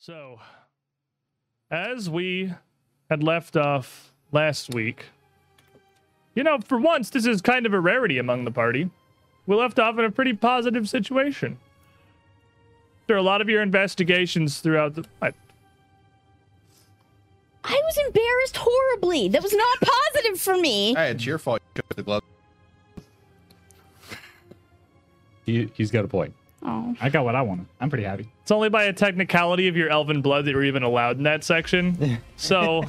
So, as we had left off last week, you know, for once, this is kind of a rarity among the party. We left off in a pretty positive situation. There are a lot of your investigations throughout the. I, I was embarrassed horribly. That was not positive for me. Hey, it's your fault. You took the glove. He, he's got a point. Oh. I got what I wanted. I'm pretty happy. it's only by a technicality of your elven blood that you're even allowed in that section. So,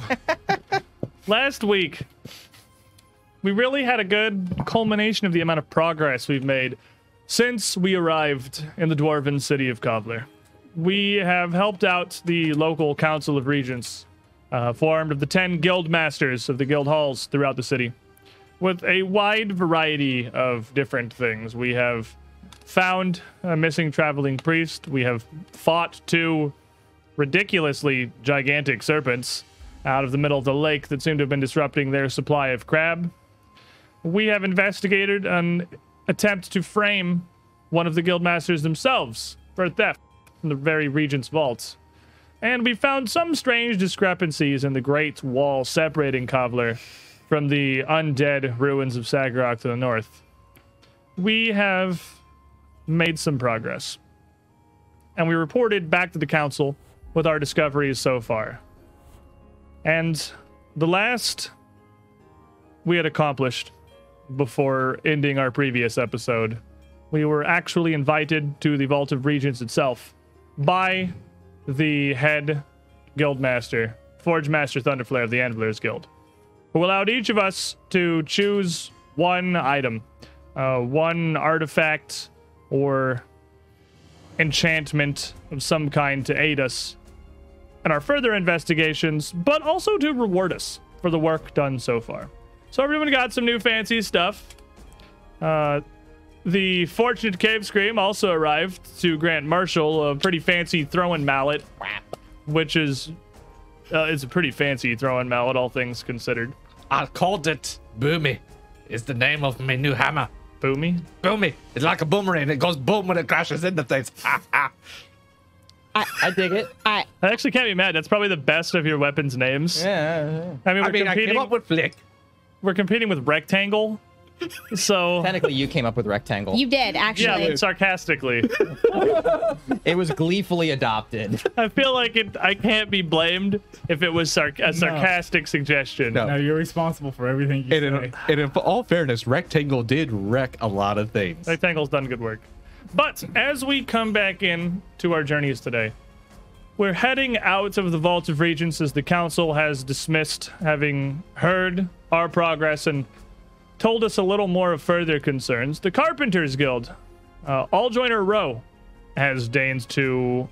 last week, we really had a good culmination of the amount of progress we've made since we arrived in the dwarven city of Kovlar. We have helped out the local council of regents, uh, formed of the 10 guild masters of the guild halls throughout the city, with a wide variety of different things. We have found a missing traveling priest. We have fought two ridiculously gigantic serpents out of the middle of the lake that seem to have been disrupting their supply of crab. We have investigated an attempt to frame one of the guildmasters themselves for theft from the very regent's vaults. And we found some strange discrepancies in the great wall separating Kovlar from the undead ruins of Saggorak to the north. We have made some progress. And we reported back to the council with our discoveries so far. And the last we had accomplished before ending our previous episode, we were actually invited to the Vault of Regents itself by the head guildmaster, Forge Master Thunderflare of the Anvilers Guild, who allowed each of us to choose one item, uh, one artifact or enchantment of some kind to aid us in our further investigations, but also to reward us for the work done so far. So everyone got some new fancy stuff. Uh, the Fortunate Cave Scream also arrived to grant Marshall a pretty fancy throwing mallet, which is uh, it's a pretty fancy throwing mallet, all things considered. I called it Boomy. Is the name of my new hammer. Boomy. Boomy. It's like a boomerang. It goes boom when it crashes into things. Ha ha. I dig it. I I actually can't be mad. That's probably the best of your weapons names. Yeah. I mean, we're I mean, I competing. came up with Flick. we're competing with rectangle, so Technically, you came up with rectangle. you did actually. but sarcastically. it was gleefully adopted. I feel like it. I can't be blamed if it was sarc- a sarcastic suggestion. No. No, you're responsible for everything you And in, say. and in all fairness, Rectangle did wreck a lot of things. Rectangle's done good work. But as we come back in to our journeys today, we're heading out of the Vault of Regents as the council has dismissed, having heard our progress and told us a little more of further concerns. The Carpenters Guild, uh, All Joiner Row, has deigned to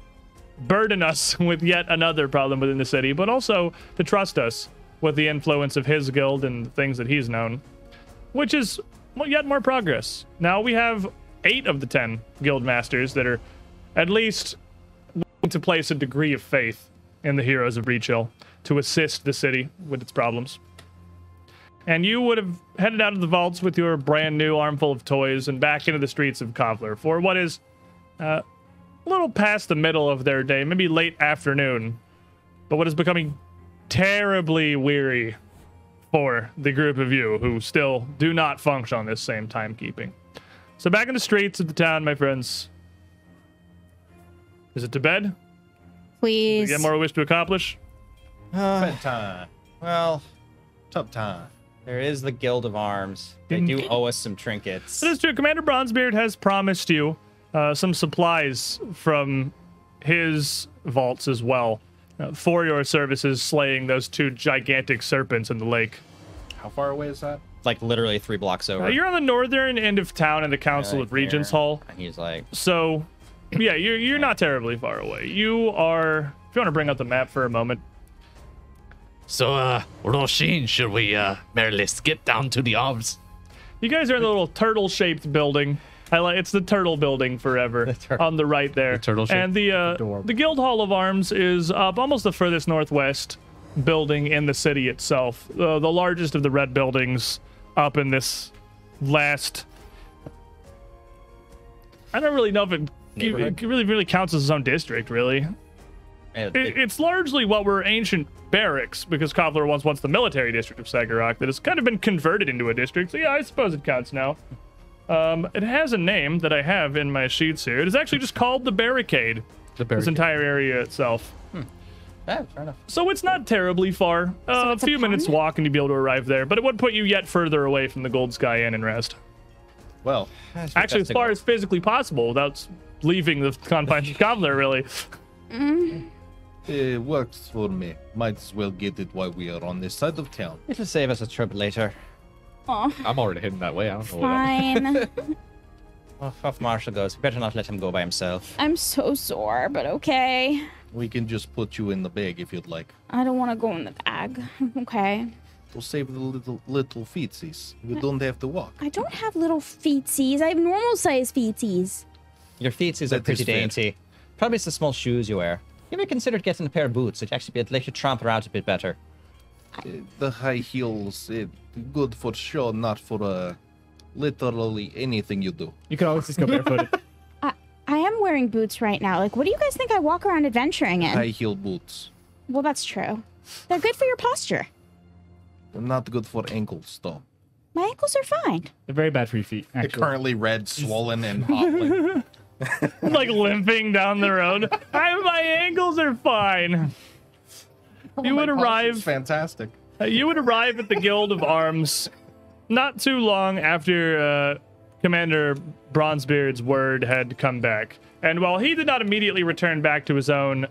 burden us with yet another problem within the city, but also to trust us with the influence of his guild and the things that he's known, which is yet more progress. Now we have eight of the ten guild masters that are at least willing to place a degree of faith in the heroes of Breachill to assist the city with its problems. And you would have headed out of the vaults with your brand new armful of toys and back into the streets of Kovlar for what is uh, a little past the middle of their day, maybe late afternoon, but what is becoming terribly weary for the group of you who still do not function on this same timekeeping. So back in the streets of the town, my friends. Is it to bed? Please. You get more we wish to accomplish? Bedtime. Well, tough time. There is the Guild of Arms. They do owe us some trinkets. That is true. Commander Bronzebeard has promised you uh, some supplies from his vaults as well uh, for your services slaying those two gigantic serpents in the lake. How far away is that? Like literally three blocks over. Uh, you're on the northern end of town in the Council Right of Regents there. Hall. And he's like, So, yeah, you're, you're not terribly far away. You are. If you want to bring up the map for a moment, So, uh, Roshin, should we, uh, merely skip down to the arms? You guys are in the little turtle-shaped building. I like it's the turtle building forever turtle- on the right there. The turtle shape. And the uh, Adorable. the Guild Hall of Arms is up almost the furthest northwest building in the city itself. Uh, the largest of the red buildings up in this last. I don't really know if it, it really really counts as its own district. Really, It, it's largely what were ancient barracks because Kovlar was once the military district of Saggorak that has kind of been converted into a district. So yeah, I suppose it counts now. Um, it has a name that I have in my sheets here. It is actually just called the Barricade. The barricade. This entire area itself. yeah, fair enough. So it's not terribly far. Uh, a it's a few minutes walk and you'd be able to arrive there, but it would put you yet further away from the Gold Sky Inn and rest. Well, Actually, as far as physically possible without leaving the confines of Kovlar, really. It works for me. Might as well get it while we are on this side of town. It'll save us a trip later. Oh, I'm already heading that way. I don't know what else. fine. Well, off Marshall goes. We better not let him go by himself. I'm so sore, but okay. We can just put you in the bag if you'd like. I don't want to go in the bag. Okay. We'll save the little little feetsies. You don't have to walk. I don't have little feetsies. I have normal size feetsies. Your feet is That pretty is fair. dainty. Probably it's the small shoes you wear. You ever considered getting a pair of boots? It'd actually be let you tramp around a bit better. Uh, the high heels, it, good for sure, not for uh, literally anything you do. You can always just go barefooted. I, I am wearing boots right now. Like, what do you guys think I walk around adventuring in? High heel boots. Well, that's true. They're good for your posture. They're not good for ankles, though. My ankles are fine. They're very bad for your feet. They're currently red, swollen, and hobbling. like limping down the road. I, my ankles are fine. You would arrive. Fantastic. Uh, you would arrive at the Guild of Arms not too long after uh, Commander Bronzebeard's word had come back. And while he did not immediately return back to his own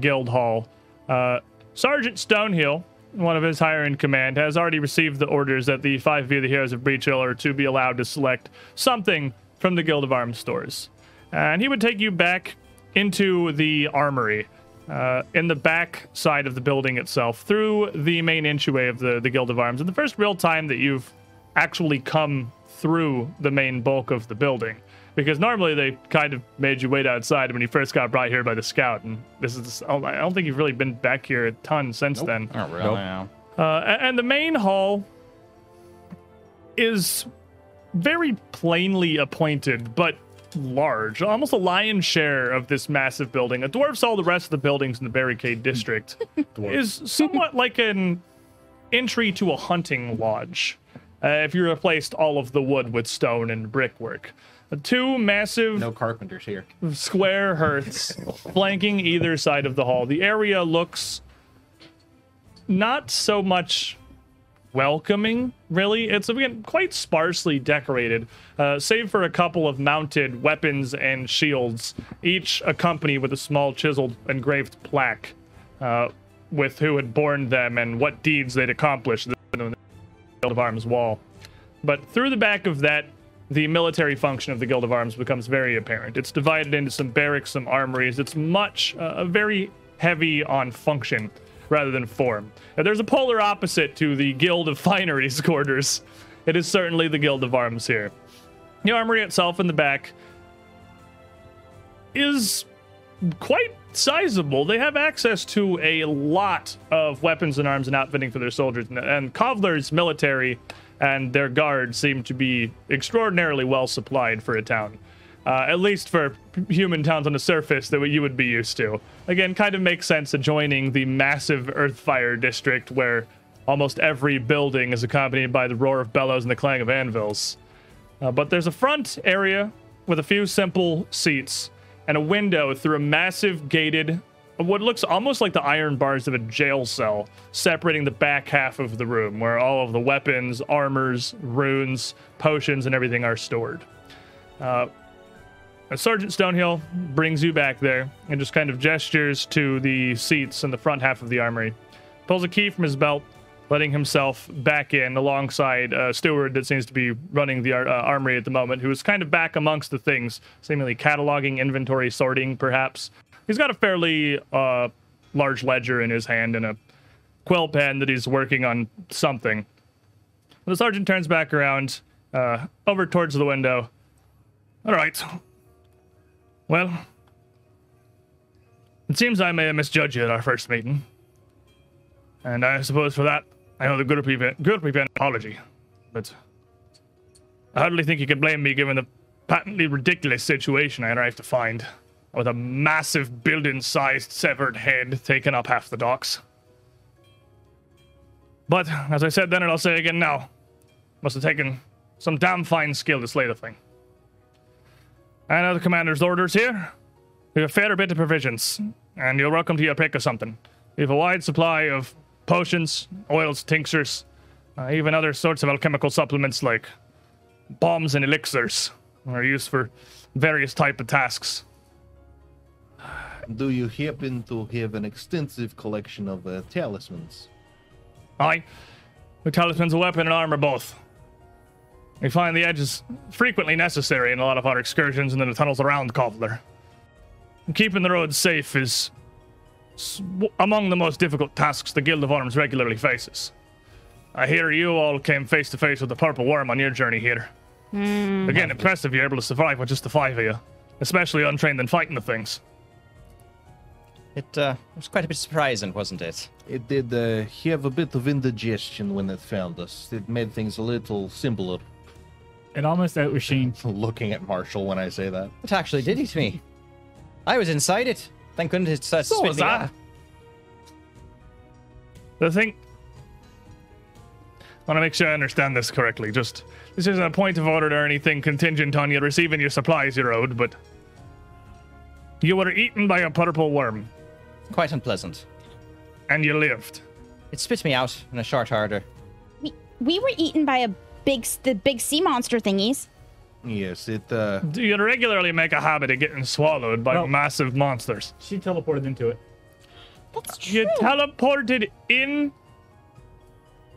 guild hall, uh, Sergeant Stonehill, one of his higher in command, has already received the orders that the five of the Heroes of Breachill are to be allowed to select something from the Guild of Arms stores. And he would take you back into the armory uh, in the back side of the building itself through the main entryway of the, the Guild of Arms. And the first real time that you've actually come through the main bulk of the building. Because normally they kind of made you wait outside when you first got brought here by the scout. And this is, I don't think you've really been back here a ton since then. Oh, really? Now. Uh, and the main hall is very plainly appointed, but large. Almost a lion's share of this massive building. It dwarfs all the rest of the buildings in the barricade district. is somewhat like an entry to a hunting lodge. Uh, if you replaced all of the wood with stone and brickwork. Uh, Two massive No carpenters here. square hearths flanking either side of the hall. The area looks not so much welcoming, really. It's again quite sparsely decorated, uh, save for a couple of mounted weapons and shields, each accompanied with a small chiseled engraved plaque uh, with who had borne them and what deeds they'd accomplished the Guild of Arms wall. But through the back of that, the military function of the Guild of Arms becomes very apparent. It's divided into some barracks, some armories. It's much, uh, very heavy on function rather than form. There's a polar opposite to the Guild of Fineries quarters. It is certainly the Guild of Arms here. The armory itself in the back is quite sizable. They have access to a lot of weapons and arms and outfitting for their soldiers, and, and Kovlar's military and their guards seem to be extraordinarily well supplied for a town. Uh, at least for human towns on the surface that you would be used to. Again, kind of makes sense adjoining the massive Earthfire district where almost every building is accompanied by the roar of bellows and the clang of anvils. Uh, but there's a front area with a few simple seats and a window through a massive gated, what looks almost like the iron bars of a jail cell, separating the back half of the room where all of the weapons, armors, runes, potions, and everything are stored. Uh, Sergeant Stonehill brings you back there and just kind of gestures to the seats in the front half of the armory. Pulls a key from his belt, letting himself back in alongside a steward that seems to be running the ar- uh, armory at the moment, who is kind of back amongst the things, seemingly cataloging, inventory, sorting, perhaps. He's got a fairly uh, large ledger in his hand and a quill pen that he's working on something. The sergeant turns back around, uh, over towards the window. All right. Well, it seems I may have misjudged you at our first meeting. And I suppose for that, I owe the good people, good an apology. But I hardly think you can blame me given the patently ridiculous situation I arrived to find. with a massive building-sized severed head taking up half the docks. But as I said then, and I'll say again now, must have taken some damn fine skill to slay the thing. I know the commander's orders here. We have a fair bit of provisions, and you're welcome to your pick of something. We have a wide supply of potions, oils, tinctures, uh, even other sorts of alchemical supplements like bombs and elixirs are used for various type of tasks. Do you happen to have an extensive collection of uh, talismans? Aye, the talisman's a weapon and armor both. We find the edges frequently necessary in a lot of our excursions into the tunnels around Kovlar. Keeping the roads safe is among the most difficult tasks the Guild of Arms regularly faces. I hear you all came face to face with the Purple Worm on your journey here. Again, impressive you're able to survive with just the five of you, especially untrained in fighting the things. It uh, was quite a bit surprising, wasn't it? It did uh, have a bit of indigestion when it found us. It made things a little simpler. It almost out with Sheen. Looking at Marshall when I say that. It actually did eat me. I was inside it. Thank goodness it's uh, So was me I. out. The thing. I want to make sure I understand this correctly. Just this isn't a point of order or anything contingent on you receiving your supplies you're owed, but you were eaten by a purple worm Quite unpleasant. and you lived. It spit me out in a short order. We, we were eaten by a big, the big sea monster thingies. Yes, it uh Do you regularly make a habit of getting swallowed by Well- massive monsters? She teleported into it. That's true. You teleported in.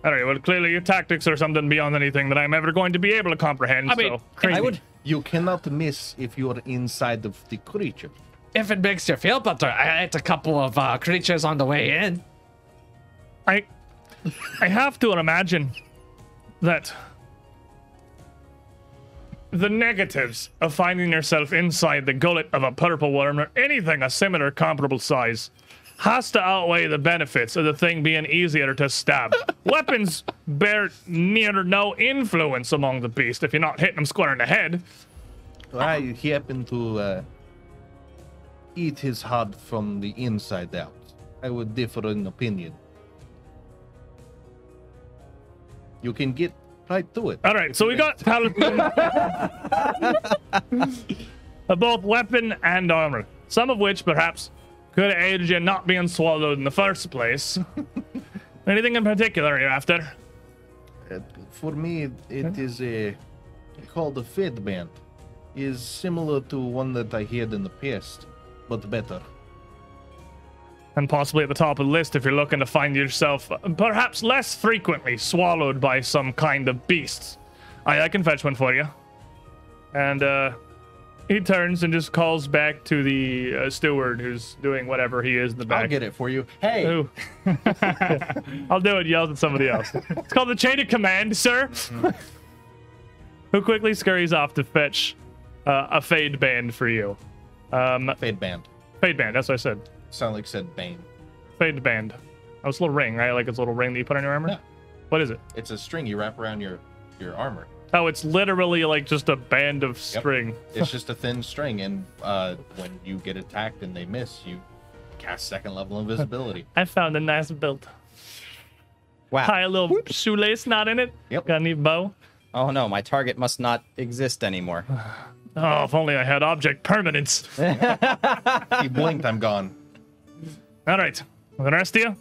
All right. Well, clearly your tactics are something beyond anything that I'm ever going to be able to comprehend. I mean, so crazy. I would. you cannot miss if you are inside of the creature. If it makes you feel better, I ate a couple of uh, creatures on the way in. I I have to imagine that the negatives of finding yourself inside the gullet of a purple worm or anything a similar comparable size has to outweigh the benefits of the thing being easier to stab. Weapons bear near no influence among the beast if you're not hitting them square in the head. Why I happen to uh, eat his heart from the inside out. I would differ in opinion. You can get right to it. All right, so we got of both weapon and armor, some of which perhaps could aid you in not being swallowed in the first place. Anything in particular you're after? Uh, for me, it is a called a fade band. Is similar to one that I had in the past, but better. And possibly at the top of the list if you're looking to find yourself perhaps less frequently swallowed by some kind of beasts. I, I can fetch one for you. And uh, he turns and just calls back to the uh, steward who's doing whatever he is in the back. I'll get it for you. Hey, I'll do it. Yells at somebody else. It's called the chain of command, sir. Who quickly scurries off to fetch uh, a fade band for you. Um, Fade band. fade band. That's what I said. Sound like said Bane. Fade band. Oh, it's a little ring, right? Like it's a little ring that you put on your armor. Yeah. What is it? It's a string you wrap around your your armor. Oh, it's literally like just a band of string. It's just a thin string, and uh, when you get attacked and they miss, you cast second level invisibility. I found a nice belt. Wow. Tie a little shoelace knot in it. Yep. Got a neat bow. Oh no, my target must not exist anymore. Oh, if only I had object permanence. he blinked, I'm gone. All right. The rest of you?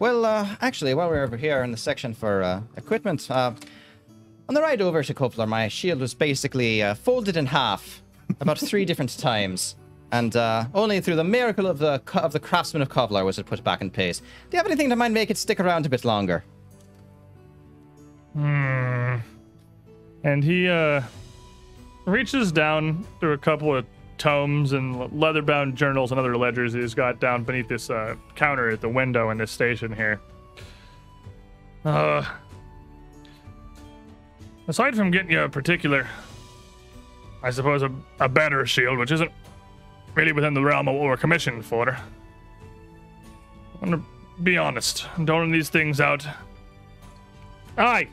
Well, uh, actually, while we're over here in the section for uh, equipment, uh, on the ride over to Kovlar, my shield was basically uh, folded in half about three different times. And uh, only through the miracle of the of the craftsman of Kovlar was it put back in place. Do you have anything that might make it stick around a bit longer? Hmm. And he uh reaches down through a couple of tomes and leather-bound journals and other ledgers he's got down beneath this uh, counter at the window in this station here. Uh, aside from getting you a particular, I suppose a, a better shield, which isn't really within the realm of what we're commissioned for. I'm gonna be honest, doling these things out. Aye,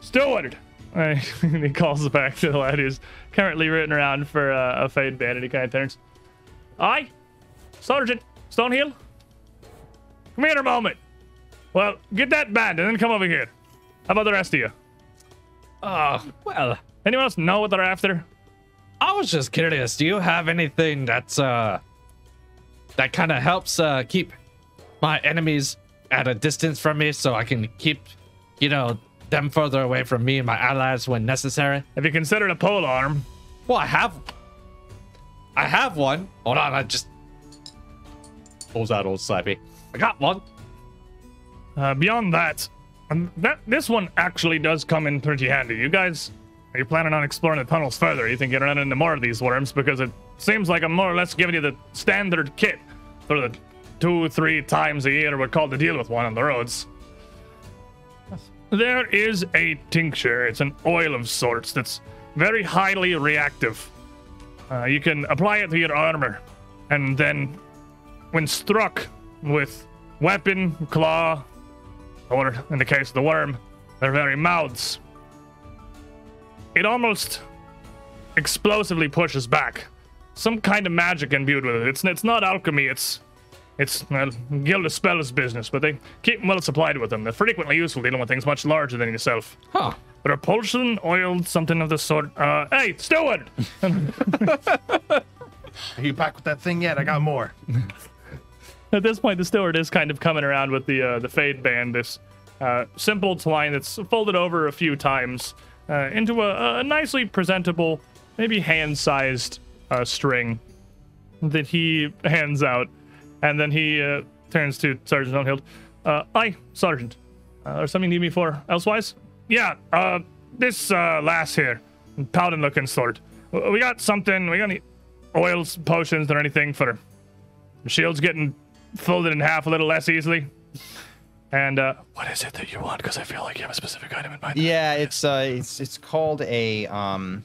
still Uh, he calls back to the lad who's currently rooting around for uh, a fade band, and he kind of turns. Aye, Sergeant Stonehill. Come here a moment. Well, get that band and then come over here. How about the rest of you? Oh, well, Anyone else know what they're after? I was just curious. Do you have anything that's uh that kind of helps uh keep my enemies at a distance from me so I can keep, you know, them further away from me and my allies when necessary? Have you considered a pole arm? Well, I have I have one. Hold on, I just pulls out old Slappy. I got one. Uh, beyond that, um, that this one actually does come in pretty handy. You guys, are you planning on exploring the tunnels further? You think you're running into more of these worms? Because it seems like I'm more or less giving you the standard kit for the two, three times a year we're called to deal with one on the roads. There is a tincture. It's an oil of sorts that's very highly reactive. Uh, you can apply it to your armor, and then, when struck with weapon, claw, or in the case of the worm, their very mouths. It almost explosively pushes back. Some kind of magic imbued with it. It's it's not alchemy. It's it's well, guild of spells business, but they keep them well supplied with them. They're frequently useful dealing with things much larger than yourself. Huh. Repulsion, oil, something of the sort. Uh, hey, steward! Are you back with that thing yet? I got more. At this point, the steward is kind of coming around with the uh, the fade band, this uh, simple twine that's folded over a few times uh, into a, a nicely presentable, maybe hand-sized uh, string that he hands out, and then he uh, turns to Sergeant Unhild. Uh, "Aye, Sergeant. Uh, there's something you need me for elsewise?" "Yeah. Uh, this uh, lass here, Paladin-looking sort. We got something. We got any oils, potions, or anything for shields getting folded in half a little less easily. And uh, what is it that you want? Because I feel like you have a specific item in mind. Yeah, it's uh, it's it's called a um,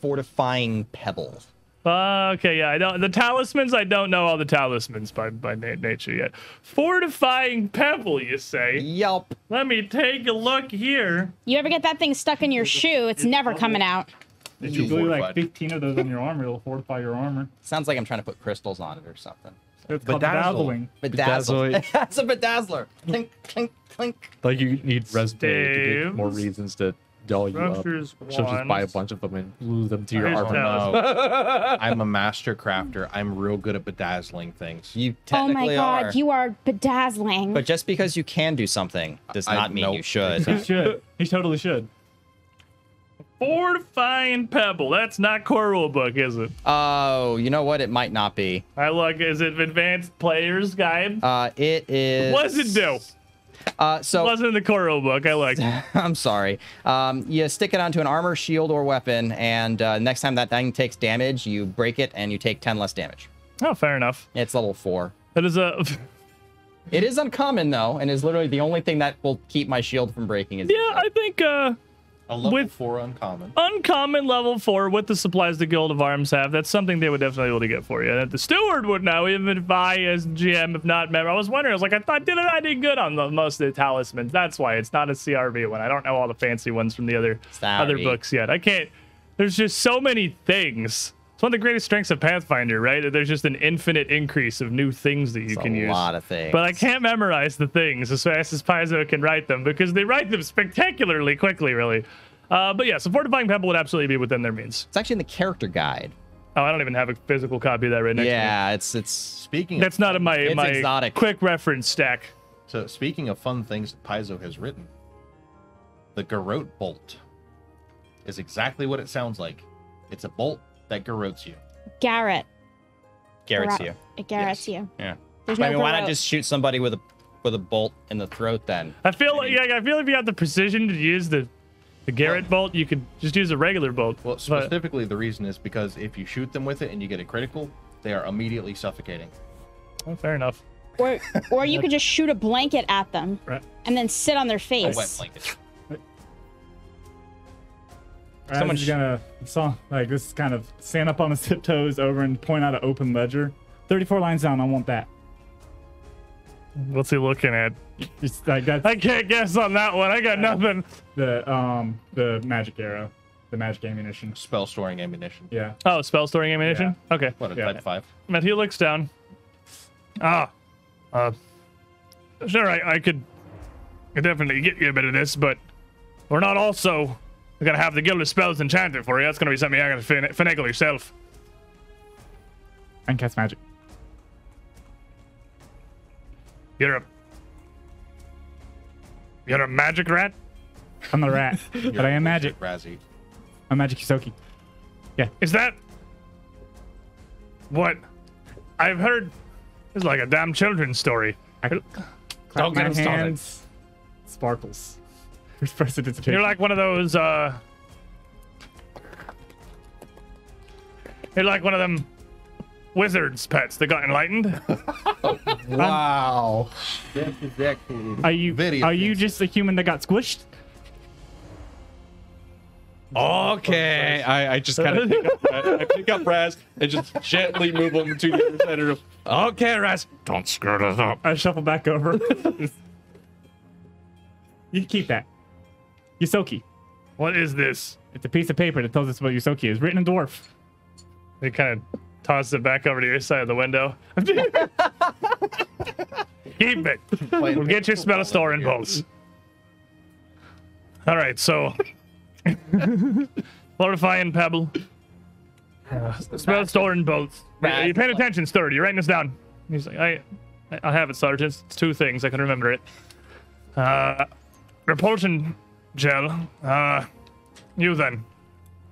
fortifying pebble. Uh, okay, yeah, I don't. The talismans, I don't know all the talismans by by na- nature yet. Fortifying pebble, you say? Yup. Let me take a look here. You ever get that thing stuck in your shoe? It's never coming out. If you glue like 15 of those on your armor, it'll fortify your armor. Sounds like I'm trying to put crystals on it or something. It's called Bedazzle. bedazzling. Bedazzle. That's a bedazzler. Clink, clink, clink. Like you need resume to Staves. get more reasons to doll you up. Structures, She'll just buy a bunch of them and glue them to your Here's armor. talisman. I'm a master crafter. I'm real good at bedazzling things. You Oh my god, are. you are bedazzling. But just because you can do something does I- not mean nope. you should. He should. He totally should. Fortifying pebble. That's not core rule book, is it? Oh, you know what? It might not be. I look. Is it advanced players guide? Uh, it is. what does it do? Uh, so Wasn't in the core rule book. I looked. I'm sorry. Um, you stick it onto an armor, shield, or weapon, and uh, next time that thing takes damage, you break it and you take 10 less damage. Oh, fair enough. It's level four. That is a. It is uncommon though, and is literally the only thing that will keep my shield from breaking. Is Yeah, I think uh, A level With- four uncommon. uncommon level four with the supplies the Guild of Arms have. That's something they would definitely be able to get for you. That the steward would know, even if I, as GM, if not member. I was wondering. I was like, I thought didn't I did good on the, most of the talismans? That's why it's not a CRB one. I don't know all the fancy ones from the other other books yet. I can't. There's just so many things. It's one of the greatest strengths of Pathfinder, right? That There's just an infinite increase of new things that you It's can a use. A lot of things. But I can't memorize the things as fast as Paizo can write them because they write them spectacularly quickly, really. Uh, but yeah, so fortifying pebble would absolutely be within their means. It's actually in the character guide. Oh, I don't even have a physical copy of that right next to Yeah, it's it's. Speaking me. That's not in my It's my exotic. quick reference stack. So speaking of fun things that Paizo has written, the Garrote bolt is exactly what it sounds like. It's a bolt that garrotes you. Garrett. Garrett's you. It Garrett's Yes. you. Yeah. There's I no mean, why not Garrot. just shoot somebody with a with a bolt in the throat then? I feel like yeah, I feel like if you have the precision to use the the Garrett bolt, you could just use a regular bolt. Well, But- specifically, the reason is because if you shoot them with it and you get a critical, they are immediately suffocating. oh, fair enough. Or, or you could just shoot a blanket at them Right. and then sit on their A face. wet blanket. Raz Someone is sh- gonna saw like this kind of stand up on his tiptoes over and point out an open ledger. 34 lines down. I want that. What's he looking at? Just like that's I can't guess on that one. I got nothing. the um the magic arrow, the magic ammunition. Spell storing ammunition. Yeah. Oh, spell storing ammunition. Okay. What a Yeah. type five. Matthew looks down. Ah, uh, sure, I, I could, could definitely get you a bit of this, but we're not also gonna have the Guild of Spells enchanted for you. That's gonna be something you're gonna fin- finagle yourself. And can cast magic. You're a, you're a magic rat. I'm a rat, but I am magic. Razzie. I'm magic Ysoki. Is that what I've heard? It's like a damn children's story. I clap Don't get my him started. hands. Sparkles. There's prestidigitation. You're like one of those. uh You're like one of them wizards' pets that got enlightened. Wow. That is actually Are you very are you just a human that got squished? Okay, I, I just kind of pick up, I, I pick up Raz and just gently move him to the other side of the room. Okay, Raz, don't screw this up. I shuffle back over. you keep that. Ysoki. What is this? It's a piece of paper that tells us what Ysoki is. Written in dwarf. He kind of tosses it back over to your side of the window. Keep it. We'll get your spell store in bolts. All right, so fortifying pebble. Spell store in bolts. Are you paying attention, Sturdy? You're writing this down? He's like, I, I have it, Sergeant. It's two things. I can remember it. Uh, repulsion gel. Uh, you then.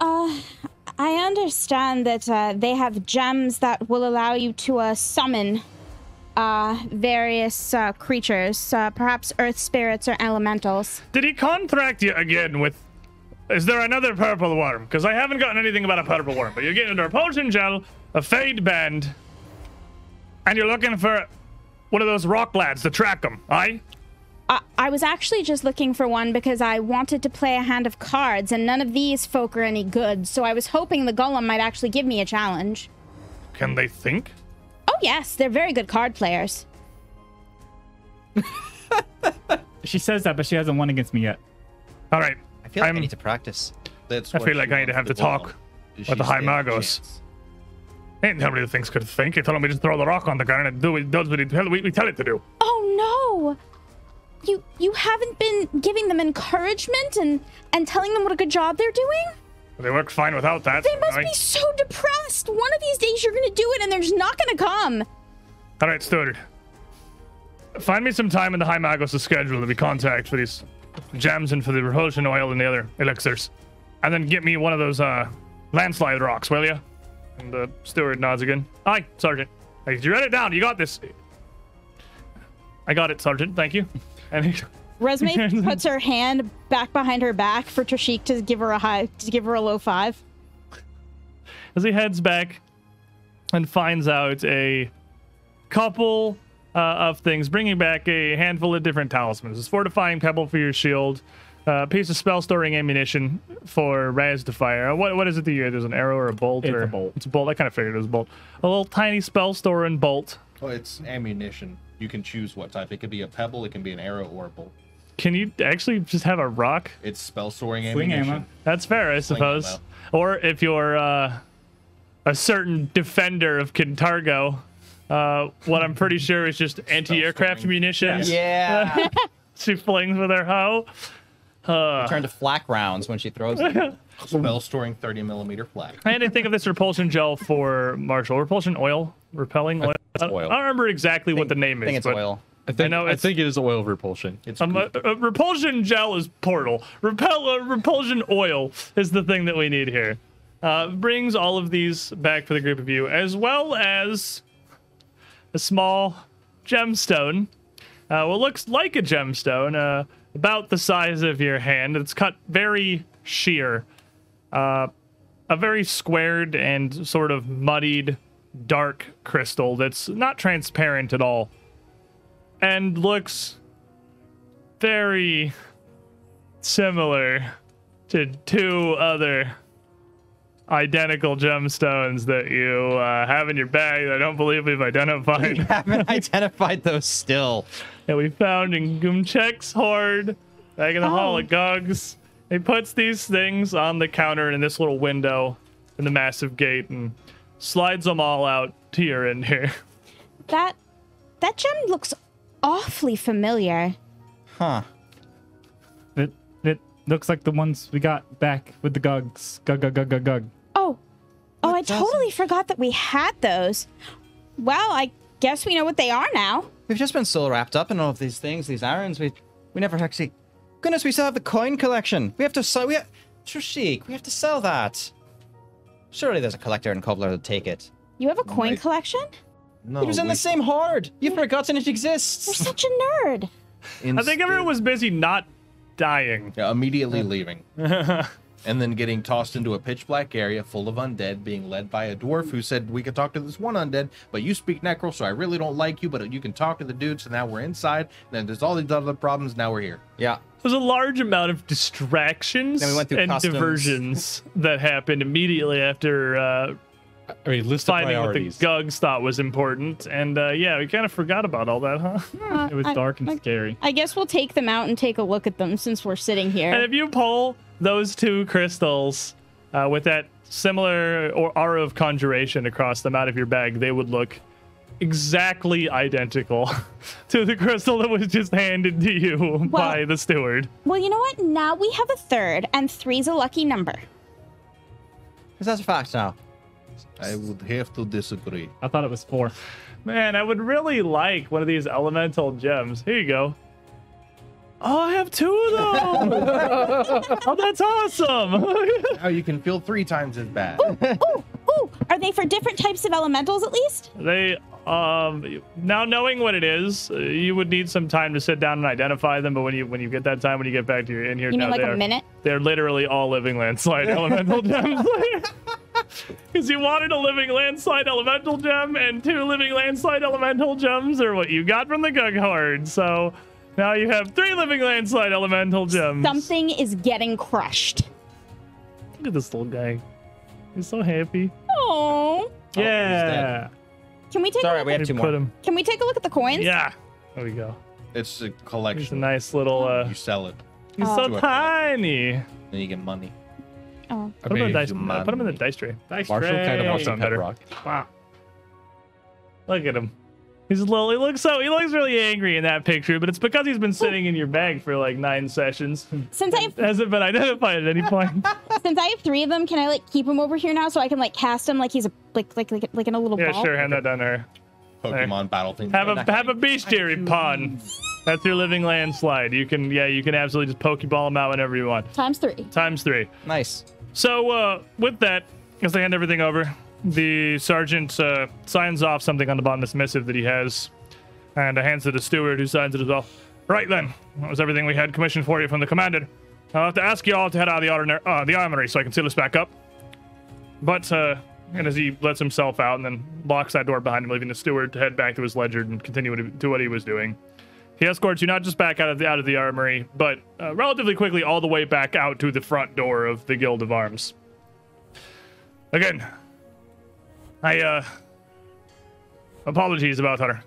Uh, I understand that uh, they have gems that will allow you to uh, summon uh, various uh, creatures, uh, perhaps earth spirits or elementals. Did he contract you again with? Is there another purple worm? Because I haven't gotten anything about a purple worm, but you're getting a repulsion gel, a fade band, and you're looking for one of those rock lads to track them. Aye. I, I was actually just looking for one because I wanted to play a hand of cards, and none of these folk are any good, so I was hoping the golem might actually give me a challenge. Can they think? Oh, yes, they're very good card players. She says that, but she hasn't won against me yet. All right. I feel like I'm- i need to practice. That's I feel like I need to have to the talk She with the High stands a Magos. chance. Ain't nobody that thinks could think. They told me just throw the rock on the ground and it do it does what it tell we, we tell it to do. Oh no! You you haven't been giving them encouragement and and telling them what a good job they're doing? They work fine without that. They must be so depressed. One of these days you're gonna do it and there's not gonna come. All right, Stuart. Find me some time in the High Magos' schedule to be contact for these gems and for the repulsion oil and the other elixirs. And then get me one of those uh, landslide rocks, will you? And the steward nods again. Aye, Sergeant. Hey, you write it down. You got this. I got it, Sergeant. Thank you. And he, Resme puts her hand back behind her back for Trishik to give her a high to give her a low five. as he heads back and finds out a couple uh, of things, bringing back a handful of different talismans. This fortifying pebble for your shield, a piece of spell storing ammunition for Raz to fire. Uh, What what is it that you There's an arrow or a bolt? It's or, a bolt. It's a bolt. I kind of figured it was a bolt. A little tiny spell storing bolt. Oh, it's ammunition. You can choose what type. It could be a pebble, it can be an arrow, or a bolt. Can you actually just have a rock? It's spell storing ammunition. ammo. That's fair, I suppose. ammo. Or if you're uh, a certain defender of Kintargo, uh, what I'm pretty sure is just anti-aircraft munitions. Yeah. She flings with her hoe. Uh, Turn to flak rounds when she throws them. Spell storing 30 millimeter flak. I had to think of this repulsion gel for Marshall. Repulsion oil, repelling oil. I, oil. I don't remember exactly what the name is. I is. think it's but oil. I think, know I, it's- think it is oil repulsion. It's Um, uh, uh, repulsion gel is portal. Repel uh, repulsion oil is the thing that we need here. Uh, brings all of these back for the group of you, as well as a small gemstone. Uh, what looks like a gemstone, uh, about the size of your hand. It's cut very sheer. Uh, a very squared and sort of muddied, dark crystal that's not transparent at all, and looks very similar to two other identical gemstones that you uh, have in your bag that I don't believe we've identified. We haven't identified those still. that we found in Gumchek's hoard back in the Hall of Gugs. He puts these things on the counter in this little window in the massive gate and slides them all out to your end here. That that gem looks awfully familiar. Huh. It it looks like the ones we got back with the gugs. Gug gug gug gug gug. Oh, oh, I What does- totally forgot that we had those. Well, I guess we know what they are now. We've just been so wrapped up in all of these things, these errands. We we never actually. Goodness, we still have the coin collection. We have to sell. We have, Trishik, we have to sell that. Surely there's a collector in Kovlar to take it. You have a coin Right. collection? No, it was in we- the same hoard. You've forgotten it exists. You're such a nerd. I think everyone was busy not dying. Yeah, immediately leaving. and then getting tossed into a pitch black area full of undead, being led by a dwarf who said, We could talk to this one undead, but you speak necro, so I really don't like you, but you can talk to the dude, so now we're inside. And then there's all these other problems, now we're here. yeah. There's a large amount of distractions Then we went through and customs. diversions that happened immediately after uh, I mean, list of finding what the priorities. Gugs thought was important. And uh, yeah, we kind of forgot about all that, huh? Uh, It was I- dark and I- scary. I guess we'll take them out and take a look at them since we're sitting here. And here. if you pull those two crystals uh, with that similar or aura of conjuration across them out of your bag, they would look exactly identical to the crystal that was just handed to you by the steward. Well, you know what? Now we have a third, and three's a lucky number. Because that's a fact now. I would have to disagree. I thought it was four. Man, I would really like one of these elemental gems. Here you go. Oh, I have two of them. oh, that's awesome. Now oh, you can feel three times as bad. Ooh, ooh, are they for different types of elementals at least? they um now knowing what it is, uh, you would need some time to sit down and identify them. But when you when you get that time, when you get back to your in here, You mean now like they a are- minute? They're literally all living landslide elemental gems. Because you wanted a living landslide elemental gem, and two living landslide elemental gems are what you got from the Gug Hoard. So now you have three living landslide elemental gems. Something is getting crushed. Look at this little guy. He's so happy. Oh, Yeah. Can we take Sorry, a look we at, have two Put more. him. Can we take a look at the coins? Yeah. There we go. It's a He's a collection. nice little. uh You sell it, He's Oh. so tiny. then you get money. Oh, Put him in the dice. you uh, put him in the dice tray. Dice Marshall tray. kind of wants Sound a pet rock. Wow. Look at him. He's a little. He looks so. He looks really angry in that picture, but it's because he's been sitting in your bag for like nine sessions. since I have Hasn't been identified at any point. since I have three of them, can I like keep him over here now so I can like cast him like he's a like like like, like in a little yeah, ball? sure. Hand that down to her. Pokemon battle thing. Have a have a bestiary pun. That's your living landslide. You can yeah, you can absolutely just pokeball him out whenever you want. Times three. Times three. Nice. So uh, with that, as they hand everything over, the sergeant uh, signs off something on the bottom of this missive that he has, and hands it to the steward, who signs it as well. Right then, that was everything we had commissioned for you from the commandant. I'll have to ask you all to head out of the, ordinary, uh, the armory so I can seal this back up. But uh, and as he lets himself out and then locks that door behind him, leaving the steward to head back to his ledger and continue to do what he was doing. He escorts you not just back out of the out of the armory, but uh, relatively quickly all the way back out to the front door of the Guild of Arms. Again, I uh apologies about our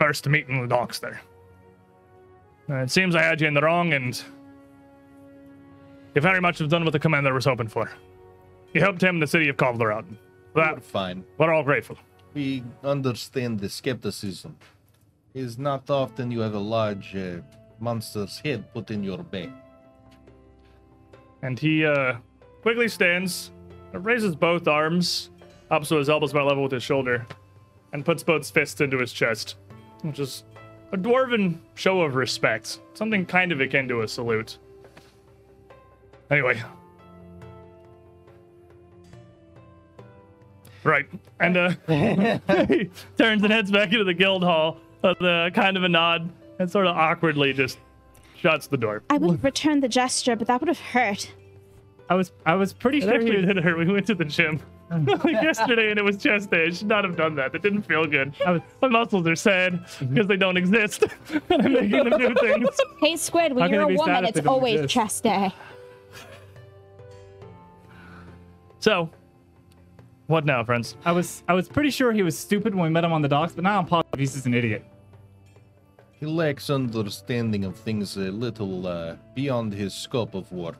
first meeting in the docks there. Uh, it seems I had you in the wrong, and you very much have done what the commander was hoping for. You helped him in the city of Kovlar out. For We're That fine. we're all grateful. We understand the skepticism. It's not often you have a large uh, monster's head put in your bag. And he uh, quickly stands, raises both arms up so his elbows about level with his shoulder, and puts both fists into his chest, which is a dwarven show of respect. Something kind of akin to a salute. Anyway. Right. And uh, he turns and heads back into the guild hall with a kind of a nod and sort of awkwardly just shuts the door. I would have returned the gesture, but that would have hurt. I was I was pretty It sure actually he was, did hurt. We went to the gym like yesterday and it was chest day. I should not have done that. That didn't feel good. I was- My muscles are sad because they don't exist. and I'm making them do things. Hey, Squid, when How you're a woman, it's always exist? chest day. So, what now, friends? I was I was pretty sure he was stupid when we met him on the docks, but now I'm positive he's just an idiot. He lacks understanding of things a little uh, beyond his scope of work.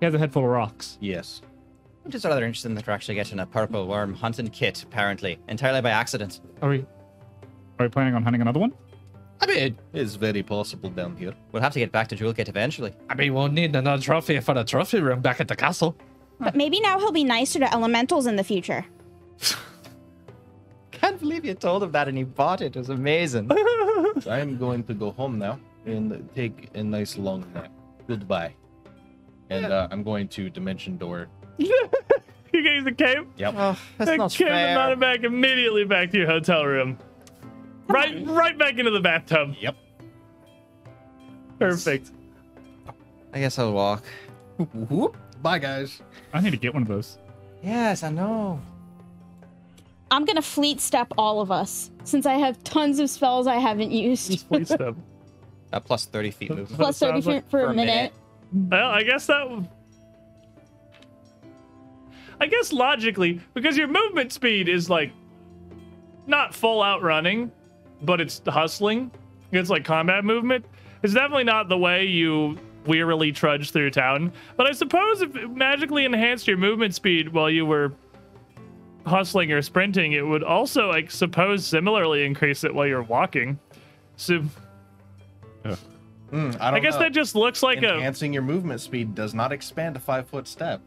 He has a head full of rocks. Yes. I'm just rather interested that we're actually getting a purple worm hunting kit, apparently, entirely by accident. Are we are we planning on hunting another one? I mean, It's very possible down here. We'll have to get back to Jewel Kit eventually. I mean, we'll need another trophy for the trophy room back at the castle. But maybe now he'll be nicer to elementals in the future. Can't believe you told him that and he bought it. It was amazing. I am going to go home now and take a nice long nap. Goodbye. And uh, I'm going to Dimension Door. You guys the cape? Yep. oh, that's not cape and fair. mounted back immediately back to your hotel room. Right, right back into the bathtub. Yep. Perfect. I guess I'll walk. Whoop. Bye, guys. I need to get one of those. Yes, I know. I'm gonna fleet step all of us since I have tons of spells I haven't used. fleet step. Uh, plus 30 feet movement. Plus 30 sounds like feet for, for a a minute. minute. Well, I guess that. Would- I guess logically, because your movement speed is like not full out running, but it's hustling. It's like combat movement. It's definitely not the way you wearily trudge through town. But I suppose if it magically enhanced your movement speed while you were hustling or sprinting, it would also, I suppose, similarly increase it while you're walking. So Hmm, I, don't I guess know. that just looks like a Enhancing your movement speed does not expand a five foot step.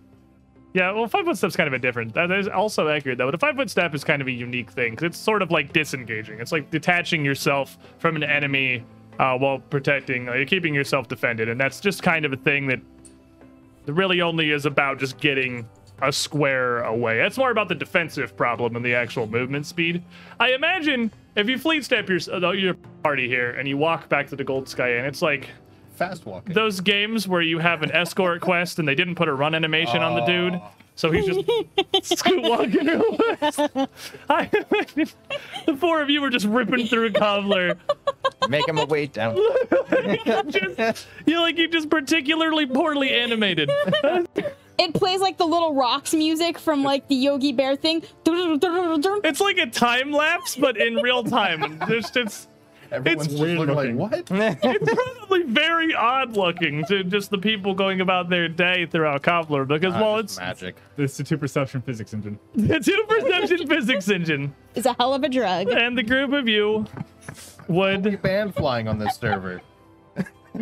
Yeah, well, five foot step's kind of a different. That is also accurate though. But a five foot step is kind of a unique thing 'cause it's sort of like disengaging. It's like detaching yourself from an enemy uh, while protecting. Uh, you're keeping yourself defended, and that's just kind of a thing that really only is about just getting a square away. That's more about the defensive problem than the actual movement speed. I imagine if you fleet step your uh, your party here and you walk back to the Gold Sky Inn, it's like Fast walking. those games where you have an escort quest and they didn't put a run animation on the dude, oh. so he's just scoot walking away. I, the four of you were just ripping through Kovlar. Make him a weight down. Just, you like you just particularly poorly animated. It plays like the little rocks music from like the Yogi Bear thing. It's like a time lapse, but in real time. And Just it's Everyone's it's weird looking like, looking. what? it's probably very odd looking to just the people going about their day throughout Kovlar because well, Ah, it's magic. It's the two perception physics engine. it's a perception physics engine. It's a hell of a drug. and the group of you would Band flying on this server.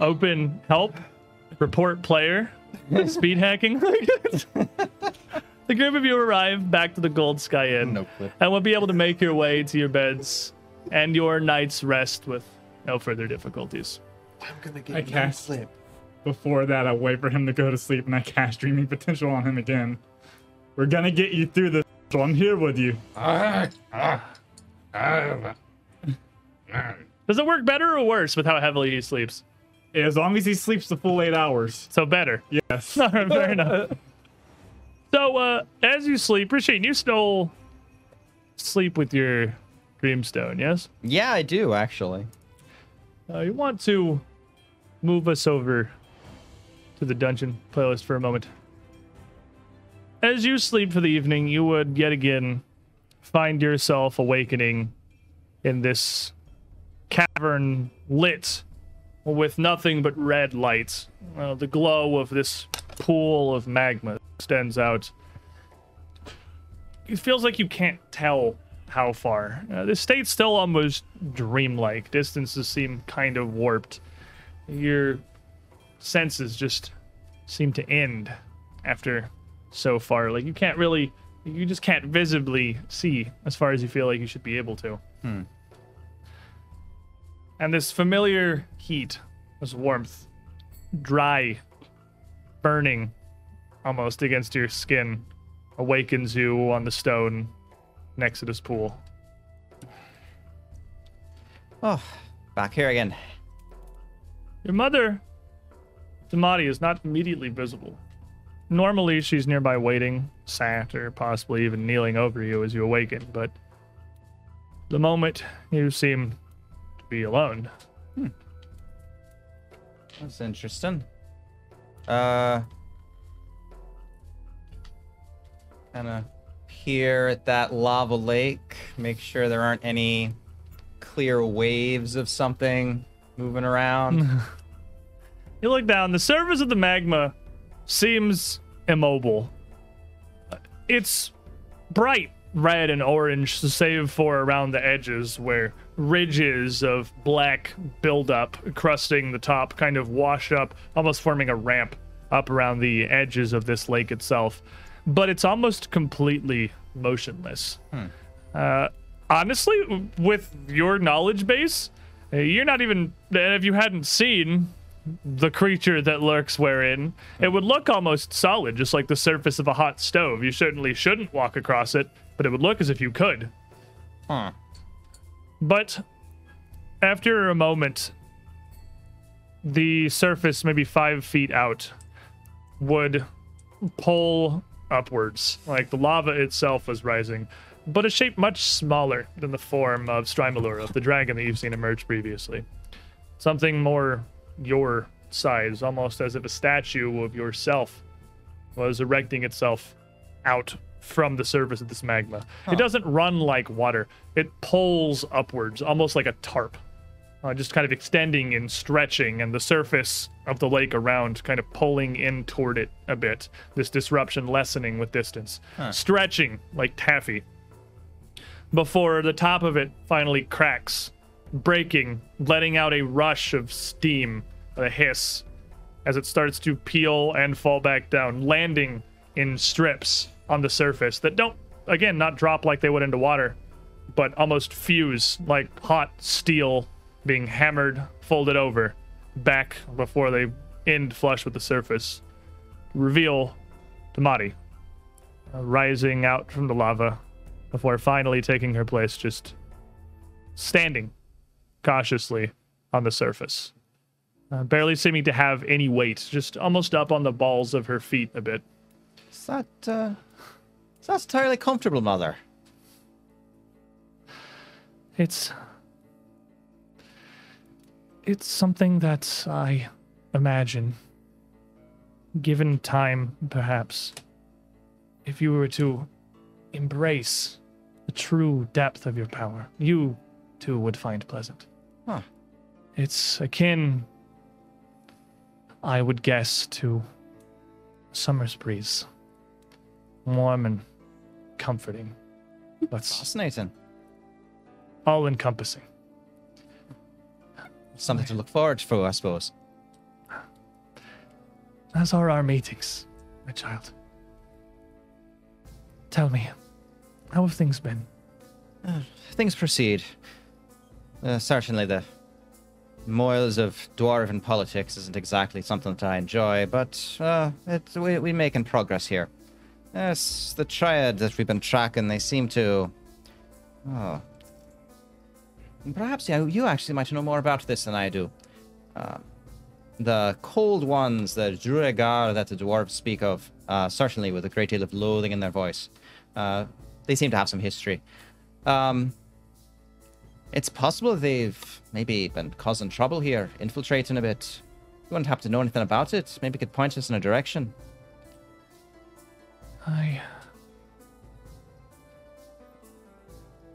open help, report player, speed hacking. the group of you arrive back to the Gold Sky Inn No clip. and will be able to make your way to your beds and your night's rest with no further difficulties. I'm gonna get I no cast- clip. Before that, I wait for him to go to sleep and I cast dreaming potential on him again. We're gonna get you through this. So I'm here with you. Does it work better or worse with how heavily he sleeps? As long as he sleeps the full eight hours. So better. Yes. All right, fair enough. So, uh, as you sleep, Rasheen, you still sleep with your dreamstone, yes? Yeah, I do, actually. Uh, you want to move us over to the dungeon playlist for a moment. As you sleep for the evening, you would yet again find yourself awakening in this cavern lit with nothing but red lights. Uh, the glow of this pool of magma extends out. It feels like you can't tell how far. Uh, the state's still almost dreamlike. Distances seem kind of warped. Your senses just seem to end after so far. Like you can't really, you just can't visibly see as far as you feel like you should be able to. And this familiar heat, this warmth, dry, burning almost against your skin, awakens you on the stone next to this pool. Oh, back here again. Your mother, Damati, is not immediately visible. Normally, she's nearby waiting, sat, or possibly even kneeling over you as you awaken, but the moment you seem be alone, That's interesting. Uh, kind of peer at that lava lake, make sure there aren't any clear waves of something moving around. You look down, the surface of the magma seems immobile. It's bright red and orange, save for around the edges where ridges of black buildup crusting the top kind of wash up, almost forming a ramp up around the edges of this lake itself. But it's almost completely motionless. Uh, honestly, with your knowledge base, uh, you're not even. If you hadn't seen the creature that lurks wherein, it would look almost solid, just like the surface of a hot stove. You certainly shouldn't walk across it, but it would look as if you could. Huh. But after a moment, the surface, maybe five feet out, would pull upwards, like the lava itself was rising, but a shape much smaller than the form of Strymalura, the dragon that you've seen emerge previously. Something more your size, almost as if a statue of yourself was erecting itself out from the surface of this magma. It doesn't run like water, it pulls upwards, almost like a tarp. Uh, just kind of extending and stretching, and the surface of the lake around kind of pulling in toward it a bit. This disruption lessening with distance, stretching like taffy. Before the top of it finally cracks, breaking, letting out a rush of steam, a hiss, as it starts to peel and fall back down, landing in strips on the surface that don't, again, not drop like they would into water, but almost fuse like hot steel being hammered, folded over, back before they end flush with the surface. Reveal Tamati uh, rising out from the lava before finally taking her place, just standing cautiously on the surface. Uh, barely seeming to have any weight, just almost up on the balls of her feet a bit. Is that, uh, is that entirely comfortable, Mother? It's. It's something that I imagine, given time, perhaps, if you were to embrace the true depth of your power, you too would find pleasant. Huh. It's akin, I would guess, to summer's breeze. Warm and comforting, but Fascinating. all encompassing. Something to look forward to, I suppose. As are our meetings, my child. Tell me, how have things been? Things proceed. Uh, certainly, the moils of dwarven politics isn't exactly something that I enjoy, but uh, we, we're making progress here. Yes, the triad that we've been tracking, they seem to. Oh. Perhaps yeah, you actually might know more about this than I do. Uh, the cold ones, the Duergar that the dwarves speak of, uh, certainly with a great deal of loathing in their voice. Uh, they seem to have some history. Um, it's possible they've maybe been causing trouble here, infiltrating a bit. You wouldn't have to know anything about it. Maybe it could point us in a direction. I.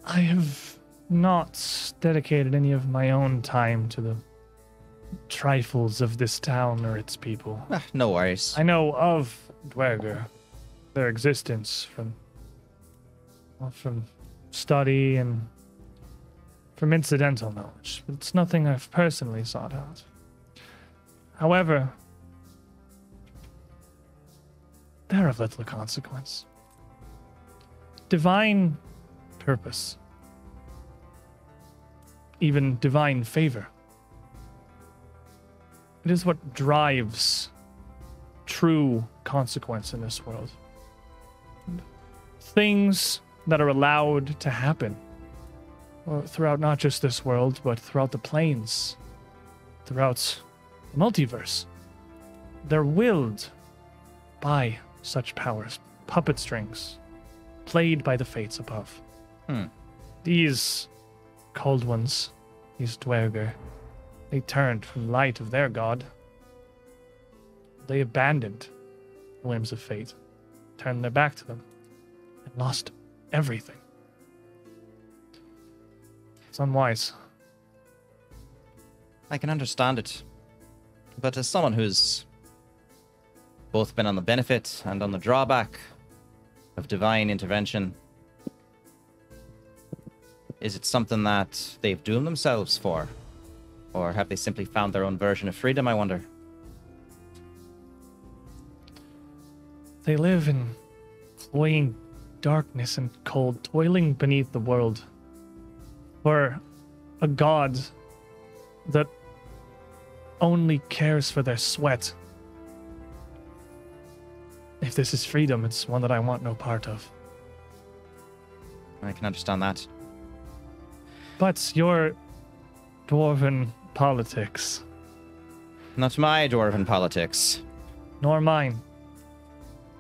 I have not dedicated any of my own time to the trifles of this town or its people. Ah, no worries. I know of Duergar, their existence from well, from study and from incidental knowledge, it's nothing I've personally sought out. However, they're of little consequence. Divine purpose, even divine favor. It is what drives true consequence in this world. Things that are allowed to happen throughout not just this world, but throughout the planes, throughout the multiverse. They're willed by such powers, puppet strings, played by the fates above. Hmm. These cold ones, these Duergar, They turned from the light of their god. They abandoned the whims of fate, turned their back to them, and lost everything. It's unwise. I can understand it. But as someone who's both been on the benefit and on the drawback of divine intervention, is it something that they've doomed themselves for? Or have they simply found their own version of freedom, I wonder? They live in cloying darkness and cold, toiling beneath the world for a god that only cares for their sweat. If this is freedom, it's one that I want no part of. I can understand that. But your dwarven politics, Not my dwarven politics. nor mine,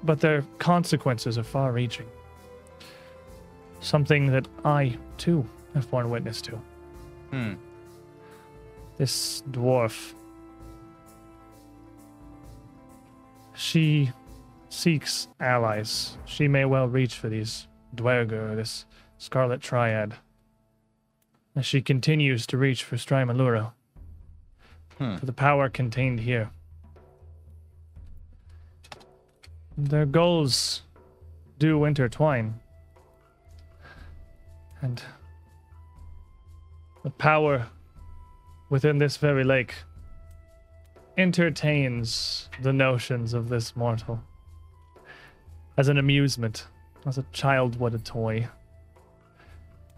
but their consequences are far reaching. Something that I, too, have borne witness to. Hmm. This dwarf. She seeks allies. She may well reach for these Duergar, this Scarlet Triad. As she continues to reach for Strymalura. Hmm. For the power contained here. Their goals do intertwine. And the power within this very lake entertains the notions of this mortal as an amusement, as a child would a toy,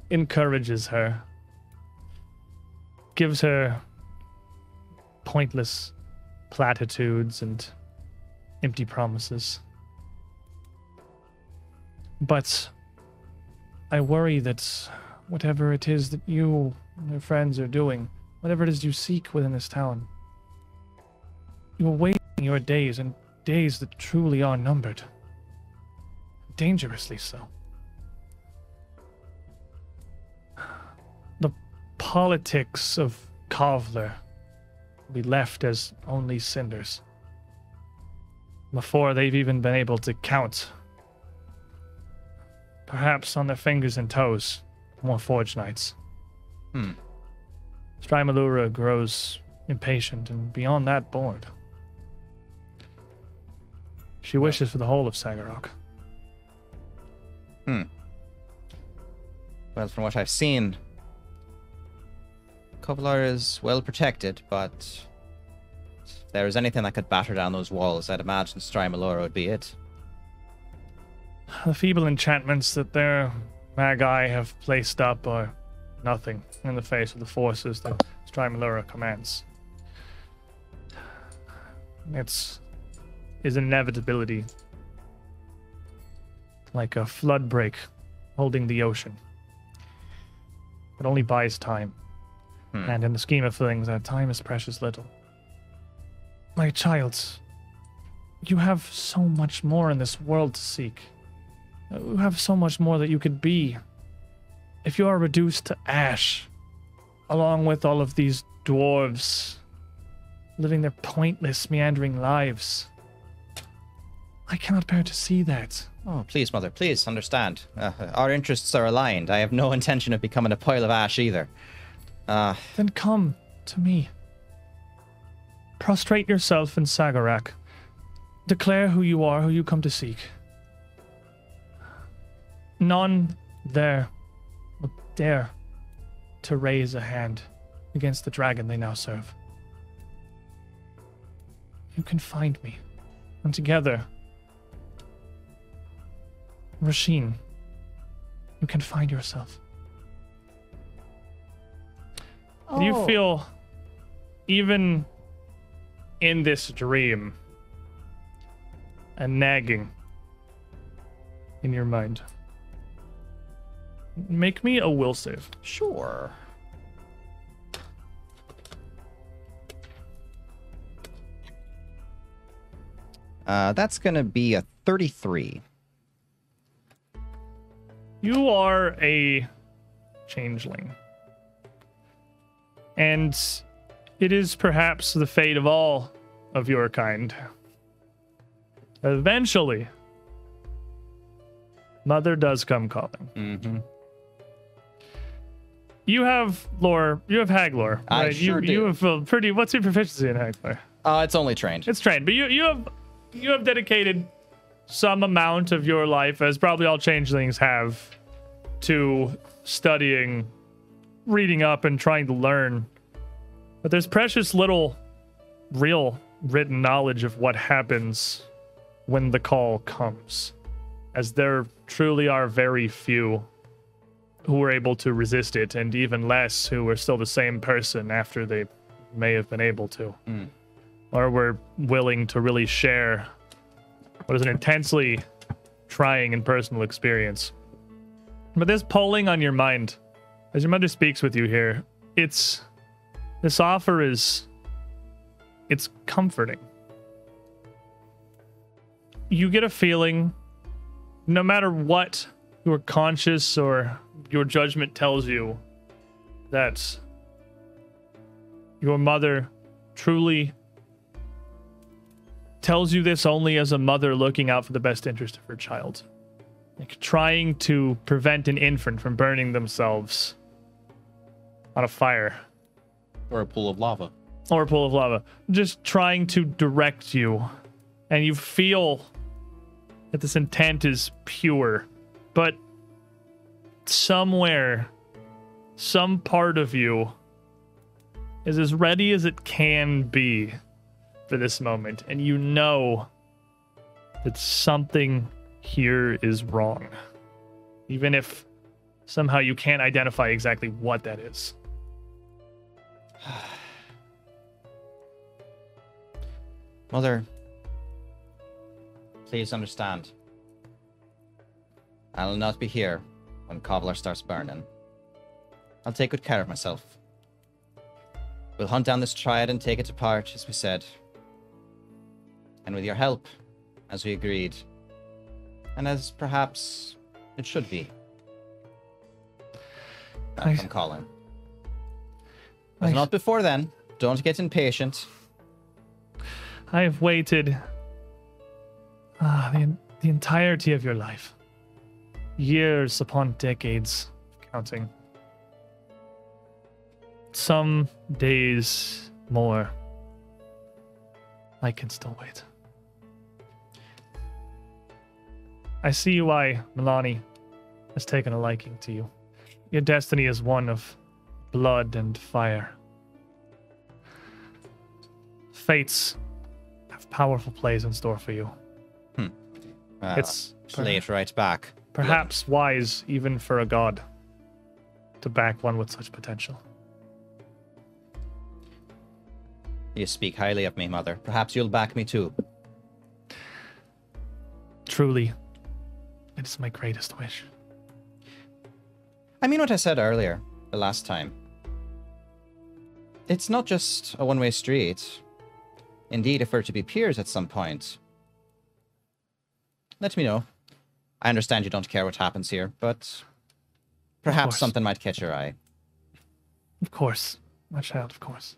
encourages her, gives her pointless platitudes and empty promises. But I worry that whatever it is that you and your friends are doing, whatever it is you seek within this town, you're wasting your days and days that truly are numbered. Dangerously so. The politics of Kovlar will be left as only cinders before they've even been able to count. Perhaps on their fingers and toes, more Forge Nights. Hmm. Strymalura grows impatient and beyond that bored. She wishes for the whole of Saggorak. Hmm. Well, from what I've seen, Kovlar is well protected, but if there is anything that could batter down those walls, I'd imagine Strymalura would be it. The feeble enchantments that their magi have placed up are nothing in the face of the forces that Strymalura commands. It's is inevitability. Like a flood break holding the ocean. It only buys time. Hmm. And in the scheme of things, that time is precious little. My child, you have so much more in this world to seek. You have so much more that you could be. If you are reduced to ash, along with all of these dwarves living their pointless, meandering lives, I cannot bear to see that. Oh, please, Mother, please understand. Uh, our interests are aligned. I have no intention of becoming a pile of ash either. Uh, Then come to me. Prostrate yourself in Saggorak. Declare who you are, who you come to seek. None there will dare to raise a hand against the dragon they now serve. You can find me, and together, Rasheen, you can find yourself. Do you Oh. feel, even in this dream, a nagging in your mind? Make me a will save. sure. Uh, that's gonna be a 33. You are a changeling. And it is perhaps the fate of all of your kind. Eventually, Mother does come calling. Mm-hmm. You have lore. You have hag lore. I sure you, do. You have a pretty. What's your proficiency in hag lore? Uh, it's only trained. It's trained, but you you have you have dedicated some amount of your life, as probably all changelings have, to studying, reading up, and trying to learn. But there's precious little real written knowledge of what happens when the call comes, as there truly are very few who were able to resist it, and even less who were still the same person after they may have been able to hmm. or were willing to really share what is an intensely trying and personal experience. But this pulling on your mind, as your mother speaks with you here, it's this offer is it's comforting. You get a feeling, no matter what your conscious or your judgment tells you, that your mother truly tells you this only as a mother looking out for the best interest of her child. Like trying to prevent an infant from burning themselves on a fire Or a pool of lava. or a pool of lava. Just trying to direct you. And you feel that this intent is pure. But somewhere, some part of you is as ready as it can be for this moment. And you know that something here is wrong. Even if somehow you can't identify exactly what that is. Mother, please understand. I'll not be here when Kovlar starts burning. I'll take good care of myself. We'll hunt down this triad and take it apart, as we said. And with your help, as we agreed. And as perhaps it should be. I- I'm calling. But I- not before then. Don't get impatient. I have waited ah, the, the entirety of your life. Years upon decades counting. Some days more. I can still wait. I see why Milani has taken a liking to you. Your destiny is one of blood and fire. Fates have powerful plays in store for you. Well, It's play it right back. perhaps wise even for a god to back one with such potential. You speak highly of me, mother. Perhaps you'll back me too. Truly, it is my greatest wish. I mean what I said earlier, the last time. It's not just a one way street. Indeed, if we're to be peers at some point, let me know. I understand you don't care what happens here, but perhaps something might catch your eye. Of course, my child, of course.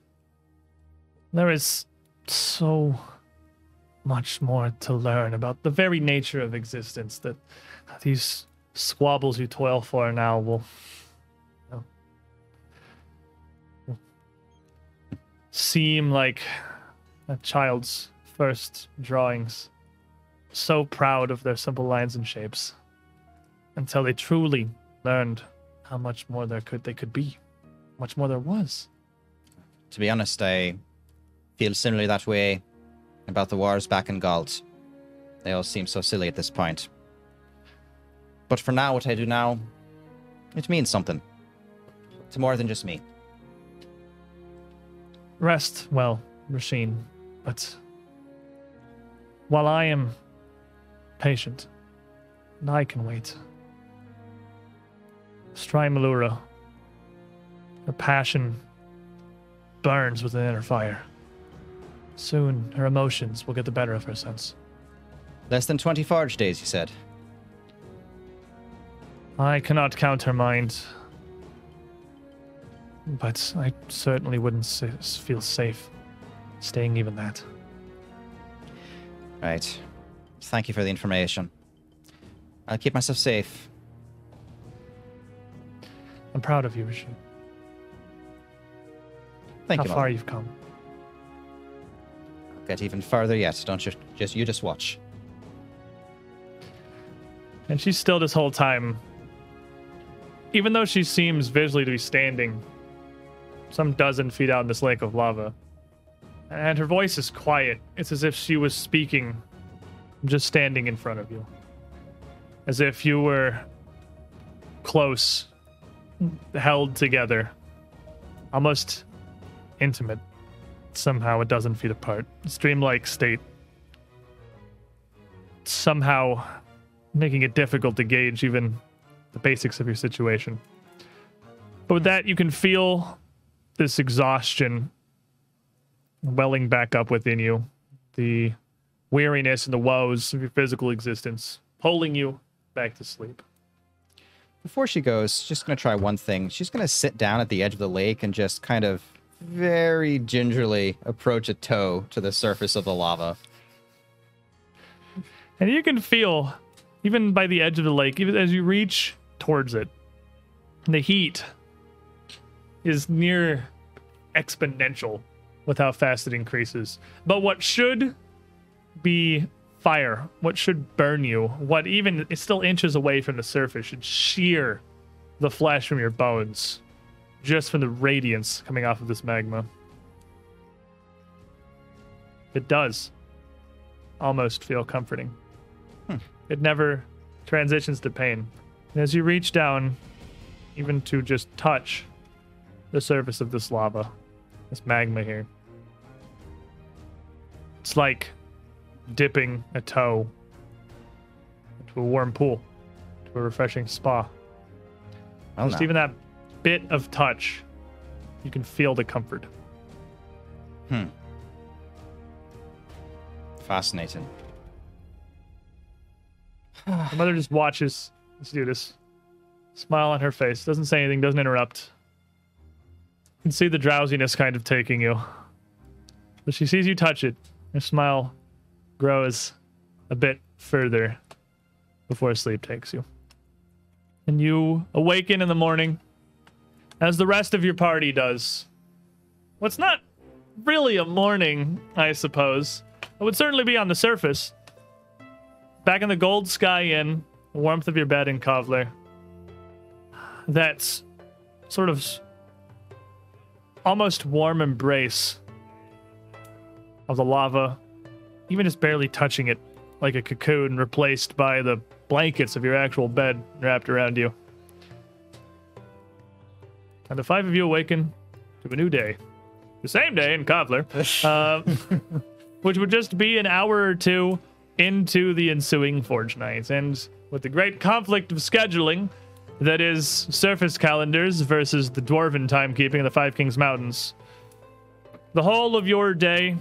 There is so much more to learn about the very nature of existence that these squabbles you toil for now will, you know, will seem like a child's first drawings. So proud of their simple lines and shapes until they truly learned how much more there could they could be much more there was. To be honest, I feel similarly that way about the wars back in Galt. They all seem so silly at this point. But for now, what I do now, it means something. To more than just me. Rest well, Rasheen, but while I am patient, and I can wait, Strymalura, her passion burns within her fire. Soon, her emotions will get the better of her sense. Less than 20 forge days, you said. I cannot count her mind. but I certainly wouldn't feel safe staying even that. Right. Thank you for the information. I'll keep myself safe. I'm proud of you, Rashid. Thank How you. far Mother. you've come. Get even further yet. Don't you? Just you just watch. And she's still this whole time. Even though she seems visually to be standing some dozen feet out in this lake of lava. And her voice is quiet. It's as if she was speaking just standing in front of you. As if you were close, held together, almost intimate. Somehow a dozen feet apart. Streamlike state. Somehow making it difficult to gauge even the basics of your situation. But with that, you can feel this exhaustion welling back up within you, the weariness and the woes of your physical existence pulling you back to sleep. Before she goes, she's just gonna try one thing. She's gonna sit down at the edge of the lake and just kind of very gingerly approach a toe to the surface of the lava. And you can feel, even by the edge of the lake, even as you reach towards it, the heat is near exponential with how fast it increases. But what should be fire, what should burn you, what even is still inches away from the surface, should shear the flesh from your bones just from the radiance coming off of this magma. It does almost feel comforting. Hmm. It never transitions to pain. And as you reach down, even to just touch the surface of this lava, this magma here, it's like dipping a toe into a warm pool, to a refreshing spa. Oh, Just no. even that bit of touch, you can feel the comfort. Hmm. Fascinating. The mother just watches us do this. Smile on her face. Doesn't say anything, doesn't interrupt. You can see the drowsiness kind of taking you. But she sees you touch it. Her smile grows a bit further before sleep takes you. And you awaken in the morning, as the rest of your party does. What's not really a morning, I suppose. It would certainly be on the surface back in the Gold Sky Inn, the warmth of your bed in Kovlar. That sort of almost warm embrace of the lava, even just barely touching it like a cocoon replaced by the blankets of your actual bed wrapped around you. And the five of you awaken to a new day. The same day in Kovlar. uh, which would just be an hour or two into the ensuing Forge Night. And with the great conflict of scheduling that is surface calendars versus the dwarven timekeeping of the Five Kings Mountains, the whole of your day,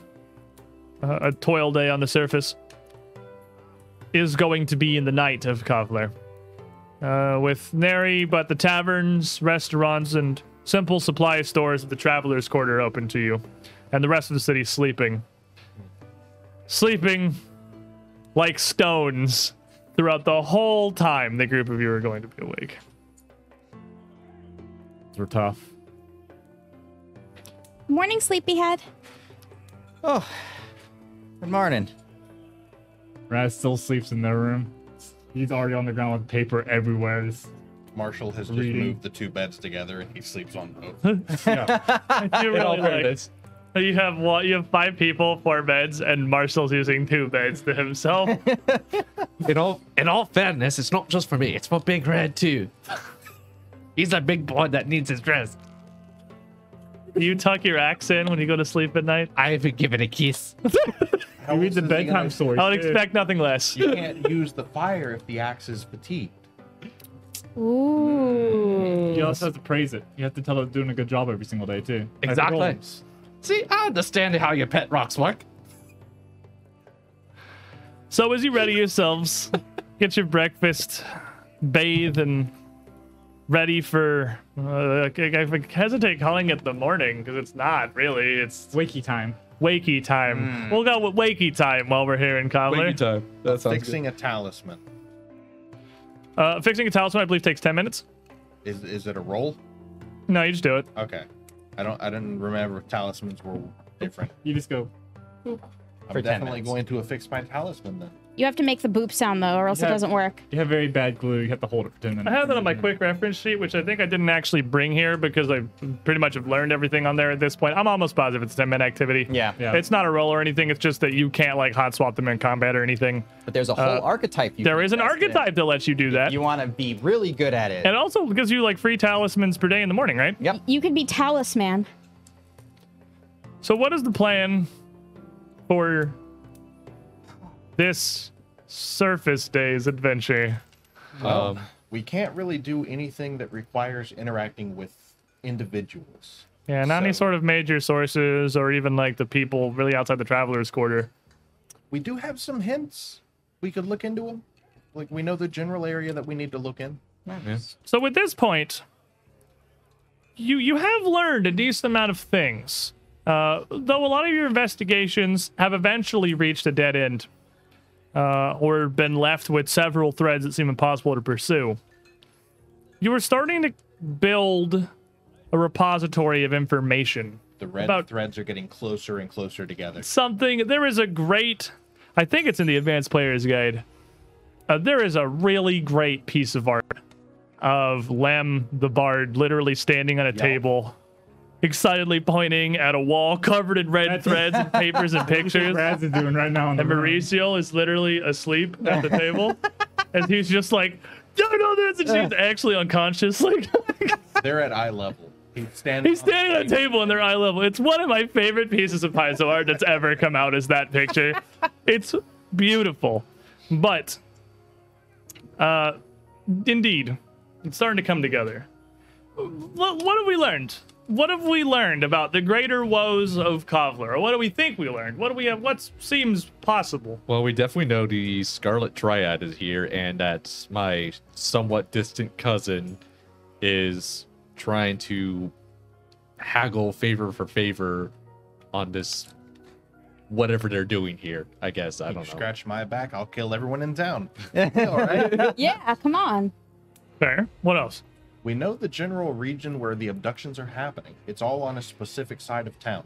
uh, a toil day on the surface, is going to be in the night of Kovlar. Uh, with nary but the taverns, restaurants, and simple supply stores of the Traveler's Quarter open to you, and the rest of the city sleeping sleeping like stones throughout the whole time the group of you are going to be awake. Those were tough. Morning, sleepyhead. Oh, good morning. Raz still sleeps in their room. He's already on the ground with paper everywhere. Just- Marshall has just moved the two beds together and he sleeps on both. yeah. You really like you have what you have five people, four beds, and Marshall's using two beds to himself. In all in all fairness, it's not just for me, it's for Big Red too. He's a big boy that needs his rest. You tuck your axe in when you go to sleep at night. I haven't given a kiss. You read the bedtime story. I would expect nothing less. You can't use the fire if the axe is fatigued. Ooh. You also have to praise it. You have to tell it it's doing a good job every single day too. Exactly. See, I understand how your pet rocks work. So as you ready yourselves, get your breakfast, bathe, and ready for. Uh, I, I hesitate calling it the morning because it's not really. It's Wakey time. wakey time. We'll go with wakey time while we're here in Kovlar. Wakey time. That sounds Fixing a talisman. Uh, fixing a talisman, I believe, takes ten minutes. Is is it a roll? No, you just do it. Okay. I don't. I didn't remember if talismans were different. You just go. I'm definitely minutes. going to affix my talisman then. You have to make the boop sound though, or else it doesn't work. You have very bad glue. You have to hold it for 10 minutes. I have that on my quick reference sheet, which I think I didn't actually bring here because I pretty much have learned everything on there at this point. I'm almost positive it's a 10 minute activity. Yeah. Yeah. It's not a roll or anything. It's just that you can't like hot swap them in combat or anything. But there's a whole Uh, archetype. You There an invest in. archetype that lets you do that. You want to be really good at it. And also gives you like free talismans per day in the morning, right? Yep. You could be talisman. So what is the plan for this surface days adventure? Um, We can't really do anything that requires interacting with individuals. Yeah, not any sort of major sources or even like the people really outside the traveler's quarter. We do have some hints. We could look into them. Like we know the general area that we need to look in. So at this point, you you have learned a decent amount of things. Uh, though a lot of your investigations have eventually reached a dead end, uh, or been left with several threads that seem impossible to pursue. You were starting to build a repository of information. The red About- threads are getting closer and closer together. Something there is a great, I think it's in the advanced player's guide. Uh, there is a really great piece of art of Lem the bard literally standing on a table, excitedly pointing at a wall covered in red That's- threads and papers and That's what pictures. Brad's is doing right now. In the And room. Mauricio is literally asleep at the table, and he's just like, "No, no, this," and she's actually unconscious. Like They're at eye level. He's standing. he's standing on a table and they're eye level. It's one of my favorite pieces of Paizo art that's ever come out. Is that picture? It's beautiful, but uh, indeed, it's starting to come together. What, what have we learned? What have we learned about the greater woes of Kovlar? Or what do we think we learned? What do we have? What seems possible? well, we definitely know the Scarlet Triad is here, and that my somewhat distant cousin is trying to haggle favor for favor on this whatever they're doing here. I guess I You don't know. scratch my back, I'll kill everyone in town. All right. Yeah, come on. Fair. What else? We know the general region where the abductions are happening. It's all on a specific side of town.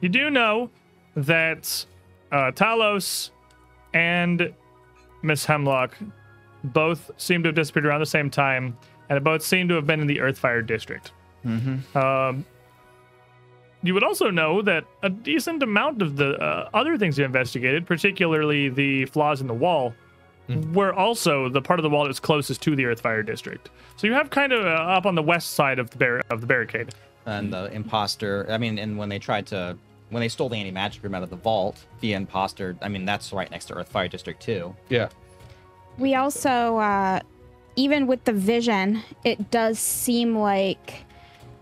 You do know that uh, Talos and Miss Hemlock both seem to have disappeared around the same time, and both seem to have been in the Earthfire district. Um, you would also know that a decent amount of the uh, other things you investigated, particularly the flaws in the wall, were also the part of the wall that's closest to the Earthfire district. So you have kind of uh, up on the west side of the bar- of the barricade. and the imposter. I mean, and when they tried to, when they stole the anti magic room out of the vault, the imposter. I mean, that's right next to Earthfire District too. Yeah. We also, uh, even with the vision, it does seem like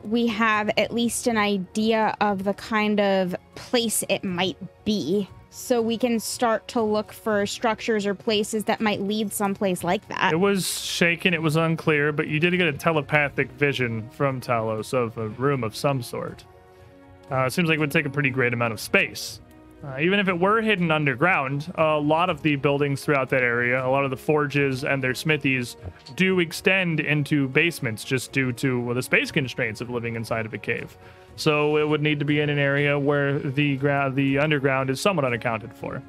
we have at least an idea of the kind of place it might be. So we can start to look for structures or places that might lead someplace like that. It was shaken, it was unclear, but you did get a telepathic vision from Talos of a room of some sort. Uh, it seems like it would take a pretty great amount of space. Uh, even if it were hidden underground, a lot of the buildings throughout that area, a lot of the forges and their smithies do extend into basements just due to well, the space constraints of living inside of a cave. So it would need to be in an area where the ground, the underground is somewhat unaccounted for.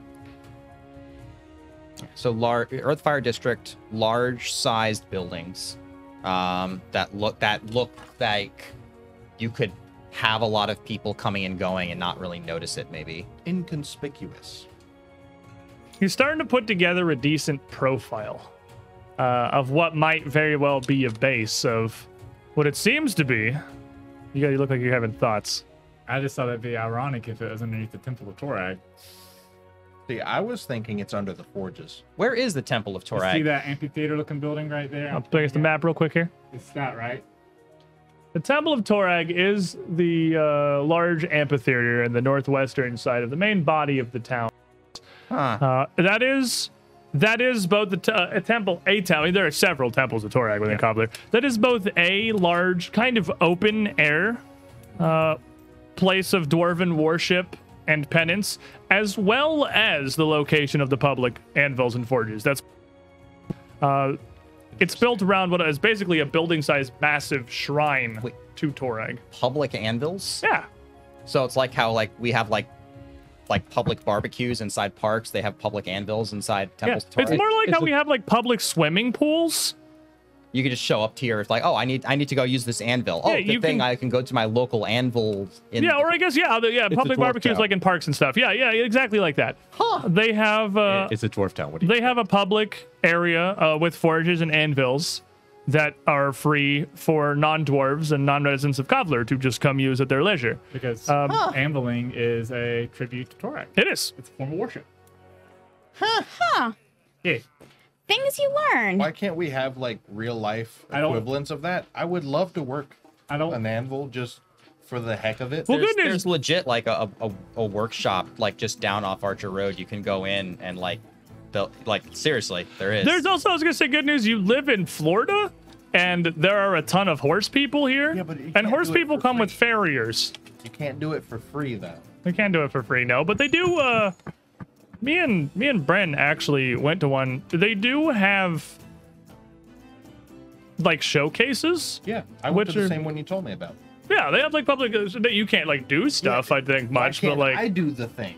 So, large Earthfire District, large-sized buildings um, that look that look like you could have a lot of people coming and going and not really notice it. Maybe. Inconspicuous. He's starting to put together a decent profile uh, of what might very well be a base of what it seems to be. You gotta look like you're having thoughts. I just thought it'd be ironic if it was underneath the Temple of Torag. See, I was thinking it's under the forges. Where is the Temple of Torag? You see that amphitheater-looking building right there? I'll bring us the map real quick here. It's that right? The Temple of Torag is the uh, large amphitheater in the northwestern side of the main body of the town. Huh. Uh, that is that is both t- uh, a temple, a temple. I mean, there are several temples of Torag within Kovlar. That is both a large, kind of open air uh, place of dwarven worship and penance, as well as the location of the public anvils and forges. That's uh, it's built around what is basically a building-sized, massive shrine Wait. to Torag. Public anvils. Yeah, So it's like how like we have like like public barbecues inside parks. They have public anvils inside temples. yeah. temples. It's more like how we have like public swimming pools. you can just show up to your it's like, oh, I need I need to go use this anvil. Oh, Yeah, good you thing can- I can go to my local anvil. In Yeah, or I guess yeah, the, yeah, a public barbecues town. like in parks and stuff. Yeah, yeah, exactly like that. Huh. They have uh, it's a dwarf town. What do you they have a public area uh, with forges and anvils that are free for non-dwarves and non-residents of Kovlar to just come use at their leisure. because Um, anviling is a tribute to Torag. It is. It's a form of worship. Huh. Yeah. Things you learn. Why can't we have like real life equivalents of that? I would love to work I don't. an anvil just for the heck of it. Well, there's, good news- there's legit like a, a, a workshop like just down off Archer Road. You can go in and like build like seriously, there is. There's also I was gonna say good news. You live in Florida, and there are a ton of horse people here. Yeah, but and horse people come free. with farriers. you can't do it for free though. They can't do it for free, no, but they do. uh Me and me and Bren actually went to one. They do have like showcases. Yeah, I went to the are- same one you told me about. Yeah, they have like public. uh, that You can't like do stuff. I think Why much, but like I do the thing.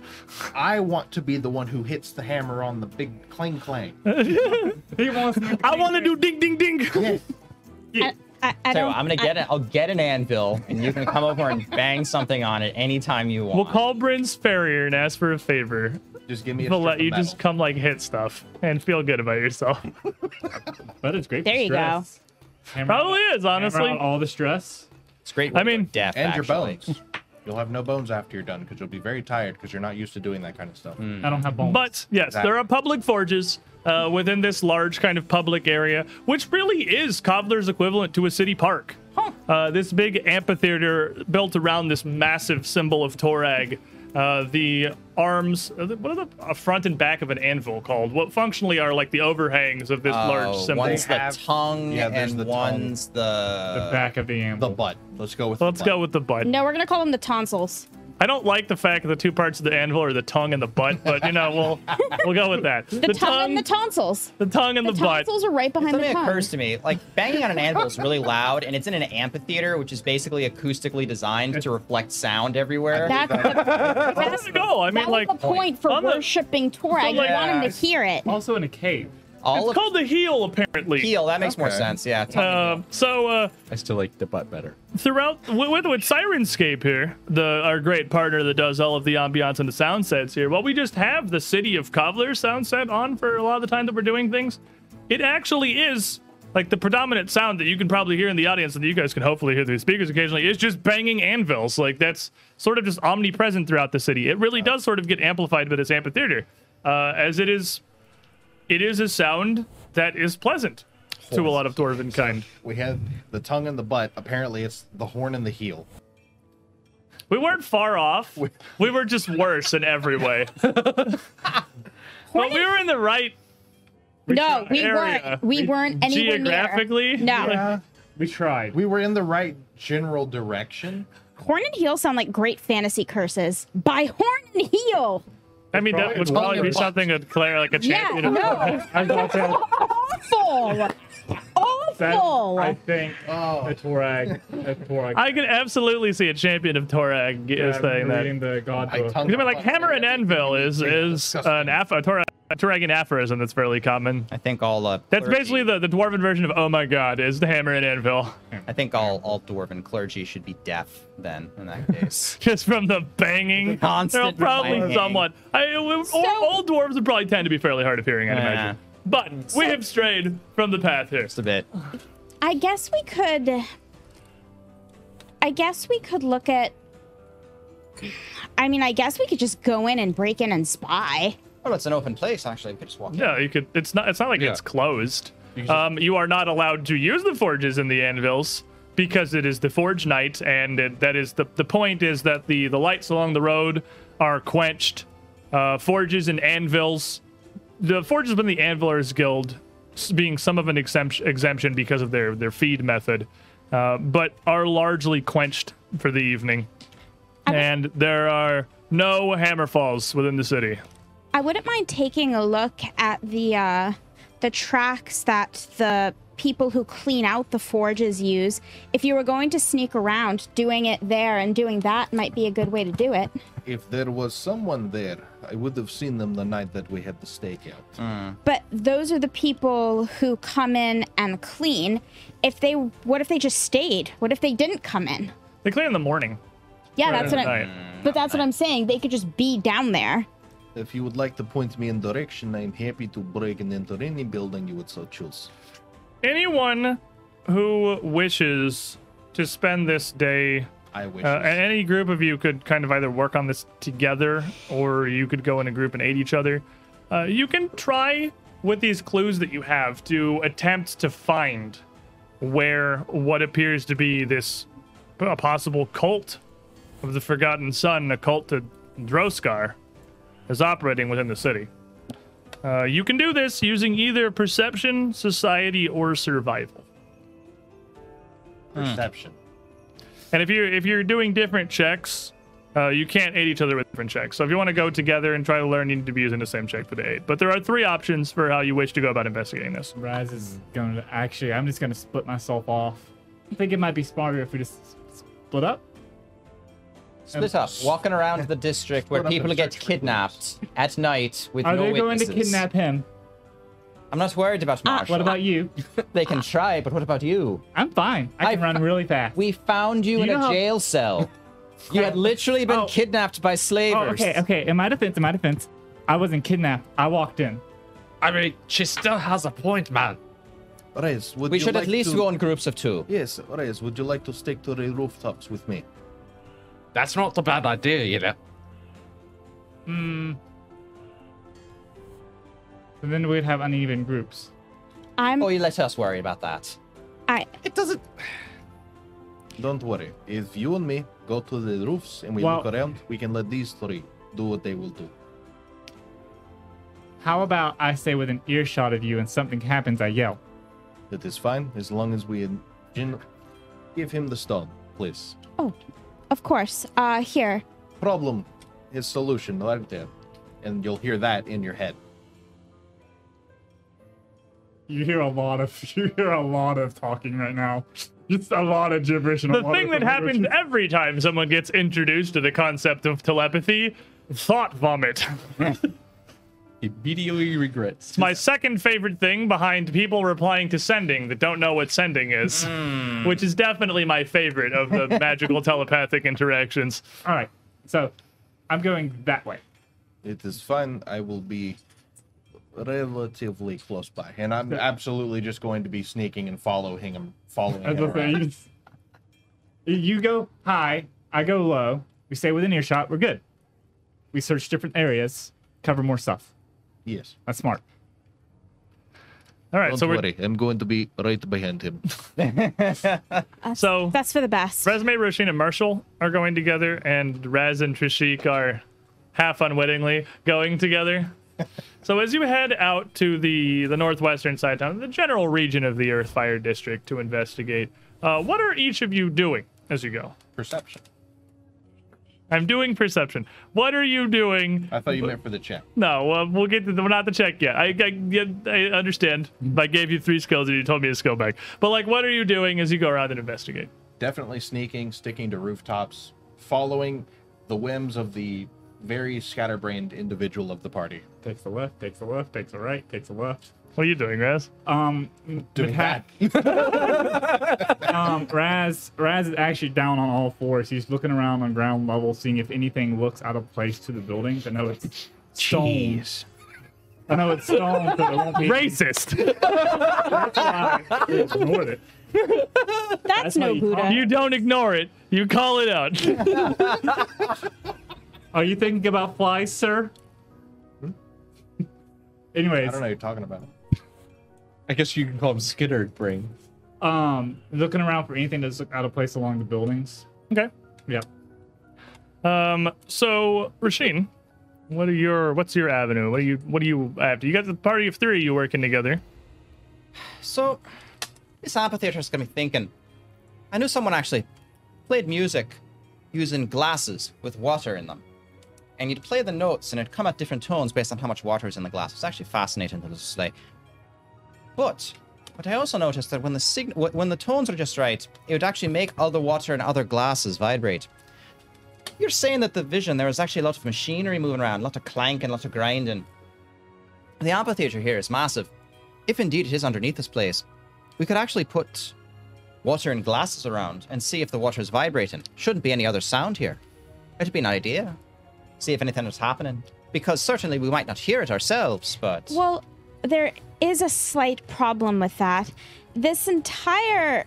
I want to be the one who hits the hammer on the big clang clang. He wants I want to do ding ding ding. Yes. I, I, I Tell you don't. what, I'm gonna get it. I'll get an anvil, and you can come over and bang something on it anytime you want. We'll call Bryn's farrier and ask for a favor. Just give me a They'll let you metal. just come like hit stuff and feel good about yourself. But it's great. There for you go. stress. Hammer Probably out- is honestly. out all the stress. It's great. I mean- deaf and your actually. bones. You'll have no bones after you're done because you'll be very tired because you're not used to doing that kind of stuff. Hmm. I don't have bones. But yes, That- there are public forges uh, within this large kind of public area, which really is Kovlar's equivalent to a city park. Uh, this big amphitheater built around this massive symbol of Torag. Uh, the arms, uh, what are the uh, front and back of an anvil called? What functionally are like the overhangs of this large Oh, symbol. One's They the tongue, yeah, and the tongue. one's the. the back of the anvil. The butt. Let's go with. Let's the go with the butt. no, we're gonna call them the tonsils. I don't like the fact that the two parts of the anvil are the tongue and the butt, but you know we'll we'll go with that. The, tongue, and the tonsils. the tongue and The, the, butt. tonsils are right behind Something the tongue. occurs to me, like banging on an anvil is really loud, and it's in an amphitheater, which is basically acoustically designed to reflect sound everywhere. That's the, Where that's, does it go? I mean, that like was the point for on worshiping Torag. you like- want him to hear it. Also in a cave. All it's of called the heel, apparently. heel, that makes more sense. Yeah. tongue and Um, so uh, I still like the butt better. throughout with, with with Syrinscape here, the our great partner that does all of the ambiance and the sound sets here. Well, we just have the city of Kovlar sound set on for a lot of the time that we're doing things. It actually is like the predominant sound that you can probably hear in the audience and that you guys can hopefully hear through the speakers occasionally is just banging anvils. Like that's sort of just omnipresent throughout the city. It really does sort of get amplified by this amphitheater, uh, as it is. It is a sound that is pleasant to a lot of dwarven kind. We had the tongue and the butt. Apparently, it's the horn and the heel. We weren't far off. We were just worse in every way. but we were in the right No, we area. weren't. We weren't anywhere geographically. Near. No. Yeah. We tried. We were in the right general direction. Horn and heel sound like great fantasy curses. By horn and heel. I mean, that would probably be something that Claire, like a Yeah, champion. of- no. I thought that. Awful. that I think Oh. a Torag. A Torag. I can absolutely see a champion of Torag yeah, is saying that. reading the God I book. tongue- You like hammer and anvil is is an Af- a Torag, a Toragian aphorism that's fairly common. I think all. Uh, That's clergy- basically the, the dwarven version of oh my god is the hammer and anvil. I think all all dwarven clergy should be deaf then. In that case. Just from the banging. constant They're probably banging. somewhat. I, or, So- old dwarves would probably tend to be fairly hard of hearing, I'd Yeah. imagine. But we have strayed from the path here. Just a bit. I guess we could. I guess we could look at. I mean, I guess we could just go in and break in and spy. Oh, it's an open place actually. We could just walk. in. Yeah, you could. It's not. It's not like Yeah. it's closed. You Um, you are not allowed to use the forges in the anvils because it is the forge night, and it, that is the the point is that the the lights along the road are quenched. Uh, forges and anvils the forges within the Anvilers Guild being some of an exemption, exemption because of their their feed method, uh, but are largely quenched for the evening, and there are no hammerfalls within the city. I wouldn't mind taking a look at the uh, the tracks that the people who clean out the forges use. If you were going to sneak around, doing it there and doing that might be a good way to do it. If there was someone there, I would have seen them the night that we had the stakeout. Mm. But those are the people who come in and clean. If they, what if they just stayed? What if they didn't come in? They clean in the morning. Yeah, rather that's what I'm. night. But that's what I'm saying. They could just be down there. If you would like to point me in direction, I'm happy to break and enter any building you would so choose. Anyone who wishes to spend this day I wish. Uh, and any group of you could kind of either work on this together or you could go in a group and aid each other. Uh, you can try with these clues that you have to attempt to find where what appears to be this a possible cult of the Forgotten Sun, a cult to Droskar, is operating within the city. Uh, you can do this using either perception, society, or survival. Perception. And if you're if you're doing different checks, uh, you can't aid each other with different checks. So if you want to go together and try to learn, you need to be using the same check for the aid. But there are three options for how you wish to go about investigating this. Raz is going to actually. I'm just going to split myself off. I think it might be smarter if we just split up. Split up, walking around the district where people get kidnapped at night with Are no they going to kidnap him? I'm not worried about ah, Marshall. What about you? They can try, but what about you? I'm fine. I can I- run really fast. We found you Do in you a know how- jail cell. You had literally been Oh. kidnapped by slavers. Oh, okay, okay. In my defense, in my defense, I wasn't kidnapped. I walked in. I mean, she still has a point, man. Reyes, would We you should like at least to... go in groups of two. Yes, Reyes, would you like to stick to the rooftops with me? That's not a bad idea, you know. Hmm. So then we'd have uneven groups. I'm. Oh, you let us worry about that. I. It doesn't. Don't worry. If you and me go to the roofs and we Well- look around, we can let these three do what they will do. How about I stay within earshot of you and something happens, I yell. That is fine, as long as we Jin, give him the stone, please. Oh, of course. Uh, here. Problem, is solution, right there. And you'll hear that in your head. You hear a lot of you hear a lot of talking right now. Just a lot of gibberish. And a The lot thing of that happens every time someone gets introduced to the concept of telepathy thought vomit. Immediately regrets. It's my second favorite thing behind people replying to sending that don't know what sending is, hmm. which is definitely my favorite of the magical telepathic interactions. All right, so I'm going that way. It is fine. I will be relatively close by. And I'm absolutely just going to be sneaking and following him, following As him I around. you go high, I go low. We stay within earshot. We're good. We search different areas, cover more stuff. Yes. That's smart. All right, Don't so we're worry. I'm going to be right behind him. so That's for the best. Resume, Roshin, and Marshall are going together, and Raz and Trishik are half unwittingly going together. so as you head out to the the northwestern side town, the general region of the Earthfire District to investigate, uh, what are each of you doing as you go? Perception. I'm doing perception. What are you doing? I thought you meant for the check. No, uh, we'll get to the, not the check yet. I, I, I understand. I gave you three skills and you told me to skill back. But like, what are you doing as you go around and investigate? Definitely sneaking, sticking to rooftops, following the whims of the very scatterbrained individual of the party. Takes a left, takes a left, takes a right, takes a left. What are you doing, Raz? Um, Doing the cat- um, Raz, Raz is actually down on all fours. He's looking around on ground level, seeing if anything looks out of place to the buildings. I know it's stone. I know it's stone, so there won't be. Racist. That's why I ignored it. That's, That's no how you Buddha. you don't ignore it. You call it out. Are you thinking about flies, sir? Anyways, I don't know what you're talking about. I guess you can call him skittered brain. um, looking around for anything that's out of place along the buildings. okay. Yeah. Um. So, Rasheen, What are your what's your avenue? What are you what do you after? You got the party of three you working together. So, this amphitheater's got me thinking. I knew someone actually played music using glasses with water in them. And you'd play the notes and it'd come at different tones based on how much water is in the glass. It's actually fascinating to display. But but I also noticed that when the when the tones are just right, it would actually make other water in other glasses vibrate. You're saying that the vision there is actually a lot of machinery moving around, a lot of clank and a lot of grinding. The amphitheater here is massive. If indeed it is underneath this place, we could actually put water and glasses around and see if the water is vibrating. Shouldn't be any other sound here. It'd be an idea. See if anything was happening. Because certainly we might not hear it ourselves, but Well, there is a slight problem with that. This entire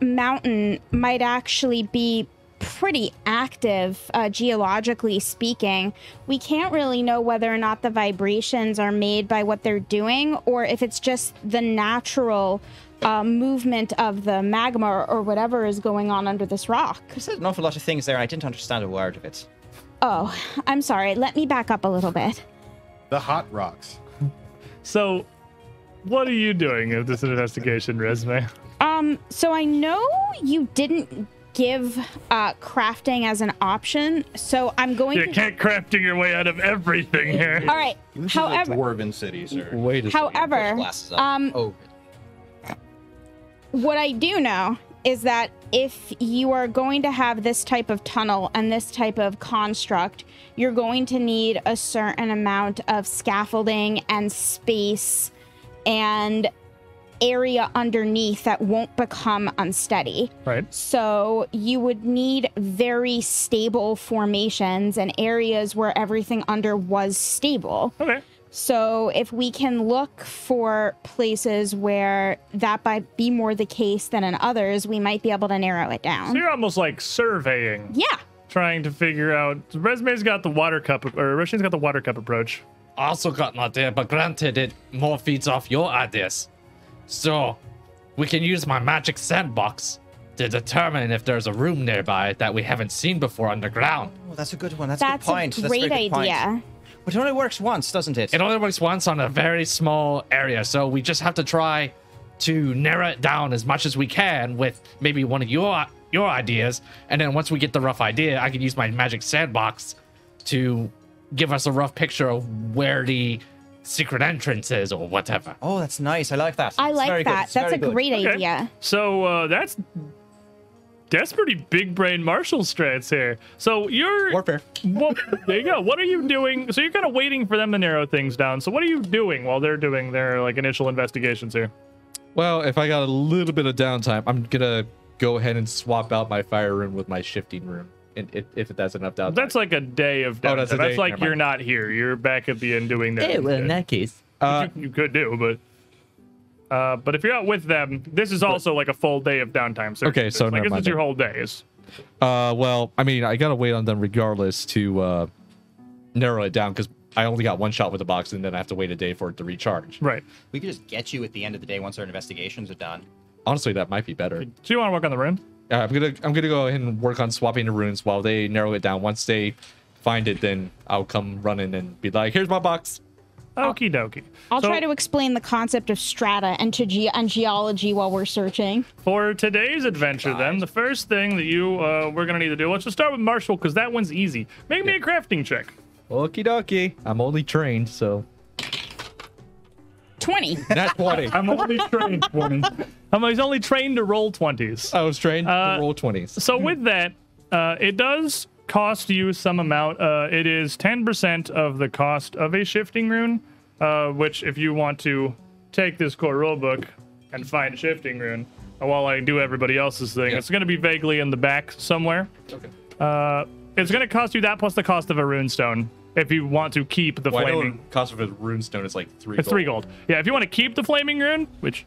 mountain might actually be pretty active, uh, geologically speaking. We can't really know whether or not the vibrations are made by what they're doing or if it's just the natural uh, movement of the magma or, or whatever is going on under this rock. you said an awful lot of things there. I didn't understand a word of it. Oh, I'm sorry. Let me back up a little bit. The hot rocks. So what are you doing at this investigation, Resume? Um, so I know you didn't give uh crafting as an option, so I'm going to You to can't crafting your way out of everything here. All right. This However, is a dwarven city, sir. Wait a second. however, Glasses up. um oh, what I do know is that if you are going to have this type of tunnel and this type of construct, you're going to need a certain amount of scaffolding and space and area underneath that won't become unsteady. Right. So you would need very stable formations and areas where everything under was stable. Okay. So if we can look for places where that might be more the case than in others, we might be able to narrow it So down. you're almost like surveying, Yeah. trying to figure out. Resume's got the water cup, or Roshin's got the water cup approach. also got an idea, but granted, it more feeds off your ideas. So, we can use my magic sandbox to determine if there's a room nearby that we haven't seen before underground. oh, that's a good one. That's, That's a good point. a That's great very good point. Idea. But it only works once, doesn't it? It only works once on a very small area, so we just have to try to narrow it down as much as we can with maybe one of your your ideas, and then once we get the rough idea, I can use my magic sandbox to give us a rough picture of where the secret entrance is or whatever. Oh, that's nice. I like that. I It's like very that. It's That's a good. great Okay. idea. So uh, that's that's pretty big brain Marshall strats here. So you're Warfare. Well, there you go. What are you doing? So you're kind of waiting for them to narrow things down. So what are you doing while they're doing their like initial investigations here? Well, if I got a little bit of downtime, I'm gonna go ahead and swap out my fire room with my shifting rune, and if, if that's enough downtime. That's like a day of downtime. Oh, that's a That's like Never you're mind. not here. You're back at the end doing that. case. Uh, you, you could do, but uh, but if you're out with them, this is also like a full day of downtime. So Okay, so like never this is your whole day. Is uh, well, I mean, I gotta wait on them regardless to uh, narrow it down because I only got one shot with the box, and then I have to wait a day for it to recharge. right. We could just get you at the end of the day once our investigations are done. Honestly, that might be better. Do you want to work on the rune? Uh, I'm gonna I'm gonna go ahead and work on swapping the runes while they narrow it down. Once they find it, then I'll come running and be like, "Here's my box." Okie dokie. I'll So- try to explain the concept of strata and to ge- and geology while we're searching. For today's adventure, then, the first thing that you uh, we're gonna need to do. Let's just start with Marshall because that one's easy. Make me a crafting check. Okie dokie. I'm only trained, so 20. not 20. I'm only trained 20. Um, he's only trained to roll twenties. I was trained Uh, to roll 20s. So with that, uh, it does cost you some amount. Uh, it is ten percent of the cost of a shifting rune. Uh, which, if you want to take this core rulebook and find shifting rune, uh, while I do everybody else's thing, it's going to be vaguely in the back somewhere. Okay. Uh, it's going to cost you that plus the cost of a rune stone if you want to keep the Well, flaming. the cost of a rune stone is like three. It's three gold. Yeah, if you want to keep the flaming rune, which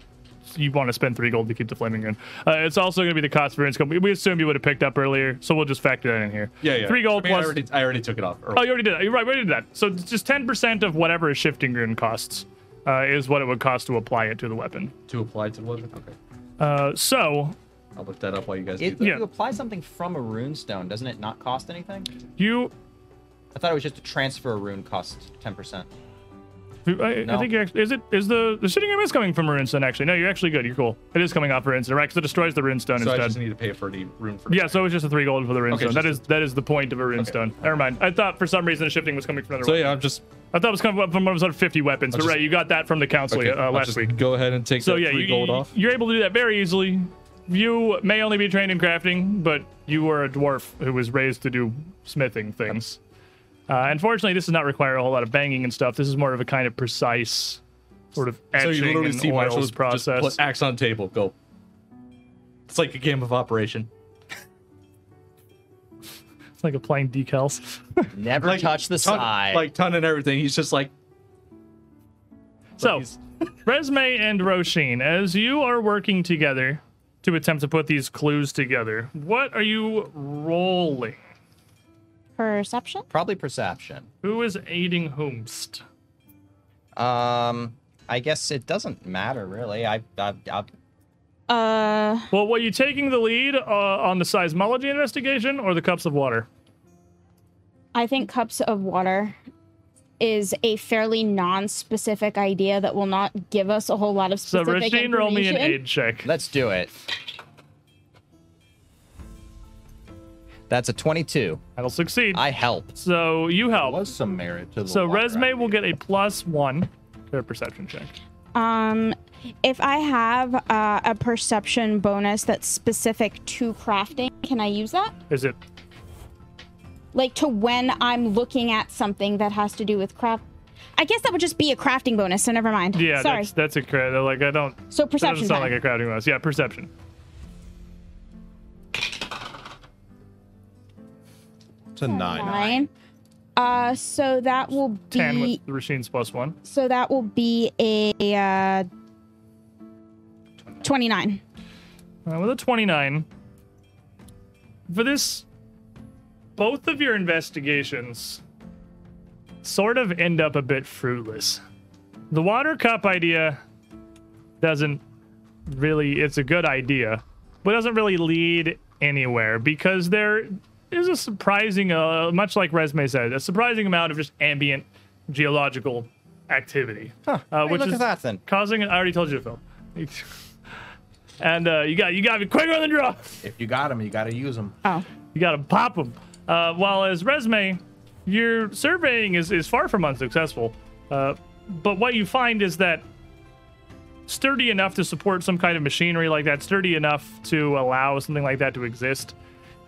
you want to spend three gold to keep the flaming rune, uh, it's also going to be the cost for rune scope. We- We assume you would have picked up earlier, so we'll just factor that in here. Yeah, yeah. Three gold I mean, I plus. already, I already took it off. Oh, you already did that. You're right. We already did that. So just ten percent of whatever a shifting rune costs uh, is what it would cost to apply it to the weapon. to apply it to the weapon. Okay. Uh, so I'll look that up while you guys If do that. Yeah. you apply something from a rune stone, doesn't it not cost anything? you I thought it was just to transfer a rune cost 10%. I, I think you actually, is it is the the shitting room is coming from runestone actually. No, you're actually good. You're cool. It is coming off runestone, right? Because it destroys the runestone So I instead. just need to pay for the room for. Yeah, so it's just a three gold for the runestone. just that is that is the point of a runestone. Never mind. I thought for some reason the shifting was coming from another. So weapon. yeah, I'm just I thought it was coming from one of those 50 weapons. But just- right, you got that from the council okay, uh, last just week. Go ahead and take So that yeah, three you, gold off. you're able to do that very easily. You may only be trained in crafting, but you were a dwarf who was raised to do smithing things. Uh, unfortunately, this does not require a whole lot of banging and stuff. This is more of a kind of precise sort of So you literally and see oils Marshall process. just put axe on table. Go. It's like a game of operation. It's like applying decals. Never Like, touch the ton, side. Like ton and everything. He's just like. So, he's- Resme and Roshin, as you are working together to attempt to put these clues together, what are you rolling? Perception? Probably perception. Who is aiding whomst? Um, I guess it doesn't matter really. I, I, I Uh, Well, were you taking the lead uh, on the seismology investigation or the cups of water? I think cups of water is a fairly non-specific idea that will not give us a whole lot of specific So, specific Roshin, roll me an aid check. let's do it. That's a 22. That'll succeed. I help. so, you help. There was some merit to the So, resume Resme will get a plus one to a perception check. Um, if I have uh, a perception bonus that's specific to crafting, can I use that? Is it Like to when I'm looking at something that has to do with craft. I guess that would just be a crafting bonus, so never mind. Yeah, Sorry. that's that's a credit. Like I don't. So That perception doesn't sound time. like a crafting bonus. Yeah, perception. It's a nine. Nine. Uh, so that will be Ten with the machines plus one. so that will be a uh, twenty-nine. Uh, with a 29. For this, both of your investigations sort of end up a bit fruitless. The water cup idea doesn't really, it's a good idea, but doesn't really lead anywhere because there is a surprising, uh, much like Resme said, a surprising amount of just ambient geological activity. Huh. Uh, Hey, which look is at that then. causing, I already told you to film. And uh, you got you got to be quicker on the draw. If you got them, you got to use them. Oh. You got to pop them. Uh, while as resume, your surveying is, is far from unsuccessful. Uh, but what you find is that sturdy enough to support some kind of machinery like that, sturdy enough to allow something like that to exist,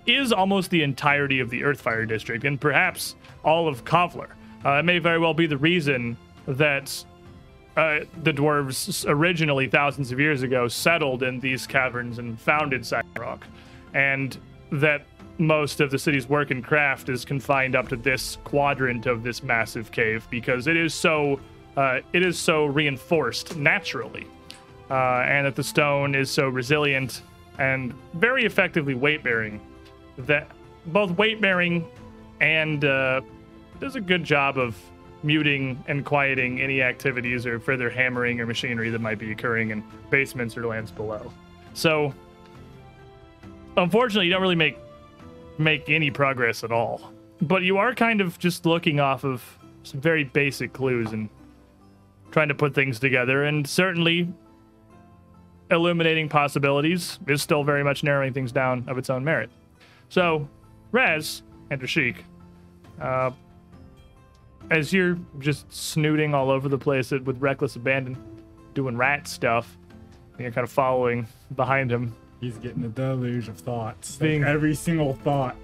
is almost the entirety of the Earthfire District, and perhaps all of Kovlar. Uh, it may very well be the reason that uh, the dwarves originally, thousands of years ago, settled in these caverns and founded Rock, and that most of the city's work and craft is confined up to this quadrant of this massive cave because it is so uh, it is so reinforced naturally, uh, and that the stone is so resilient and very effectively weight bearing that both weight bearing and uh, does a good job of muting and quieting any activities or further hammering or machinery that might be occurring in basements or lands below. So, unfortunately, you don't really make make any progress at all. But you are kind of just looking off of some very basic clues and trying to put things together, and certainly illuminating possibilities is still very much narrowing things down of its own merit. So, Raz and Rashik, uh, as you're just snooting all over the place with reckless abandon, doing rat stuff, and you're kind of following behind him. He's getting a deluge of thoughts. Being- Like every single thought,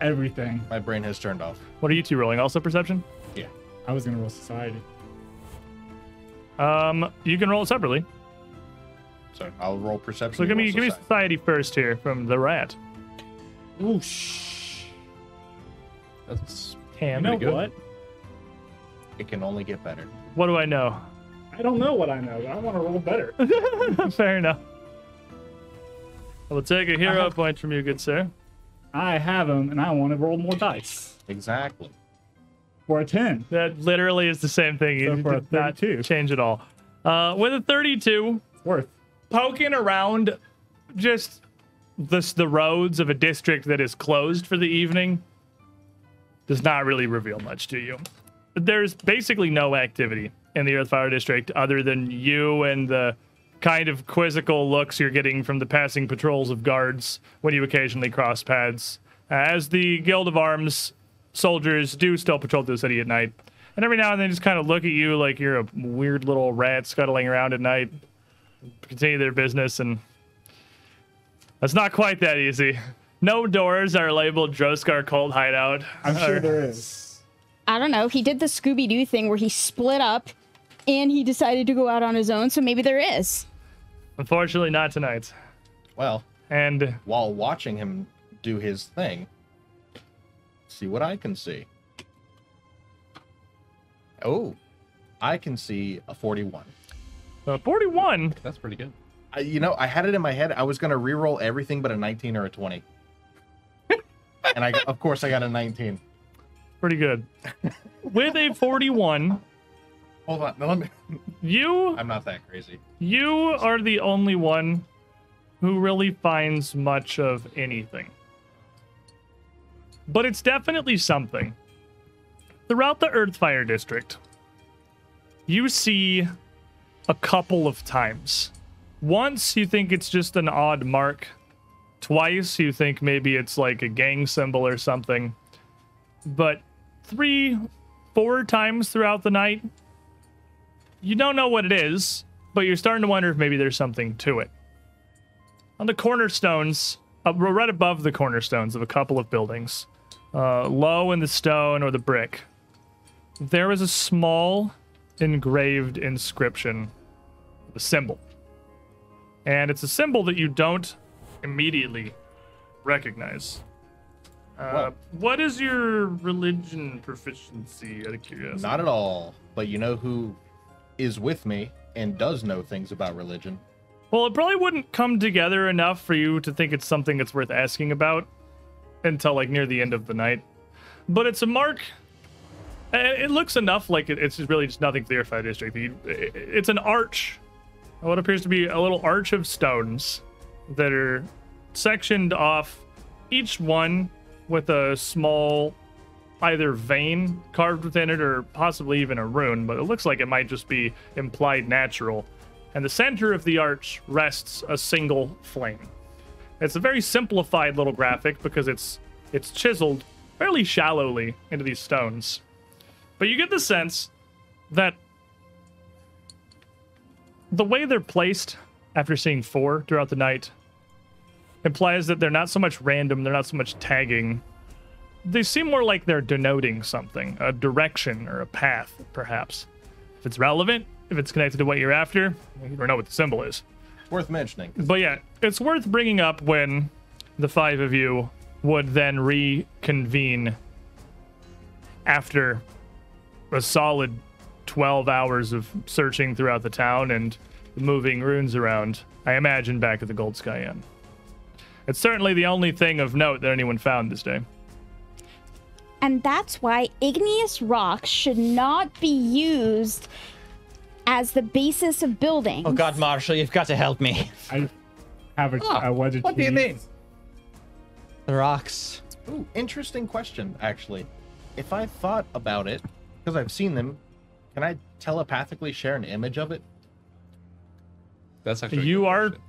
everything. My brain has turned off. What are you two rolling? Also perception? Yeah. I was gonna roll society. Um, you can roll it separately. So I'll roll perception. So give me roll give me society. society first here from the rat. Whoosh. That's You Ham. know good. what? It can only get better. What do I know? I don't know what I know, but I want to roll better. Fair enough. I will take a hero Uh-huh. point from you, good sir. I have them, and I want to roll more dice Exactly. for a ten. That literally is the same thing. So You for a did not 32. change at all. Uh, with a 32, It's worth. poking around just this, the roads of a district that is closed for the evening, does not really reveal much to you. But there's basically no activity in the Earthfire District other than you and the kind of quizzical looks you're getting from the passing patrols of guards when you occasionally cross paths. As the Guild of Arms soldiers do still patrol the city at night. And every now and then just kind of look at you like you're a weird little rat scuttling around at night, continue their business, and that's not quite that easy. No doors are labeled Droskar Cult Hideout. I'm sure there is. I don't know. He did the Scooby Doo thing where he split up and he decided to go out on his own, so maybe there is. Unfortunately, not tonight. Well, And while watching him do his thing, see what I can see. Oh, I can see a 41. uh, 41. That's pretty good. I, you know, I had it in my head. I was gonna re-roll everything but a 19 or a 20, and I, of course, I got a 19. Pretty good. With a 41, Hold on, now let me. you I'm not that crazy. you are the only one who really finds much of anything. But it's definitely something. Throughout the Earthfire District, you see a couple of times. Once you think it's just an odd mark. Twice you think maybe it's like a gang symbol or something. But three, four times throughout the night, you don't know what it is, but you're starting to wonder if maybe there's something to it. On the cornerstones, uh, right above the cornerstones of a couple of buildings, uh, low in the stone or the brick, there is a small engraved inscription, a symbol. And it's a symbol that you don't immediately recognize. Uh, What? is your religion proficiency out of curiosity? Not at all. But you know who is with me and does know things about religion? Well, it probably wouldn't come together enough for you to think it's something that's worth asking about until like near the end of the night. But it's a mark. uh, It looks enough like it's really just nothing for the Earthfire District. It's an arch, Uh, what appears to be a little arch of stones that are sectioned off, each one with a small either vein carved within it or possibly even a rune, but it looks like it might just be implied natural. And the center of the arch rests a single flame. It's a very simplified little graphic because it's it's chiseled fairly shallowly into these stones. But you get the sense that the way they're placed after seeing four throughout the night implies that they're not so much random, they're not so much tagging, they seem more like they're denoting something, a direction or a path, perhaps. If it's relevant, if it's connected to what you're after, you don't know what the symbol is. Worth mentioning. But yeah, it's worth bringing up when the five of you would then reconvene after a solid 12 hours of searching throughout the town and moving runes around. I imagine back at the Gold Sky Inn. It's certainly the only thing of note that anyone found this day. And that's why igneous rocks should not be used as the basis of building. oh God, Marshall, you've got to help me. I have a, oh, a wedge of what do you mean? The rocks. Ooh, interesting question, actually. If I thought about it, because I've seen them, can I telepathically share an image of it? That's actually. You are question.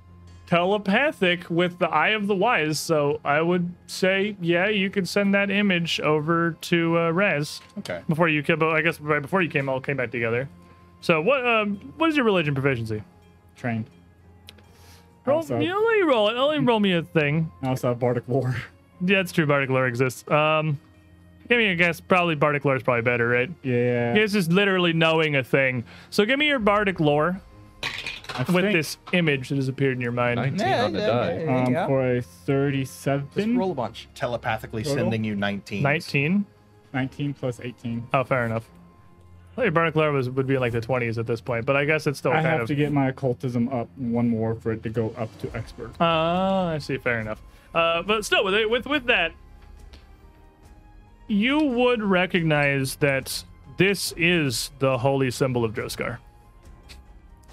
telepathic with the Eye of the Wise, so I would say, yeah, you could send that image over to uh, Raz Okay. before you came. I guess right before you came, all came back together. So what? Um, what is your religion proficiency? Trained. Roll, Also- you know, let me roll it. Let me roll me a thing. I also have Bardic Lore. Yeah, it's true. Bardic lore exists. Um, give me a guess. Probably Bardic lore is probably better, right? Yeah. It's just literally knowing a thing. So give me your Bardic lore I with think, this image that has appeared in your mind. 19 on the die. Um, yeah. for a 37. Just 37, roll a bunch. Telepathically Total? sending you 19. 19. 19 plus 18. Oh, fair enough. I thought your Bardic lore was, would be in like the 20s at this point, but I guess it's still kind of. I have of. to get my occultism up one more for it to go up to expert. Ah, I see. Fair enough. Uh, but still, with it, with with that, you would recognize that this is the holy symbol of Droskar.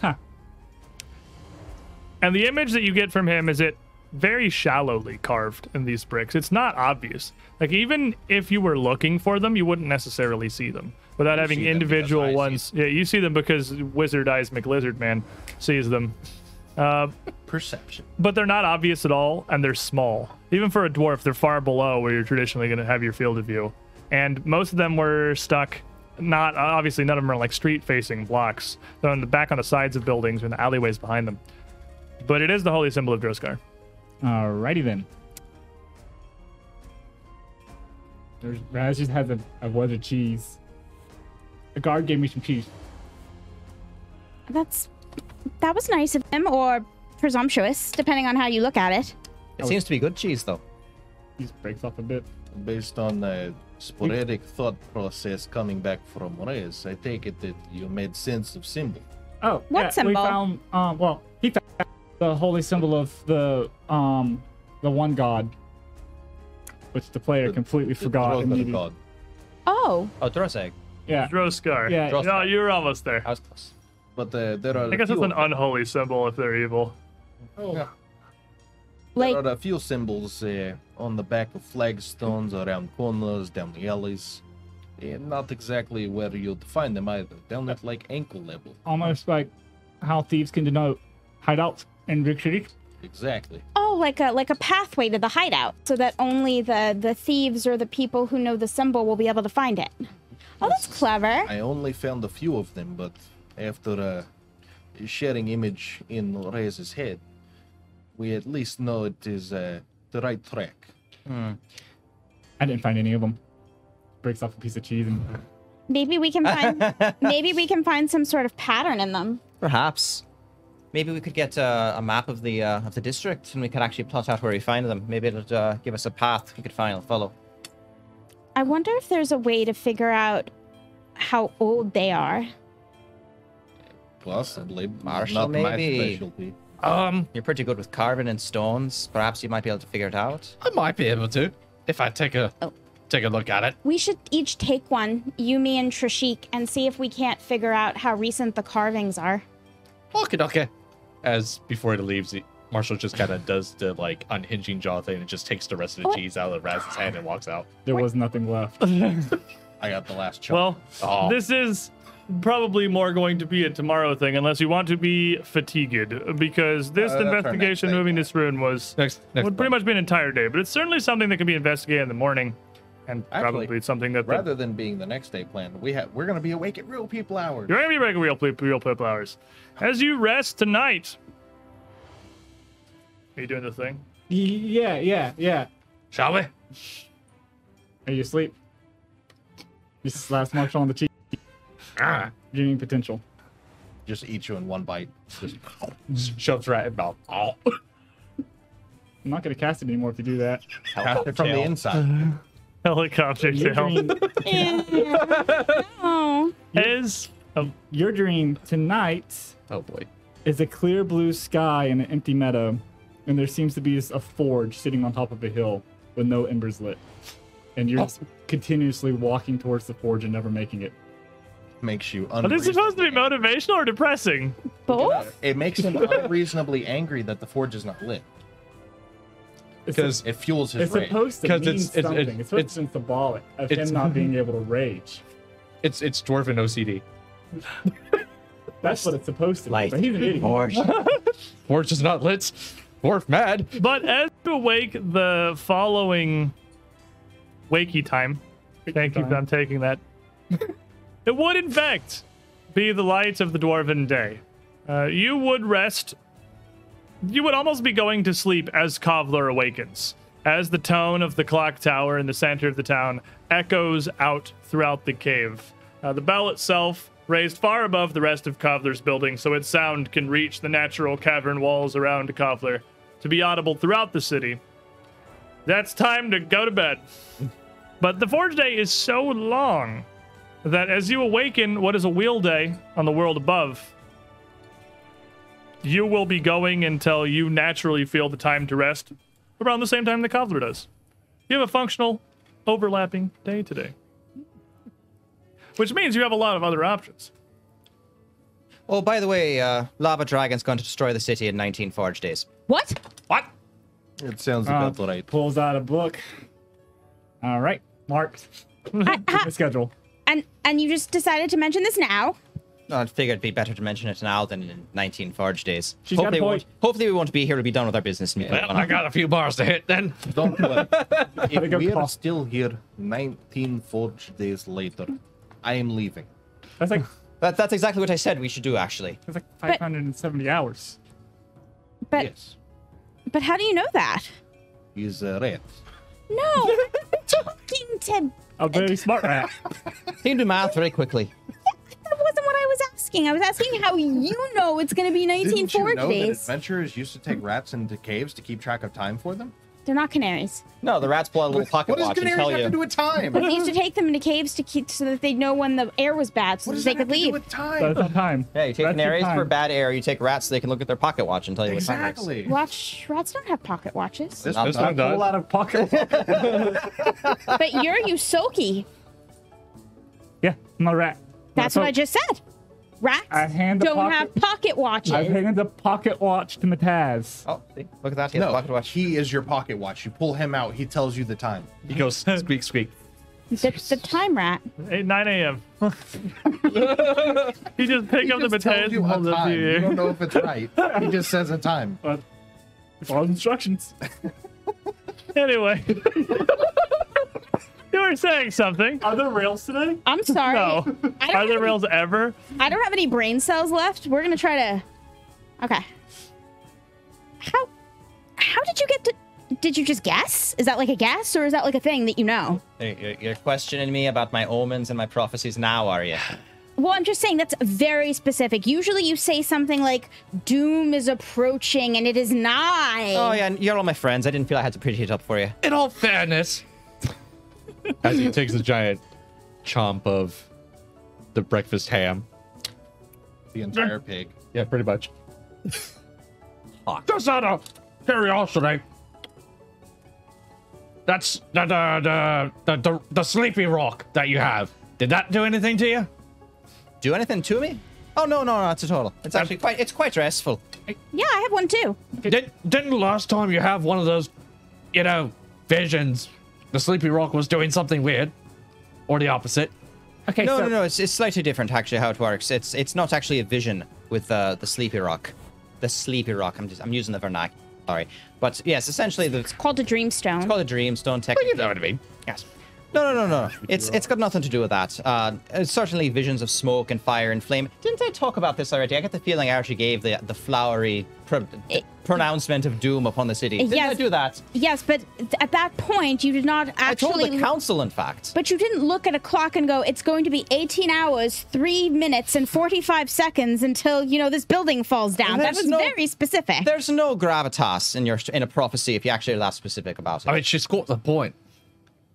Huh. And the image that you get from him is it very shallowly carved in these bricks. It's not obvious. Like even if you were looking for them, you wouldn't necessarily see them without having see them because I individual ones. Yeah, you see them because Wizard Eyes McLizard Man sees them. Uh, Perception. but they're not obvious at all, and they're small. Even for a dwarf, they're far below where you're traditionally going to have your field of view. And most of them were stuck. Not obviously, none of them are like street-facing blocks. They're on the back on the sides of buildings or in the alleyways behind them. But it is the holy symbol of Droskar. Alrighty then. There's Raz just has a, a wedge of cheese. The guard gave me some cheese. That's that was nice of him, or presumptuous, depending on how you look at it. It seems to be good cheese, though. Cheese breaks off a bit. Based on the sporadic thought process coming back from Reyes, I take it that you made sense of symbol. Oh, What yeah, We symbol? found, um, well, he found the holy symbol of the, um, the one god, which the player completely forgot. Droskar immediately. god. Oh, Oh, Droseg. Yeah, Droskar. Yeah. No, you were almost there. I was close. But uh, there are I guess it's an unholy symbol if they're evil. Like There are a few symbols uh, on the back of flagstones, around corners, down the alleys. Eh, not exactly where you'd find them either. Down at like ankle level. almost like how thieves can denote hideouts in big cities. Exactly. oh, like a like a pathway to the hideout, so that only the the thieves or the people who know the symbol will be able to find it. Oh, that's clever. I only found a few of them, but after uh, sharing image in Reyes' head, we at least know it is uh, the right track. I didn't find any of them. Breaks off a piece of cheese and Maybe we can find maybe we can find some sort of pattern in them. Perhaps. Maybe we could get uh, a map of the uh, of the district, and we could actually plot out where we find them. Maybe it'll uh, give us a path we could find and follow. I wonder if there's a way to figure out how old they are. Possibly. Marshall, not my maybe. Specialty. Um, You're pretty good with carving and stones. Perhaps you might be able to figure it out. I might be able to if I take a Oh. take a look at it. We should each take one, you, me, and Trishik, and see if we can't figure out how recent the carvings are. Okay, okay. As before it leaves, he- Marshall just kind of does the like unhinging jaw thing and just takes the rest of the What? cheese out of Raz's hand and walks out. there was nothing left. I got the last chunk. Well, Oh. this is probably more going to be a tomorrow thing, unless you want to be fatigued, because this Uh, investigation next day. moving this rune was Next, next would pretty much be an entire day. But it's certainly something that can be investigated in the morning, and Actually, probably something that the, Rather than being the next day plan, we have we're gonna be awake at real people hours. you're gonna be breaking real people, real people hours. As you rest tonight, are you doing the thing? Yeah, yeah, yeah. shall we? Are you asleep? This is last march on the cheese. Ah, Dreaming potential. Just eat you in one bite. Just shoves right about. mouth. Oh. I'm not gonna cast it anymore if you do that. cast it from the inside. Helicopter Your tail dream, Oh, is oh, your dream tonight oh boy. is a clear blue sky and an empty meadow, and there seems to be a forge sitting on top of a hill with no embers lit. And you're just continuously walking towards the forge and never making it. Makes you. are this supposed to be motivational or depressing? both? It makes him unreasonably angry that the forge is not lit. Because It fuels his it's rage. supposed to 'Cause mean it's- it's- something. it's- It's, supposed it's- to be symbolic of it's- him not being able to rage. it's it's dwarven OCD. That's what it's supposed to be. Light. But he's an idiot. Forge. Forge is not lit. Dwarf mad. But as you awake the following wakey time, thank you, time. I'm taking that. It would, in fact, be the light of the dwarven day. Uh, you would rest. You would almost be going to sleep as Kovlar awakens, as the tone of the clock tower in the center of the town echoes out throughout the cave. Uh, the bell itself raised far above the rest of Kovlar's building, so its sound can reach the natural cavern walls around Kovlar to be audible throughout the city. That's time to go to bed. But the Forge Day is so long that as you awaken what is a wheel day on the world above, you will be going until you naturally feel the time to rest around the same time the Kovlar does. You have a functional, overlapping day today. Which means you have a lot of other options. Oh, by the way, uh, Lava Dragon's going to destroy the city in 19 Forge days. What? What? It sounds Uh, about right. Pulls out a book. All right, Mark. the schedule. And and you just decided to mention this now? No, I figured it'd be better to mention it now than in 19 Forge days. She's got a hopefully, we won't, hopefully, we won't be here to be done with our business. And be Well, I got a few bars to hit then. Don't worry. if we are still here 19 Forge days later, I am leaving. That's like that, that's exactly what I said we should do, actually. that's like 570 hours. But yes. but how do you know that? He's uh, red. No. Talking to A very smart rat. He can do math very quickly. that wasn't what I was asking. I was asking how you know it's gonna be 19 Didn't you forge know that adventurers used to take rats into caves to keep track of time for them? They're not canaries. No, the rats pull out a little pocket What does watch and canaries tell have you. to do with time? They used to take them into caves to keep so that they'd know when the air was bad, so What that does they that have could to do leave. with time? it's on time. Yeah, you take That's your canaries for bad air. You take rats so they can look at their pocket watch and tell you what time it is. Exactly. Watch rats don't have pocket watches. This Not one This one does. does. Pull out of pocket. But you're Ysoki. yeah, I'm a rat. That's So what I just said. Rats I hand don't pocket- have pocket watches. I've handed the pocket watch to Mataz. Oh, see? Look at that. He has a No, pocket watch. he is your pocket watch. You pull him out, he tells you the time. He goes squeak squeak. the, the time rat. 8, 9 a.m. he just pick He up the just tells potatoes you and a hold it to time. You you. don't know if it's right. He just says a time. But follow instructions. Anyway. You were saying something. Are there rails today? I'm sorry. No. I don't, Are have there any, rails ever? I don't have any brain cells left. We're gonna try to. Okay. How? How did you get to? Did you just guess? Is that like a guess, or is that like a thing that you know? You're, you're- you're questioning me about my omens and my prophecies now, are you? Well, I'm just saying that's very specific. Usually, you say something like "Doom is approaching" and it is nigh. Oh, yeah, you're all my friends. I didn't feel I had to pretty it up for you. In all fairness, As he takes a giant chomp of the breakfast ham. The entire pig. Yeah, pretty much. just out of curiosity, that's the the, the the the the sleepy rock that you have. Did that do anything to you? Do anything to me? Oh no, no, no, it's a total. It's actually quite. It's quite restful. Yeah, I have one too. Did, didn't last time you have one of those, you know, visions? The sleepy rock was doing something weird, or the opposite. Okay, No, so no, no. It's, it's slightly different actually how it works. It's it's not actually a vision with uh, the sleepy rock. The sleepy rock. I'm just I'm using the vernacular. Sorry, but yes, essentially the, it's Called a dreamstone. It's called a dreamstone You know what I mean? Yes. No, no, no, no. It's it's got nothing to do with that. Uh, certainly visions of smoke and fire and flame. Didn't I talk about this already? I get the feeling I actually gave the the flowery pro- It- pronouncement of doom upon the city. Didn't I Yes. do that? yes, but th- at that point, you did not actually. I told actually. the council, in fact. But you didn't look at a clock and go, it's going to be 18 hours, 3 minutes, and 45 seconds until, you know, this building falls down. That was no- very specific. There's no gravitas in your in a prophecy if you actually are that specific about it. I mean, she's got the point.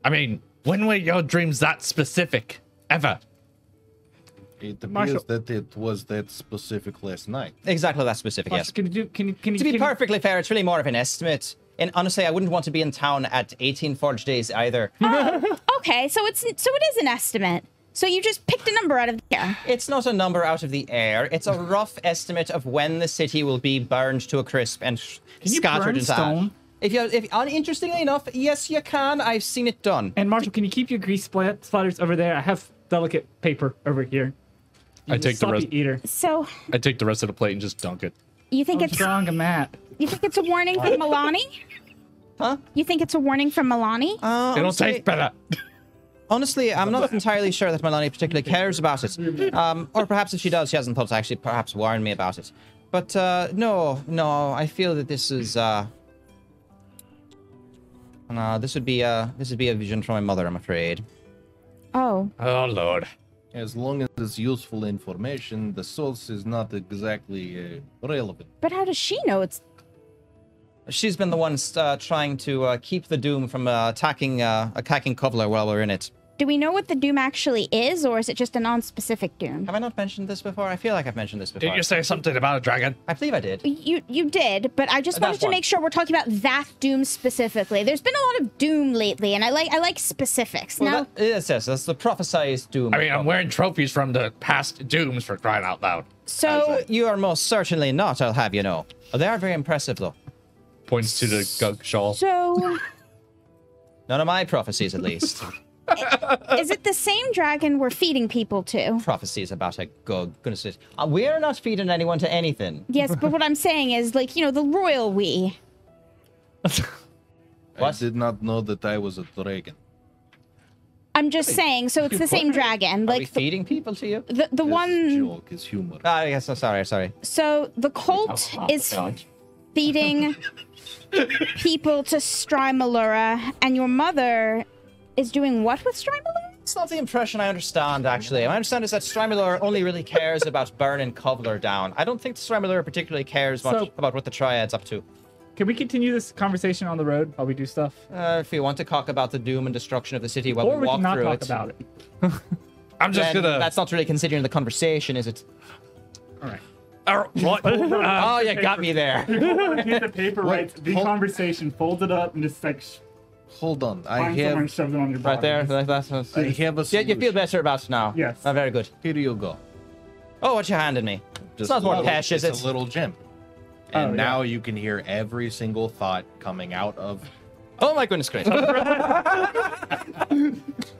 I mean, when were your dreams that specific ever? It appears Marshall- that it was that specific last night. exactly that specific. Marshall, Yes. can you do? Can you? Can you? To be can you- perfectly fair, it's really more of an estimate. And honestly, I wouldn't want to be in town at 18 Forge days either. Oh, okay, so it's so it is an estimate. So you just picked a number out of the air. It's not a number out of the air. It's a rough estimate of when the city will be burned to a crisp and sh- Can you scattered burn into ash. stone? If you, if uninterestingly enough, yes, you can. I've seen it done. And Marshall, can you keep your grease splat- splatters over there? I have delicate paper over here. I You're a take the rest. Eater. So I take the rest of the plate and just dunk it. you think I'm it's strong and Matt. you think it's a warning from Milani? Huh? You think it's a warning from Milani? Uh, It'll honestly, taste better. honestly, I'm not entirely sure that Milani particularly cares about it. Um, or perhaps if she does, she hasn't thought to actually perhaps warn me about it. But uh, no, no, I feel that this is. Uh, no, this would be uh, this would be a vision from my mother. I'm afraid. oh, Oh lord. As long as it's useful information, the source is not exactly uh, relevant. but how does she know it's She's been the one uh, trying to uh, keep the Doom from uh, attacking uh, attacking Kovlar while we're in it. Do we know what the doom actually is, or is it just a non-specific doom? Have I not mentioned this before? I feel like I've mentioned this before. Did you say something about a dragon? I believe I did. You you did, but I just That's wanted to one. make sure we're talking about that doom specifically. There's been a lot of doom lately, and I like I like specifics. Well, now, that, yes, yes, that's the prophesized Doom. I mean, I'm wearing trophies from the past dooms for crying out loud. so Uh, you are most certainly not, I'll have you know. Oh, They are very impressive, though. Points to the gug shawl. So, None of my prophecies, at least. is it the same dragon we're feeding people to? prophecies about a gug. Goodness sake. Uh, we're not feeding anyone to anything. Yes, but what I'm saying is, like, you know, the royal we. I What? did not know that I was a dragon. I'm just saying, so it's the same dragon. Are we Like, the, feeding people to you? the, the This one. joke is humor. Ah, yes, I'm sorry, sorry. So the cult is feeding people to Strymalura, and your mother is doing what with Strymalura? It's not the impression I understand, actually. My understand is that Strymalur only really cares about burning Kovlar down. I don't think Strymalur particularly cares much So- about what the Triad's up to. Can we continue this conversation on the road while we do stuff? Uh, if you want to talk about the doom and destruction of the city while or we we walk can not through talk it, about it. I'm just gonna. that's not really considering the conversation, is it? All right. Uh, what? Uh, oh, you got me there. a piece of paper Wait, writes the hold- conversation, folds it up, and just like sh- Hold on. I finds somewhere and have shoves it on your body. right there. Like that. I have a Yeah, you feel better about it now. Yes. Oh, very good. Here you go. Oh, what you handed me? Just not a more little- cash, is it's a little gem. Oh, And yeah. now you can hear every single thought coming out of. Oh my goodness gracious.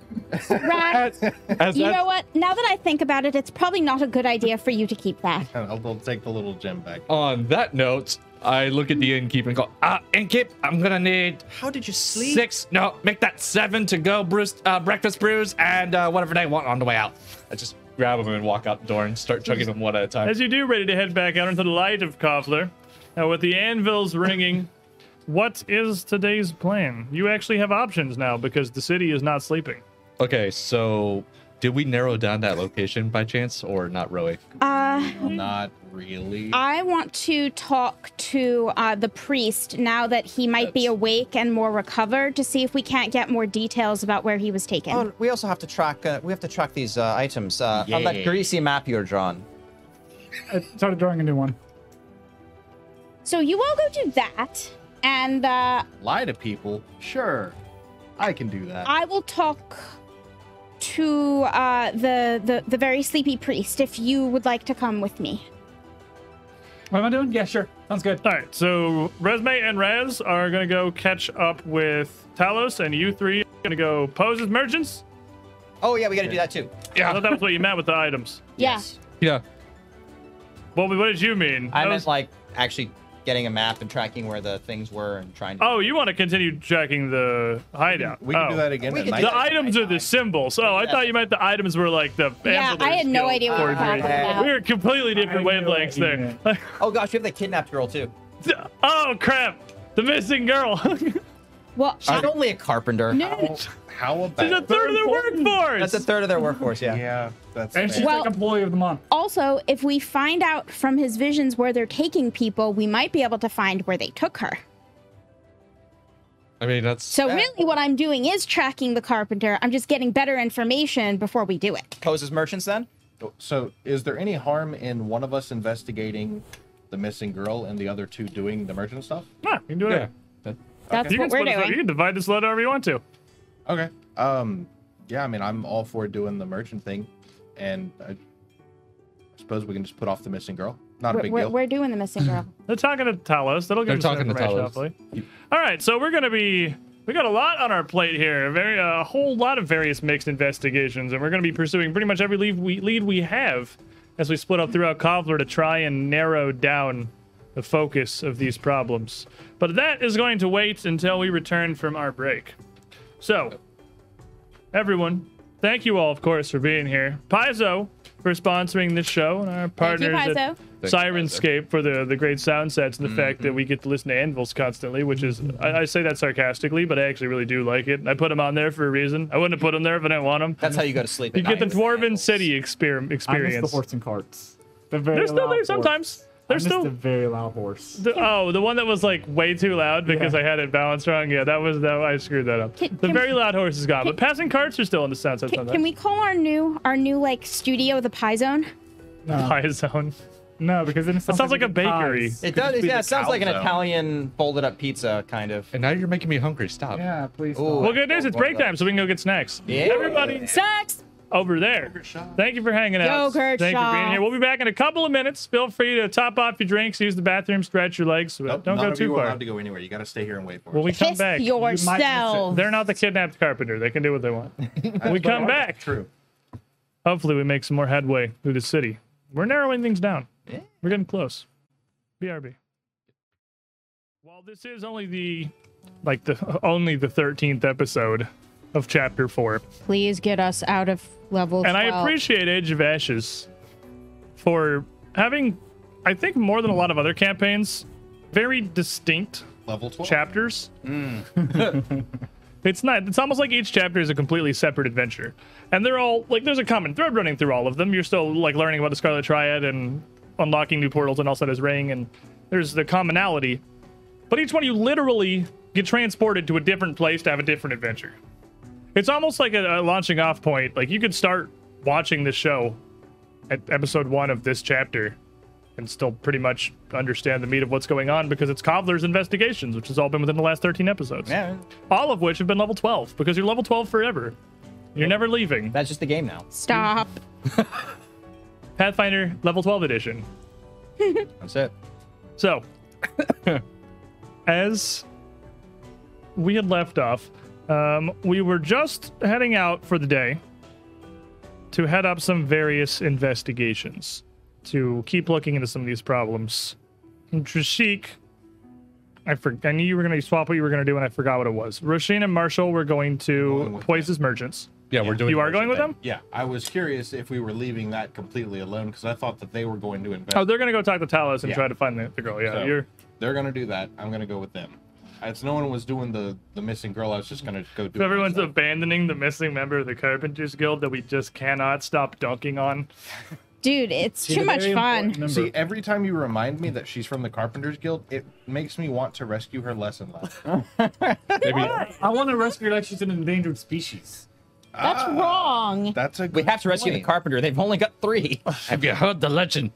Right. As you know what? Now that I think about it, it's probably not a good idea for you to keep that. I'll, I'll take the little gem back. On that note, I look at the innkeeper and go, uh, Inkip, I'm gonna need How did you sleep? six. No, make that seven to go brews, uh, breakfast brews, and uh, whatever they want on the way out. I just grab them and walk out the door and start chugging them one at a time. As you do, ready to head back out into the light of Kovlar, now with the anvils ringing, what is today's plan? You actually have options now because the city is not sleeping. Okay, so did we narrow down that location by chance or not really? Uh, Not really. I want to talk to uh, the priest now that he might be awake and more recovered to see if we can't get more details about where he was taken. Oh, we also have to track. Uh, we have to track these uh, items uh, on that greasy map you're drawn. I started drawing a new one. So you all go do that, and uh, Lie to people? Sure. I can do that. I will talk to uh, the, the the very sleepy priest if you would like to come with me. What am I doing? Yeah, sure. Sounds good. All right, so Resme and Raz are gonna go catch up with Talos, and you three are gonna go pose as merchants. Oh yeah, we got to do that too. Yeah, I thought that was what you meant with the items. Yeah. Yeah. Well, what did you mean? I That meant was- like actually getting a map and tracking where the things were and trying to. Oh, you want to continue tracking the hideout? we can Oh. do that oh. again We at can do The items are the symbols. Oh, I thought you meant the items were like the. Yeah, I had no idea what you were talking about. We were completely different wavelengths what there. Oh gosh, we have the kidnapped girl too. oh crap! The missing girl. Well, She's only a carpenter. no, no, no. How about She's a third of their workforce. That's a third of their workforce. Yeah. Yeah, that's And she's. Well- like employee of the month. Also, if we find out from his visions where they're taking people, we might be able to find where they took her. I mean, that's. So really, what I'm doing is tracking the carpenter. I'm just getting better information before we do it. Pose as merchants then. So, is there any harm in one of us investigating the missing girl and the other two doing the merchant stuff? Ah, you can do it. that- That's You can, what we're split this up. you can divide this load however you want to. Okay. Um, yeah, I mean, I'm all for doing the merchant thing, and I suppose we can just put off the missing girl. Not a We're, big we're, deal. we're doing the missing girl. They're talking to Talos. That'll They're give us some talking to information, Talos. hopefully. All right, so we're gonna be. We got a lot on our plate here. A very, a whole lot of various mixed investigations, and we're gonna be pursuing pretty much every lead we lead we have as we split up throughout Kovlar to try and narrow down the focus of these problems. But that is going to wait until we return from our break. So, everyone, thank you all, of course, for being here. Paizo for sponsoring this show, and our Thank you, partners at Paizo. Thank you, Syrinscape for the, the great sound sets and the fact that we mm-hmm. get to listen to anvils constantly, which is, I, I say that sarcastically, but I actually really do like it. I put them on there for a reason. I wouldn't have put them there if I didn't want them. That's how you go to sleep. You at get the night. Dwarven City exper- I miss the experience. horse and carts. The very They're still loud there horse. sometimes. I still. a very loud horse. The, oh, the one that was like way too loud because Yeah. I had it balanced wrong. Yeah, that was that. I screwed that up. Can- the can- very loud horse is gone, but passing carts are still in the sound set Can, sometimes. can we call our new our new like studio the Pie Zone? No, Pie zone. no, because then it sounds, sounds like a bakery. pies. It Could does. just Yeah, it sounds like an cow zone. Italian folded up pizza kind of. And now you're making me hungry. Stop. Yeah, please. Ooh. stop. Well, good news. It's break time, so we can go get snacks. Yeah. Everybody, Sucks. Over there. Thank you for hanging out. Go, Thank you for being here. We'll be back in a couple of minutes. Feel free to top off your drinks, use the bathroom, stretch your legs. Nope, Don't none go of you too are far. allowed to go anywhere. You got to stay here and wait for When us. we come Piss back, yourself. they're not the kidnapped carpenter. They can do what they want. When we come back, True. hopefully we make some more headway through the city. We're narrowing things down. We're getting close. BRB. While this is only the like the only the 13th episode of chapter 4. Please get us out of level And I appreciate Age of Ashes for having I think more than a lot of other campaigns very distinct Level 12. chapters. Mm. it's not. It's almost like each chapter is a completely separate adventure, and they're all like there's a common thread running through all of them. You're still like learning about the Scarlet Triad and unlocking new portals and Alseta's Ring, and there's the commonality. But each one you literally get transported to a different place to have a different adventure. It's almost like a, a launching off point. Like you could start watching the show at episode one of this chapter and still pretty much understand the meat of what's going on because it's Kovlar's investigations, which has all been within the last 13 episodes. Yeah, All of which have been level 12 because you're level 12 forever. You're never leaving. that's just the game now. Stop. Pathfinder level 12 edition. That's it. So, as we had left off, um, we were just heading out for the day to head up some various investigations to keep looking into some of these problems. And Trishik, I for, I knew you were going to swap what you were going to do, and I forgot what it was. Roshin and Marshall were going to with Poise as merchants. Yeah, we're doing. You are going with them? Yeah, I was curious if we were leaving that completely alone because I thought that they were going to invest. Oh, they're going to go talk to Talos and Yeah. try to find the, the girl. Yeah, So, you're. They're going to do that. I'm going to go with them. As no one was doing the the missing girl, I was just going to go do. So it everyone's myself. abandoning the missing member of the Carpenters Guild that we just cannot stop dunking on. Dude, it's She's too much fun. See, every time you remind me that she's from the Carpenters Guild, it makes me want to rescue her less and less. Maybe I want to rescue her like she's an endangered species. That's Ah, wrong. That's a We have to rescue the carpenter. They've only got three. Have you heard the legend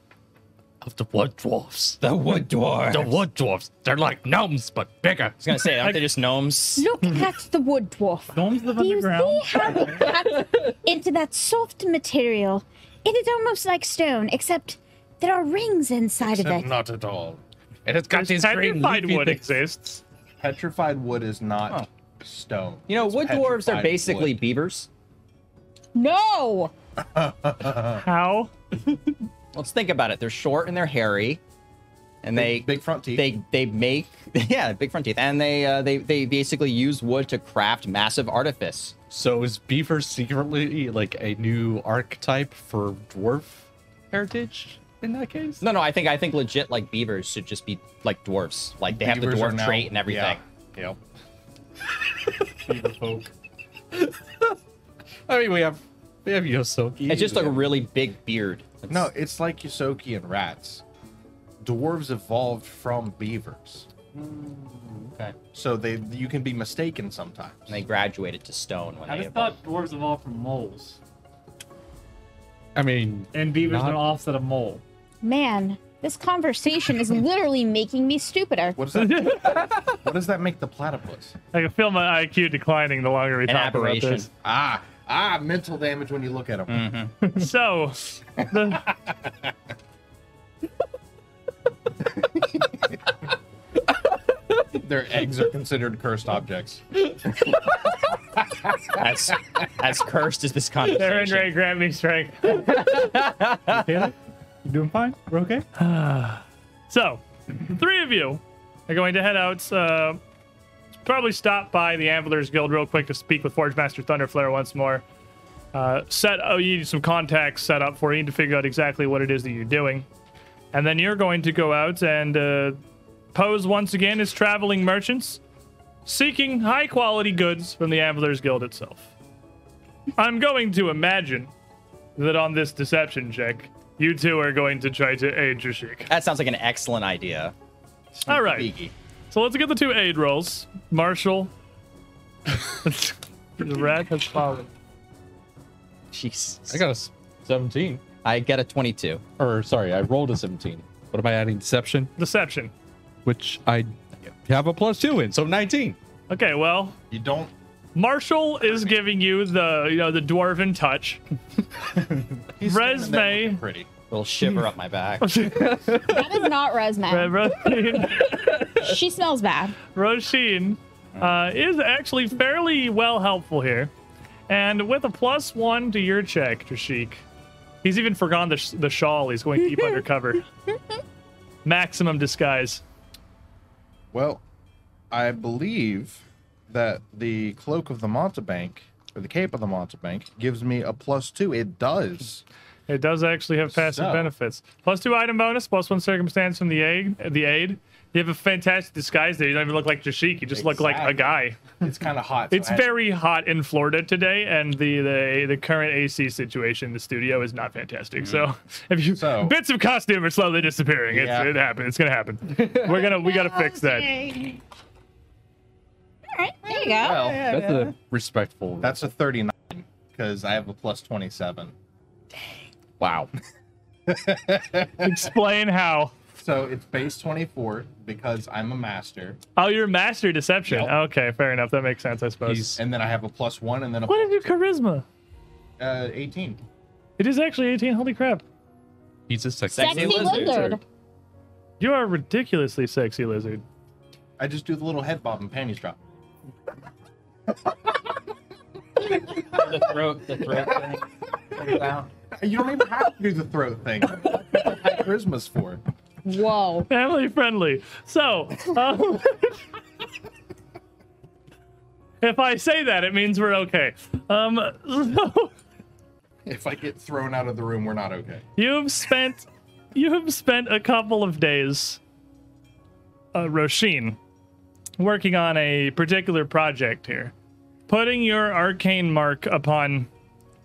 of the wood dwarfs? The wood dwarf. The wood dwarfs. They're like gnomes, but bigger. I was gonna say, aren't they just gnomes? Look at the wood dwarf. Gnomes live Do you underground. see how they cut into that soft material? It is almost like stone, except there are rings inside of Except it. Not at all. And it's got these green Petrified leafy wood things. exists. Petrified wood is not stone. You know, It's wood dwarves are petrified basically wood. beavers. No! How? Let's think about it. They're short and they're hairy, and they big front teeth. they they make yeah big front teeth, and they uh, they they basically use wood to craft massive artifice. So is beaver secretly like a new archetype for dwarf heritage in that case? No, no, I think I think legit like beavers should just be like dwarfs. Like they have the Beavers dwarf now- trait and everything. Yeah. Yep. Beaver folk. I mean, we have we have Ysoki. It's just like a really big beard. It's- No, it's like Ysoki and rats. Dwarves evolved from beavers, okay. so they you can be mistaken sometimes. And they graduated to stone when I they just thought dwarves evolved from moles. I mean, And beavers Not- are an offset of mole. Man, this conversation is literally making me stupider. What does that? what does that make the platypus? I can feel my IQ declining the longer we An talk about this. Ah, ah, mental damage when you look at them. So, the, Their eggs are considered cursed objects. as as cursed as this Aaron conversation. Ray grab me strength. Taylor, you doing fine? We're okay? So, the three of you are going to head out. Uh, probably stop by the Anvilers Guild real quick to speak with Forge Master Thunderflare once more. Uh, set oh, you need some contacts set up for you to figure out exactly what it is that you're doing, and then you're going to go out and uh, pose once again as traveling merchants, seeking high quality goods from the Anvilers Guild itself. I'm going to imagine that on this deception check, you two are going to try to aid Jashik. That sounds like an excellent idea. All right. Beaky. So let's get the two aid rolls. Marshall. the rat has fallen. Jesus. I got a 17. I get a 22. Or sorry, I rolled a 17. What am I adding? Deception, Deception. which I have a plus two in, so 19. Okay, well, You don't Marshall is giving you the you know the dwarven touch. He's standing there Resume. looking pretty. Little shiver up my back. That is not Resman. Ro- She smells bad. Roshin uh, is actually fairly well helpful here, and with a plus one to your check, Trishik, he's even forgotten the, sh- the shawl. He's going to keep undercover. Maximum disguise. Well, I believe that the cloak of the Mountebank, or the cape of the Mountebank, gives me a plus two. It does. It does actually have passive So- benefits. Plus two item bonus, plus one circumstance from the aid. The aid. You have a fantastic disguise there. You don't even look like Jashik. You just look like a guy. It's kind of hot. so It's I had- very hot in Florida today, and the the, the current AC situation in the studio is not fantastic. So mm-hmm. if you So- bits of costume are slowly disappearing, it's, it happened. It's gonna happen. We're gonna we gotta fix that. Okay. All right, there you go. Well, That's a respectful. that's a 39 because I have a plus 27. Wow. Explain how. So it's base 24 because I'm a master, Oh, you're a master deception. Yep. Okay, fair enough. That makes sense, I suppose. He's and then I have a plus one, and then a what is your charisma? uh, 18. It is actually 18. Holy crap! he's a sexy, Sexy lizard. lizard. You are ridiculously sexy lizard. I just do the little head bob and panties drop. the throat, the throat thing. Comes out. You don't even have to do the throat thing. That's what high charisma's for. Whoa. family friendly. So, um, if I say that, it means we're okay. Um, so If I get thrown out of the room, we're not okay. you've spent you have spent a couple of days, uh, Roshin, working on a particular project here, putting your arcane mark upon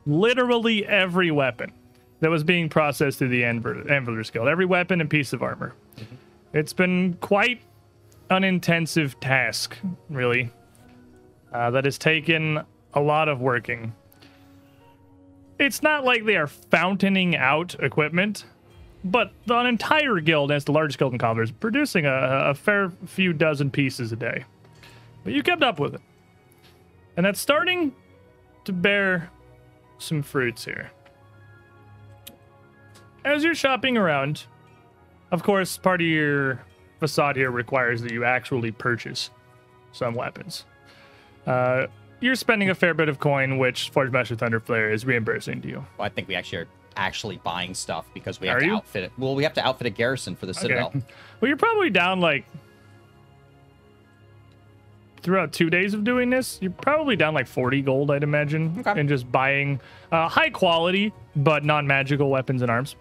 literally every weapon that was being processed through the Anvil- Anviler's Guild, every weapon and piece of armor. It's been quite an intensive task, really, uh, that has taken a lot of working. It's not like they are fountaining out equipment, but the entire guild, as the largest guild in Kovlar, is producing a, a fair few dozen pieces a day. But you kept up with it. And that's starting to bear some fruits here. As you're shopping around, of course, part of your facade here requires that you actually purchase some weapons. Uh, you're spending a fair bit of coin, which Forge Master Thunderflare is reimbursing to you. Well, I think we actually are actually buying stuff because we have Are to you? outfit it. Well, we have to outfit a garrison for the Citadel. Well, you're probably down like throughout two days of doing this. You're probably down like 40 gold, I'd imagine, Okay. and just buying uh, high quality but non-magical weapons and arms.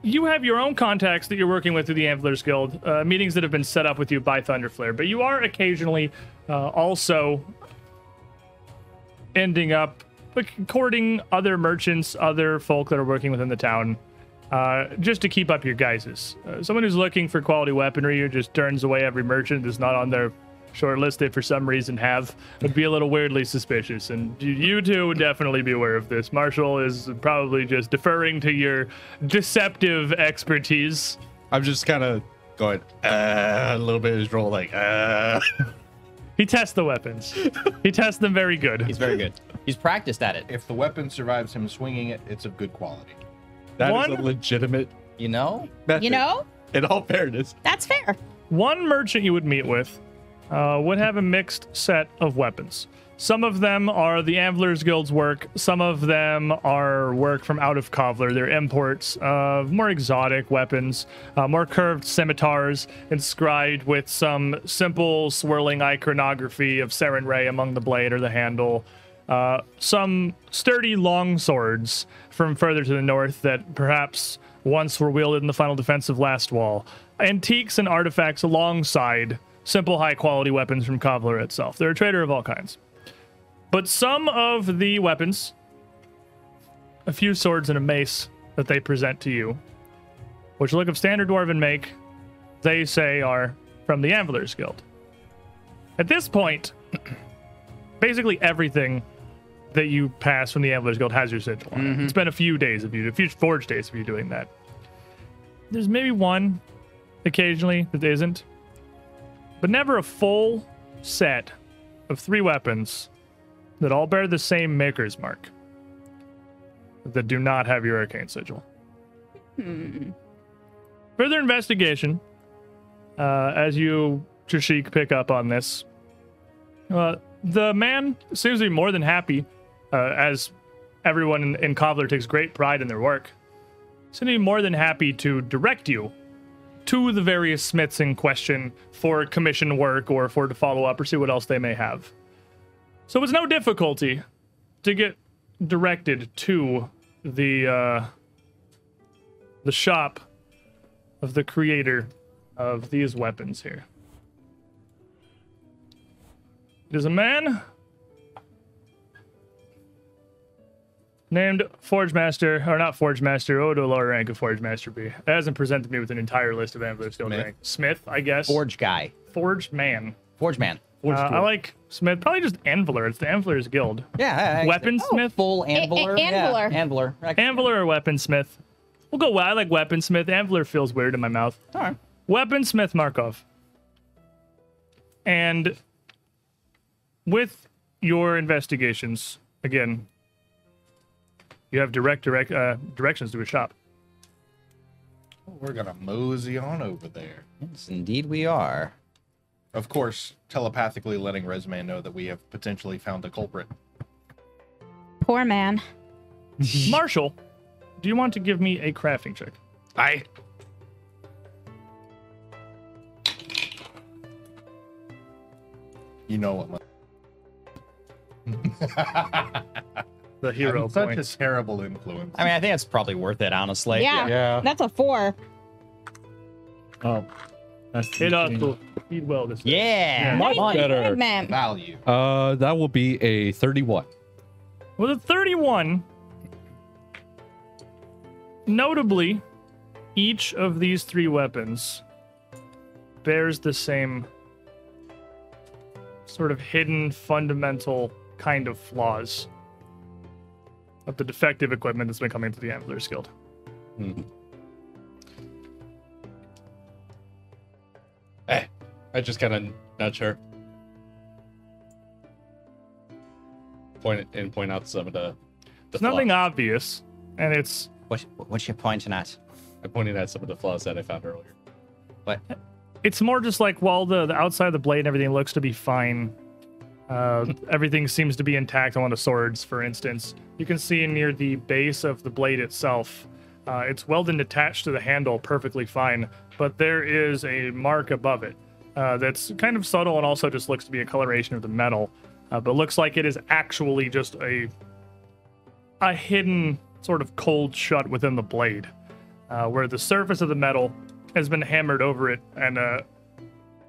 You have your own contacts that you're working with through the Anvilers Guild, uh, meetings that have been set up with you by Thunderflare, but you are occasionally uh, also ending up courting other merchants, other folk that are working within the town, uh, just to keep up your guises. Uh, someone who's looking for quality weaponry or just turns away every merchant that's not on their short list they for some reason have would be a little weirdly suspicious. And you, you two would definitely be aware of this. Marshall is probably just deferring to your deceptive expertise. I'm just kind of going uh, a little bit of his roll, like uh. He tests the weapons. he tests them very good. He's very good. He's practiced at it. If the weapon survives him swinging it, it's of good quality. That is One- a legitimate You know? method. You know, in all fairness, that's fair. One merchant you would meet with uh, would have a mixed set of weapons. Some of them are the Anvilers Guild's work. Some of them are work from out of Kovlar. They're imports of more exotic weapons, uh, more curved scimitars inscribed with some simple swirling iconography of Sarenrae among the blade or the handle. Uh, some sturdy long swords from further to the north that perhaps once were wielded in the final defense of Last Wall. Antiques and artifacts alongside simple high quality weapons from Kovlar itself. They're a trader of all kinds. But some of the weapons, a few swords and a mace that they present to you, which look of standard dwarven make, they say are from the Anvilers Guild. At this point, basically everything that you pass from the Anvilers Guild has your sigil on it. It's been a few days of you, a few forge days of you doing that. There's maybe one occasionally that isn't, but never a full set of three weapons that all bear the same maker's mark that do not have your arcane sigil. Further investigation, uh, as you, Trishik, pick up on this, uh, the man seems to be more than happy, uh, as everyone in, in Kovlar takes great pride in their work. Be more than happy to direct you to the various smiths in question for commission work or for to follow up or see what else they may have. So it's no difficulty to get directed to the uh, the shop of the creator of these weapons here. It is a man named Forge Master, or not Forge Master, oh, to a lower rank of Forge Master be. It hasn't presented me with an entire list of Ambler skill Smith. rank. Smith, I guess. Forge guy. Forged man. Forge man. Forge Uh, I like Smith. Probably just Anviler. It's the Anviler's Guild. Yeah. I- I- Weaponsmith? Oh, full anviler. A- yeah, anviler. Anviler. Anviler or Weaponsmith? We'll go. I like Weaponsmith. Anviler feels weird in my mouth. All right. Weaponsmith Markov. And with your investigations, again, you have direct, direct uh, directions to a shop. We're gonna mosey on over there. Yes, indeed we are. Of course, telepathically letting Resman know that we have potentially found the culprit. Poor man. Marshall, do you want to give me a crafting check? I You know what? my- The hero I'm such points. a terrible influence. I mean, I think it's probably worth it, honestly. Yeah. Yeah. That's a four. Oh, that's It also feed well this Yeah. Yeah. Nice better. good, man. Value. Uh, that will be a 31. With a 31, notably, each of these three weapons bears the same sort of hidden fundamental kind of flaws of the defective equipment that's been coming to the Anviler's Guild. Eh, I just kind of nudge her. Point it and point out some of the. the It's nothing obvious, and it's What, what's you pointing at? I pointed at some of the flaws that I found earlier. What? it's more just like while the, the outside of the blade and everything looks to be fine uh, everything seems to be intact. On the swords for instance. You can see near the base of the blade itself. Uh, it's welded and attached to the handle perfectly fine but there is a mark above it uh, that's kind of subtle and also just looks to be a coloration of the metal uh, but looks like it is actually just a a hidden sort of cold shut within the blade uh, where the surface of the metal has been hammered over it and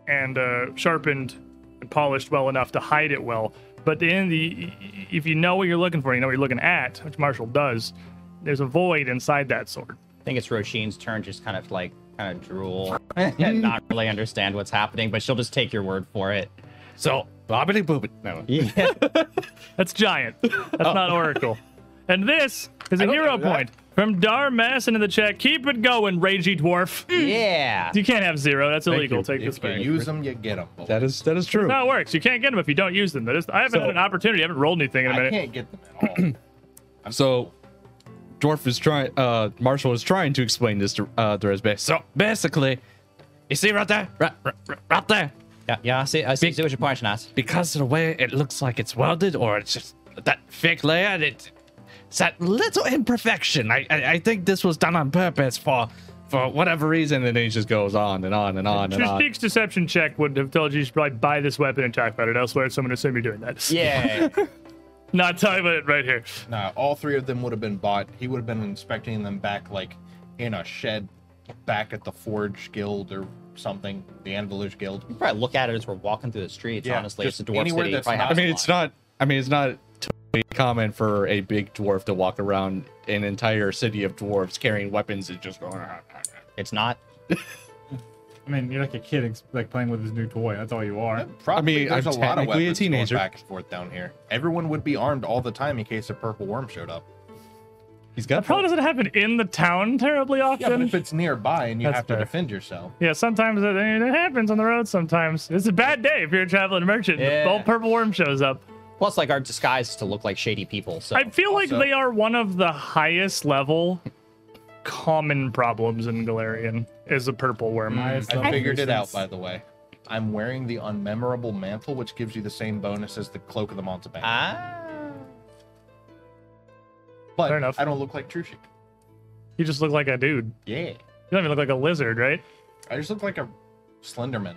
and sharpened polished well enough to hide it well. But in the if you know what you're looking for, you know what you're looking at, which Marshall does. There's a void inside that sword. I think it's Roshin's turn, just kind of like kind of drool and not really understand what's happening, but she'll just take your word for it. so bobbity boobity. No. Yeah. That's giant. That's oh. not Oracle. And this is a hero point. that. Point from Dar Masson in the chat. Keep it going, Ragey Dwarf. yeah. You can't have zero. That's illegal. you. Take this If you back. use them, you get them. That is that is true. That's how it works. You can't get them if you don't use them. That is, I haven't So- had an opportunity. I haven't rolled anything in a I minute. can't get them at all. So, Dwarf is trying. Uh, Marshall is trying to explain this to uh, to Resbe. So, So basically, you see right there, right, right, right- right there, Yeah, yeah, I see, I see, see what you're pointing at. because of the way it looks like it's welded, or it's just that fake layer. It, it's that little imperfection. I, I, I think this was done on purpose for, for whatever reason. and then he just goes on and on and on and on. Trishik's deception check would have told you you should probably buy this weapon and talk about it elsewhere. Someone I'm going to assume you're doing that. Yeah. Not talking about it right here. Nah, all three of them would have been bought. He would have been inspecting them back, like in a shed, back at the Forge Guild or something, the Anvilers Guild. You probably look at it as we're walking through the streets, Yeah, honestly. It's just a dwarf anywhere city. that's probably I mean, it's lot. not. I mean, it's not totally common for a big dwarf to walk around an entire city of dwarves carrying weapons and just going. around? It's not. I mean, you're like a kid, like playing with his new toy. That's all you are. Probably, mean, there's I'm a lot of technically a weapons going teenager. back and forth down here. Everyone would be armed all the time in case a purple worm showed up. He's got Probably doesn't happen in the town terribly often. Yeah, but often. if it's nearby and you That's have to defend yourself, Yeah, sometimes it, it happens on the road. Sometimes it's a bad day if you're a traveling merchant. Yeah. The old purple worm shows up. Plus, like our disguise is to look like shady people. So I feel like Also- they are one of the highest level common problems in Golarion is a purple worm. Highest I level figured it out, by the way. I'm wearing the unmemorable mantle, which gives you the same bonus as the cloak of the Mountebank. Ah. but fair enough. I don't look like True Sheep. You just look like a dude. Yeah. You don't even look like a lizard, right? I just look like a Slenderman.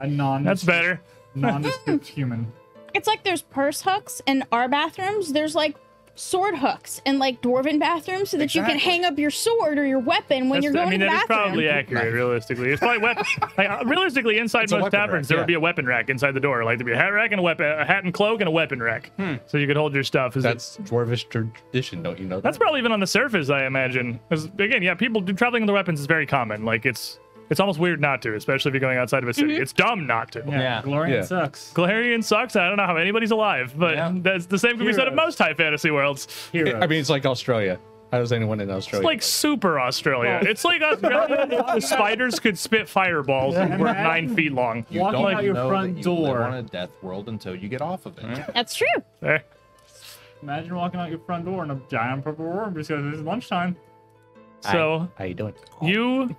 A non. That's better. Nondescript human. It's like there's purse hooks in our bathrooms. There's like sword hooks in like dwarven bathrooms so that you can hang up your sword or your weapon when That's- you're going I mean, to the that is bathroom. probably accurate, realistically. It's probably weapon. Like, uh, realistically, inside It's most taverns, rack, there yeah. would be a weapon rack inside the door. Like there'd be a hat rack and a weapon, a hat and cloak and a weapon rack, so you could hold your stuff. Is it- That's dwarvish tradition, don't you know? That's probably even on the surface, I imagine. Because again, yeah, people do traveling with their weapons is very common. Like it's it's almost weird not to, especially if you're going outside of a city. It's dumb not to. Yeah. Yeah. Golarion Yeah. sucks. Golarion sucks. I don't know how anybody's alive, but Yeah. that's the same can be said of most high fantasy worlds. Heroes. I mean, it's like Australia. How does anyone in Australia? It's like super Australia. It's like Australia the spiders could spit fireballs and were nine feet long. You Walking don't out your front that you live door. on a death world until you get off of it. That's true. Eh. Imagine walking out your front door and a giant purple worm just goes, it's lunchtime. So How you doing? you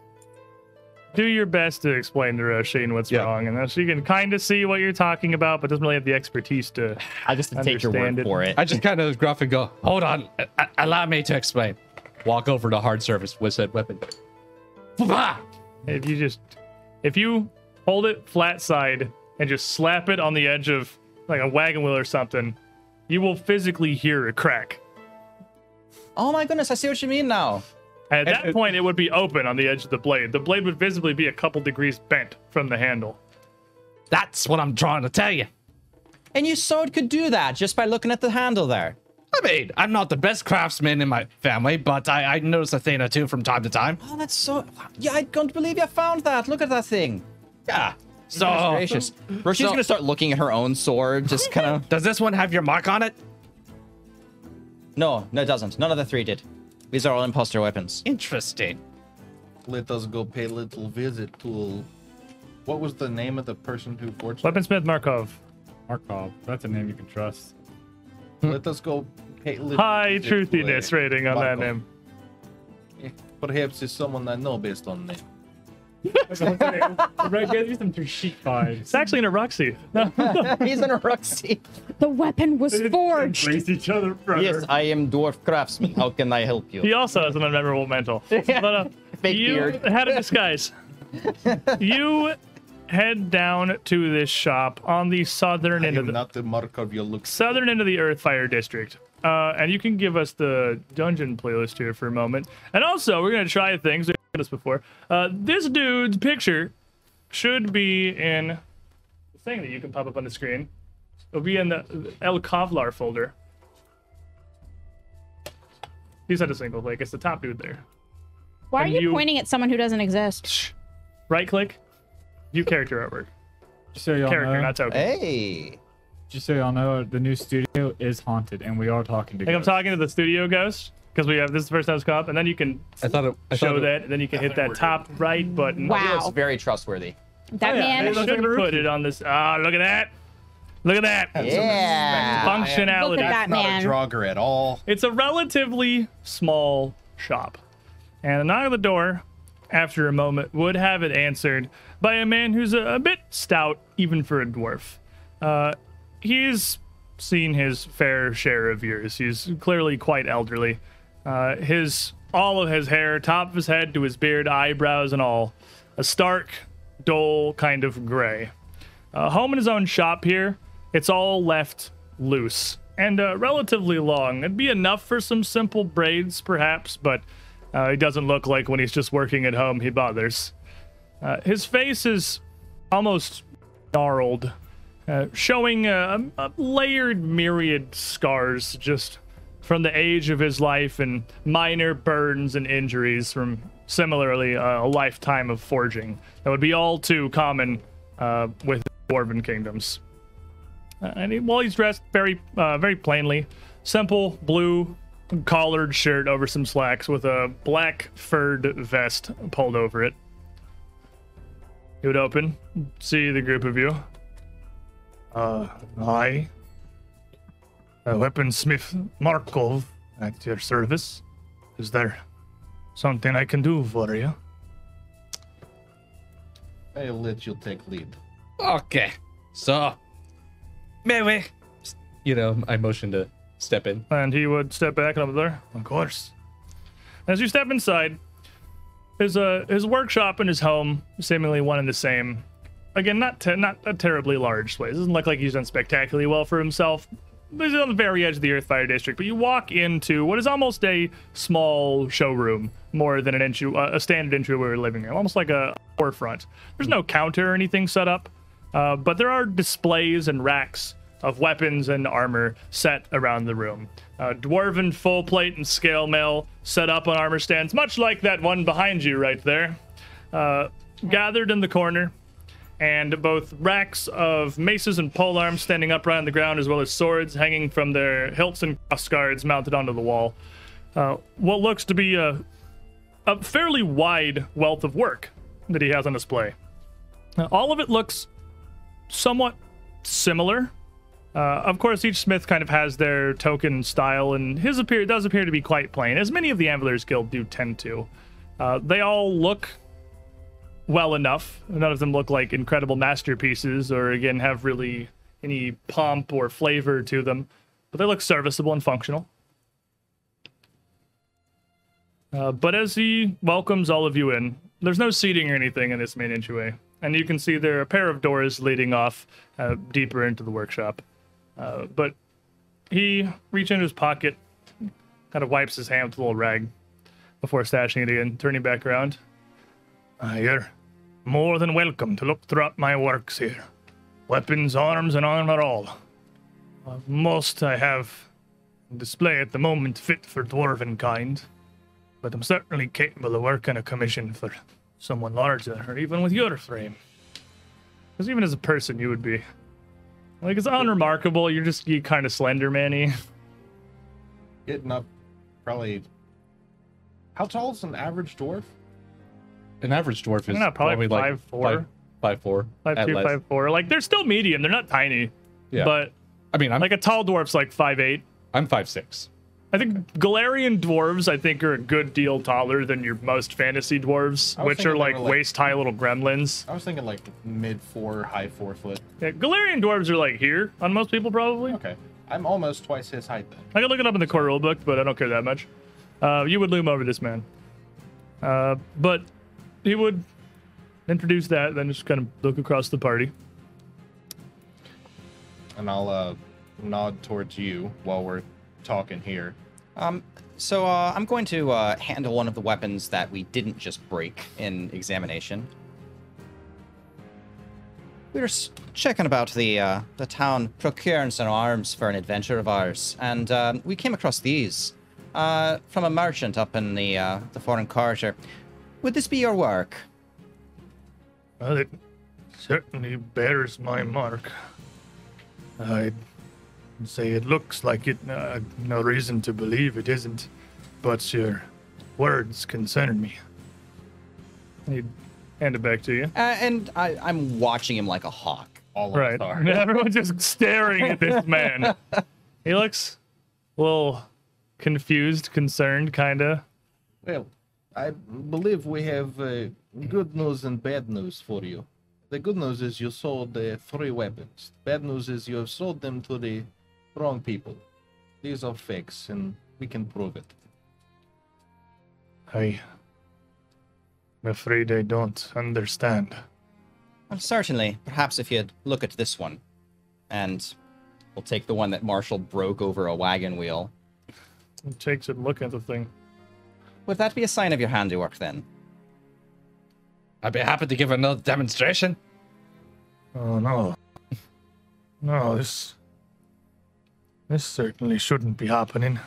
do your best to explain to Roshin what's Yeah. wrong, and she can kind of see what you're talking about, but doesn't really have the expertise to. I just take your word Understand it. for it. I just kind of gruff and go, Hold on. a- a- allow me to explain. walk over to hard surface with said weapon. If you just, if you hold it flat side and just slap it on the edge of like a wagon wheel or something, you will physically hear a crack. Oh my goodness, I see what you mean now. At that and- point, it would be open on the edge of the blade. The blade would visibly be a couple degrees bent from the handle. That's what I'm trying to tell you. And your sword could do that just by looking at the handle there. I mean, I'm not the best craftsman in my family, but I, I notice a thing or two from time to time. Oh, that's so. Yeah, I can't believe you found that. Look at that thing. Yeah. So, Gracious. Roshi's So- gonna start looking at her own sword, just kind of. does this one have your mark on it? No, no, it doesn't. None of the three did. These are all imposter weapons. Interesting. Let us go pay a little visit to. What was the name of the person who forged? it? Weaponsmith Markov. Markov. That's a name you can trust. Let us go pay a little High visit to truthiness rating on that name. Eh, Perhaps it's someone I know based on name. Red gives you some Trishik vibes. It's actually in a Ruxy. No, He's in a Ruxy. The weapon was forged. Embrace each other, brother. Yes, I am dwarf craftsman. How can I help you? he also has an unmemorable mantle. But uh, Fake you beard. had a disguise. you head down to this shop on the southern I end of the not the Markov you look. southern end of the Earthfire district. Uh, and you can give us the dungeon playlist here for a moment. And also, we're gonna try things. We've done this before. Uh, this dude's picture should be in the thing that you can pop up on the screen. It'll be in the El Kovlar folder. He's not a single click. It's the top dude there. Why are you, you- pointing at someone who doesn't exist? Right click. View character artwork. Just so y'all Character, know, not token. Hey. Just so y'all know, the new studio is haunted, and we are talking to. Like I'm talking to the studio ghost because we have this is the first time it's come up, and then you can I thought it. I show thought it- that, and then you can hit that top right button. Wow. He looks very trustworthy. That Oh, yeah, man. they looks should like a put it on this. Ah, look at that! Look at that! Yeah. Functionality. Look at that Not man. a Draugr at all. It's a relatively small shop, and a knock at the door after a moment would have it answered by a man who's a, a bit stout, even for a dwarf. Uh, he's seen his fair share of years. He's clearly quite elderly. Uh, his all of his hair, top of his head to his beard, eyebrows, and all, a stark, dull kind of gray. Uh, home in his own shop here, it's all left loose and uh, relatively long. It'd be enough for some simple braids, perhaps, but uh, he doesn't look like when he's just working at home he bothers. Uh, his face is almost gnarled, uh, showing a, a layered myriad scars just from the age of his life and minor burns and injuries from similarly uh, a lifetime of forging that would be all too common uh, with dwarven kingdoms. Uh, and he, he's dressed very, uh, very plainly, simple blue collared shirt over some slacks with a black furred vest pulled over it. He would open, see the group of you. Uh, I, a weaponsmith Markov, at your service. Is there something I can do for you? I'll let you take lead. Okay. So, may we? You know, I motion to step in. And he would step back and over there. Of course. As you step inside, his uh his workshop and his home seemingly one and the same. Again, not te- not a terribly large place. Doesn't look like he's done spectacularly well for himself. He's on the very edge of the Earthfire District, but you walk into what is almost a small showroom, more than an entry, uh, a standard entryway living room, almost like a forefront. There's no counter or anything set up, uh, but there are displays and racks of weapons and armor set around the room. Uh, dwarven full plate and scale mail set up on armor stands, much like that one behind you right there. Uh, gathered in the corner, and both racks of maces and polearms standing upright on the ground, as well as swords hanging from their hilts and crossguards mounted onto the wall. Uh, what looks to be a, a fairly wide wealth of work that he has on display. Uh, all of it looks somewhat similar. Uh, of course, each smith kind of has their token style, and his appear does appear to be quite plain, as many of the Anvilers Guild do tend to. Uh, they all look well enough. None of them look like incredible masterpieces, or again have really any pomp or flavor to them, but they look serviceable and functional. Uh, but as he welcomes all of you in, there's no seating or anything in this main entryway, and you can see there are a pair of doors leading off uh, deeper into the workshop. Uh, but he reaches into his pocket, kind of wipes his hand with a little rag before stashing it again, turning back around. Uh, more than welcome to look throughout my works here. Weapons, arms, and armor all. Uh, most I have on display at the moment fit for dwarven kind, but I'm certainly capable of working a commission for someone larger, or even with your frame. Because even as a person, you would be like it's unremarkable. You're just you kind of slender, Manny. Getting up, probably. How tall is an average dwarf? An average dwarf is not probably like five four. five, five four, Five at five four. Like they're still medium. They're not tiny. Yeah. But I mean, I'm like a tall dwarf's like five eight. I'm five six. I think Golarion dwarves, I think, are a good deal taller than your most fantasy dwarves, which are like, like- waist high little gremlins. I was thinking like mid four, high four foot. Yeah, Golarion dwarves are like here on most people, probably. Okay, I'm almost twice his height then. I can look it up in the core rulebook, but I don't care that much. Uh, you would loom over this man. Uh, but he would introduce that, then just kind of look across the party. And I'll uh, nod towards you while we're talking here. Um, so uh, I'm going to uh, handle one of the weapons that we didn't just break in examination. We were s- checking about the uh, the town, procuring some arms for an adventure of ours, and um, we came across these uh, from a merchant up in the uh, the foreign quarter. Would this be your work? Well, it certainly bears my mark. I'd say it looks like it. Uh, no reason to believe it isn't, but your words concern me. He'd hand it back to you. Uh, and I, I'm watching him like a hawk. All Right. of. Everyone's just staring at this man. he looks a little confused, concerned, kind of. Well, I believe we have uh, good news and bad news for you. The good news is you sold uh, three weapons. Bad news is you have sold them to the wrong people. These are fakes, and we can prove it. I. I'm afraid I don't understand. Well, certainly. Perhaps if you'd look at this one, and we'll take the one that Marshall broke over a wagon wheel. He takes a look at the thing. Would that be a sign of your handiwork then? I'd be happy to give another demonstration. Oh no. No, this this certainly shouldn't be happening.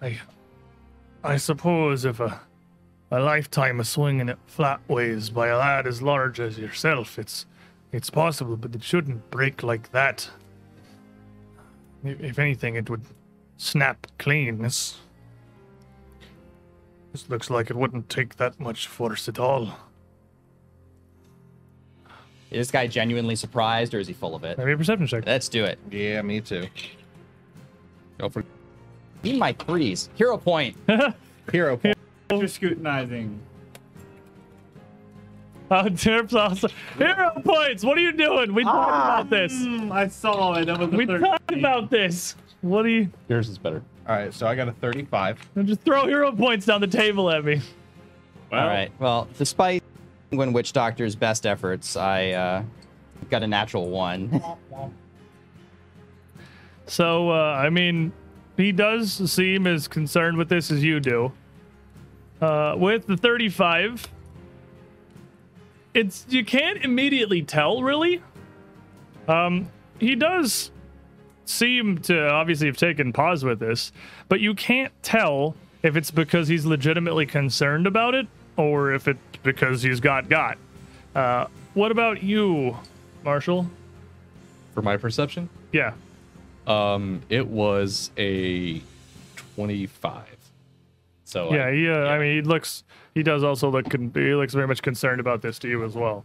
I I suppose if a a lifetime of swinging it flat ways by a lad as large as yourself, it's it's possible, but it shouldn't break like that. If if anything, it would snap clean. This, this looks like it wouldn't take that much force at all. Is this guy genuinely surprised or is he full of it? Maybe a perception check. Let's do it. Yeah, me too. Go for Need my threes. Hero point. Hero point. You're scrutinizing. Oh, Derp's awesome. Hero points. What are you doing? We talked about this. Hmm, I saw it. That was We 13. talked about this. What are you? yours is better. All right, so I got a 35. Just throw hero points down the table at me. Well, All right. Well, despite Penguin Witch Doctor's best efforts, I uh, got a natural one. So, uh, I mean, he does seem as concerned with this as you do. Uh, with the 35, it's you can't immediately tell really. Um, he does seem to obviously have taken pause with this, but you can't tell if it's because he's legitimately concerned about it or if it's because he's got got. Uh, what about you, Marshall? For my perception, Yeah. um, it was a 25. So Yeah, I, he, uh, I mean, he looks. He does also look. Con- he looks very much concerned about this to you as well.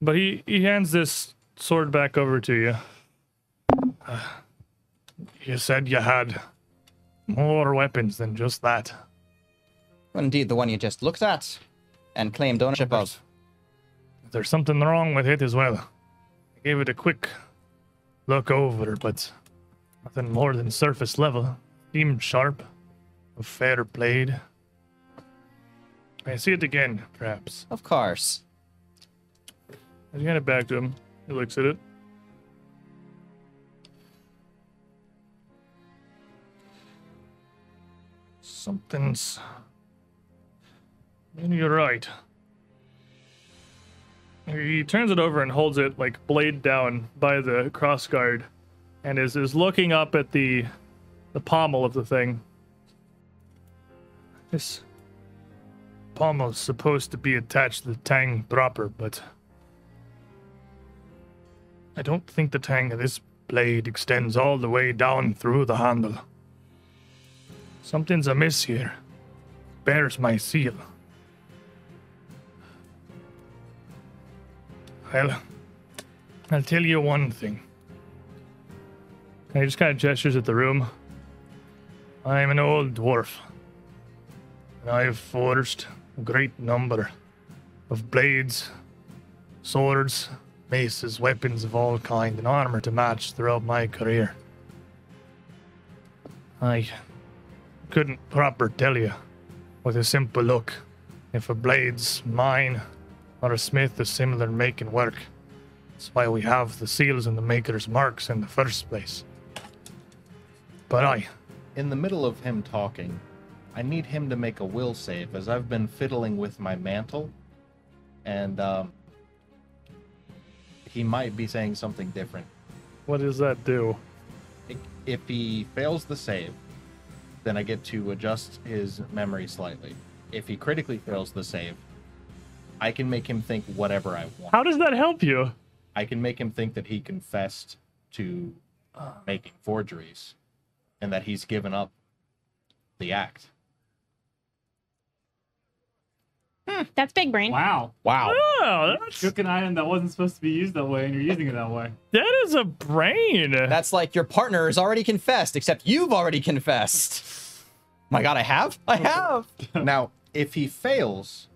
But he he hands this sword back over to you. You said you had more weapons than just that. Well, indeed, the one you just looked at and claimed ownership of. There's something wrong with it as well. I gave it a quick look over, but nothing more than surface level. Seemed sharp, a fair blade. I see it again, perhaps. Of course. I hand it back to him. He looks at it. Something's. You're right. He turns it over and holds it like blade down by the crossguard, and is is looking up at the the pommel of the thing. This pommel's supposed to be attached to the tang proper, but I don't think the tang of this blade extends all the way down through the handle. Something's amiss here. Bears my seal. Well, I'll tell you one thing. And he just kind of gestures at the room. I'm an old dwarf, and I've forged a great number of blades, swords, maces, weapons of all kind, and armor to match throughout my career. I couldn't proper tell you with a simple look if a blade's mine or a smith of similar make and work. That's why we have the seals and the maker's marks in the first place. But I, In the middle of him talking, I need him to make a will save as I've been fiddling with my mantle, and um, he might be saying something different. what does that do? If he fails the save, then I get to adjust his memory slightly. If he critically fails the save, I can make him think whatever I want. How does that help you? I can make him think that he confessed to ah. making forgeries and that he's given up the act. Hmm, that's big brain. Wow. Wow. Oh, that's, Took an item that wasn't supposed to be used that way, and you're using it that way. that is a brain. That's like your partner has already confessed, except you've already confessed. My God, I have. I have. now, if he fails,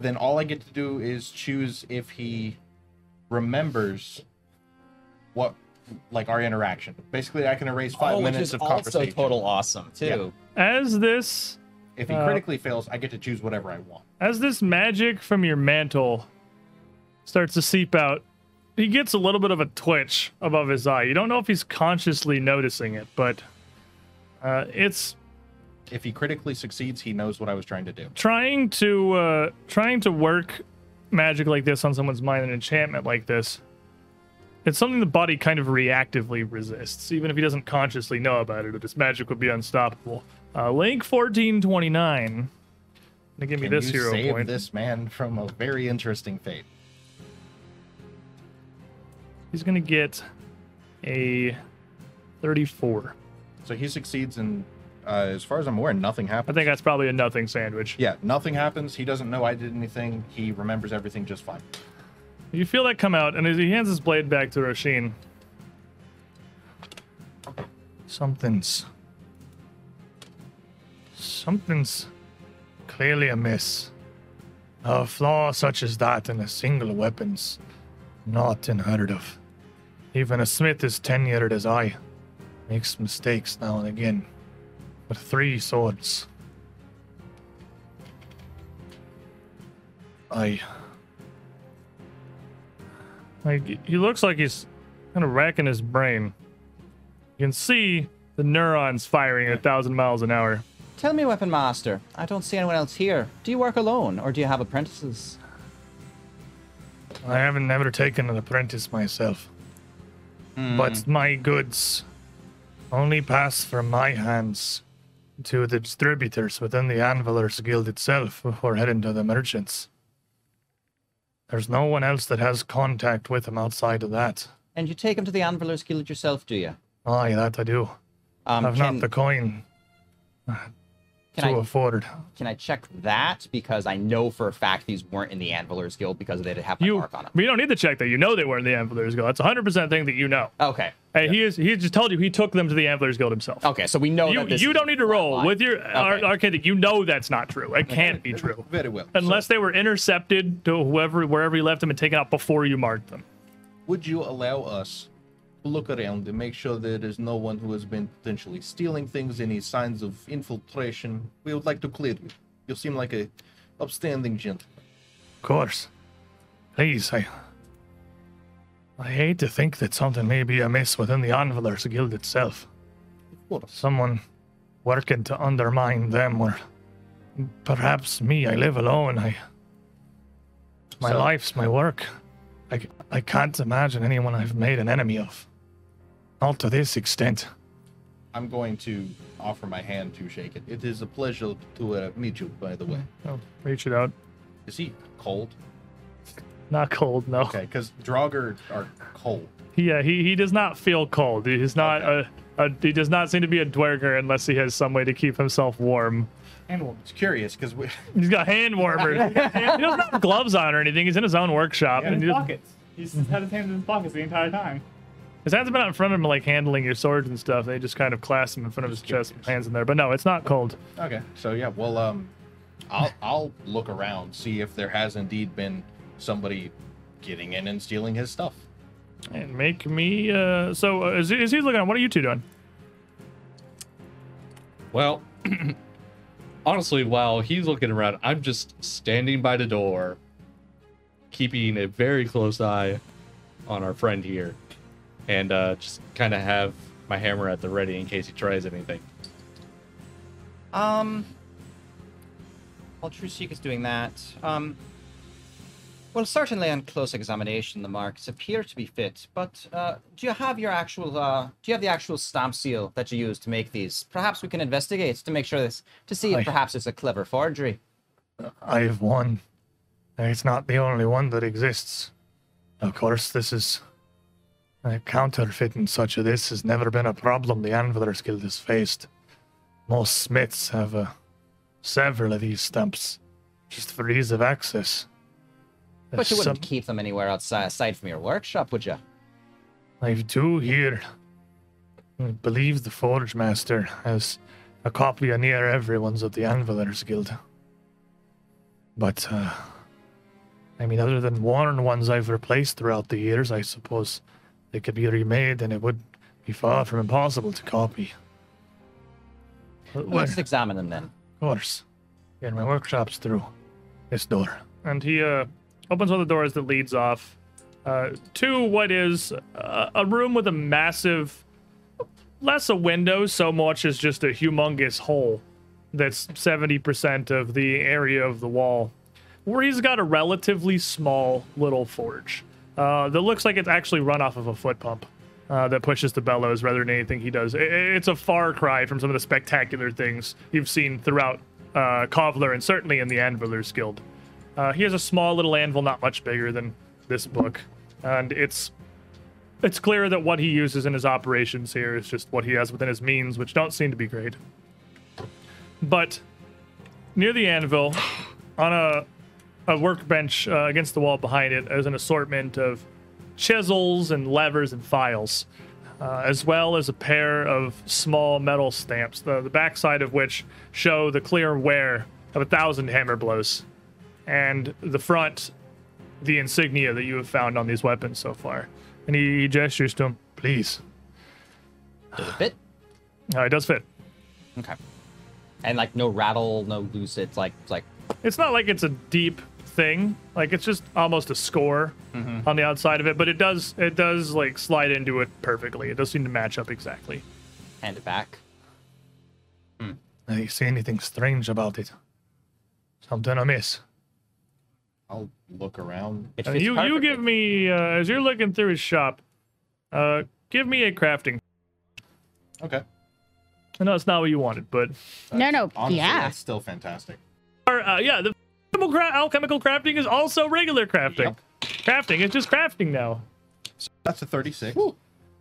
then all I get to do is choose if he remembers what, like our interaction. Basically, I can erase five oh, which minutes is of also conversation. total awesome too. As this If he Uh, critically fails, I get to choose whatever I want. as this magic from your mantle starts to seep out, he gets a little bit of a twitch above his eye. You don't know if he's consciously noticing it, but uh, it's If he critically succeeds, he knows what I was trying to do. trying to uh, trying to work magic like this on someone's mind, an enchantment like this. It's something the body kind of reactively resists, even if he doesn't consciously know about it. This magic would be unstoppable. Uh, Link fourteen twenty nine. Gonna give me Can this you hero save point. this man from a very interesting fate? He's gonna get a 34. So he succeeds, and uh, as far as I'm aware, nothing happens. I happens. think that's probably a nothing sandwich. Yeah, nothing happens. He doesn't know I did anything. He remembers everything just fine. You feel that come out, and as he hands his blade back to Roshin, something's. Something's clearly amiss. A flaw such as that in a single weapon's not unheard of. Even a smith as tenured as I makes mistakes now and again. With three swords. I like he looks like he's kind of racking his brain. You can see the neurons firing at a thousand miles an hour. Tell me, Weapon Master. I don't see anyone else here. Do you work alone, or do you have apprentices? I haven't never taken an apprentice myself, but my goods only pass from my hands to the distributors within the Anvilers Guild itself before heading to the merchants. There's no one else that has contact with them outside of that. And you take them to the Anvilers Guild yourself, do you? Aye, that I do. Um, I've can, not the coin can to I afford. can I check that because I know for a fact these weren't in the Anvilers Guild because they didn't have my You, mark on them. you don't need to check that. You know they weren't in the Anvilers Guild. That's a hundred percent thing that you know. Okay. Hey, he is. He just told you he took them to the Anvilers Guild himself. Okay, so we know You, that this you is don't need to roll flat with your Okay. arcade. that You know that's not true. It can't be true Very well. unless they were intercepted to whoever wherever you left them and taken out before you marked them. would you allow us to look around and make sure there is no one who has been potentially stealing things, any signs of infiltration? We would like to clear you. You seem like a upstanding gentleman. Of course. Please, I. I hate to think that something may be amiss within the Anvilers Guild itself. Of course. Someone working to undermine them, or perhaps me. I live alone. I. My So- life's my work. I, I can't imagine anyone I've made an enemy of. Not to this extent. I'm going to offer my hand to shake it. It is a pleasure to uh, meet you, by the way. Oh, reach it out. Is he cold? Not cold, no. Okay, because Draugr are cold. Yeah, he, he does not feel cold. He's not Okay. a, a he does not seem to be a Duergar unless he has some way to keep himself warm. And we'll It's curious because we. He's got hand warmers. he doesn't have gloves on or anything. He's in his own workshop. in and his pockets. He's had his hands in his pockets the entire time. His hands have been out in front of him, like handling your swords and stuff. They just kind of clasp him in front of his chest, with hands in there. But no, it's not cold. Okay, so yeah, well, um, I'll I'll look around, see if there has indeed been somebody getting in and stealing his stuff. And make me. Uh, so uh, is, he- is he looking? at What are you two doing? Well, honestly, while he's looking around, I'm just standing by the door, keeping a very close eye on our friend here, and uh, just kind of have my hammer at the ready in case he tries anything. Um, while Trishik is doing that, um, well, certainly on close examination, the marks appear to be fit. But uh, do you have your actual? Uh, do you have the actual stamp seal that you use to make these? Perhaps we can investigate to make sure this to see I- if perhaps it's a clever forgery. I have one. It's not the only one that exists. Of course, this is. Uh, counterfeiting such as this has never been a problem the Anvilers Guild has faced. Most smiths have uh, several of these stamps, just for ease of access. But you Some- wouldn't keep them anywhere outside aside from your workshop, would you? I do here. I believe the Forge Master has a copy of near everyone's of the Anvilers Guild. But, uh, I mean, other than worn ones I've replaced throughout the years, I suppose they could be remade and it would be far from impossible to copy. Well, let's examine them then. of course. Yeah, my workshop's through this door. And he uh, opens one of the doors that leads off uh, to what is uh, a room with a massive, less a window so much as just a humongous hole that's 70% of the area of the wall, where he's got a relatively small little forge uh, that looks like it's actually run off of a foot pump uh, that pushes the bellows rather than anything he does. I- I- it's a far cry from some of the spectacular things you've seen throughout uh, Kovlar and certainly in the Anvilers Guild. Uh, he has a small little anvil, not much bigger than this book, and it's it's clear that what he uses in his operations here is just what he has within his means, which don't seem to be great. But near the anvil, on a a workbench uh, against the wall behind it, is an assortment of chisels and levers and files, uh, as well as a pair of small metal stamps, the, the backside of which show the clear wear of a thousand hammer blows, and the front, the insignia that you have found on these weapons so far. And he, he gestures to him, please. Does it fit? Uh, it does fit. Okay. And like no rattle, no loose. It's like it's like It's not like it's a deep thing. Like it's just almost a score on the outside of it, but it does it does like slide into it perfectly. It does seem to match up exactly. hand it back. Do you see anything strange about it? Something amiss? I'll look around. Uh, fits you you give me uh, as you're looking through his shop. Uh, give me a crafting. Okay. I know it's not what you wanted, but No, no, Honestly, yeah. that's still fantastic. or, uh, yeah, the alchemical, cra- alchemical crafting is also regular crafting. Crafting, it's just crafting now. That's a 36.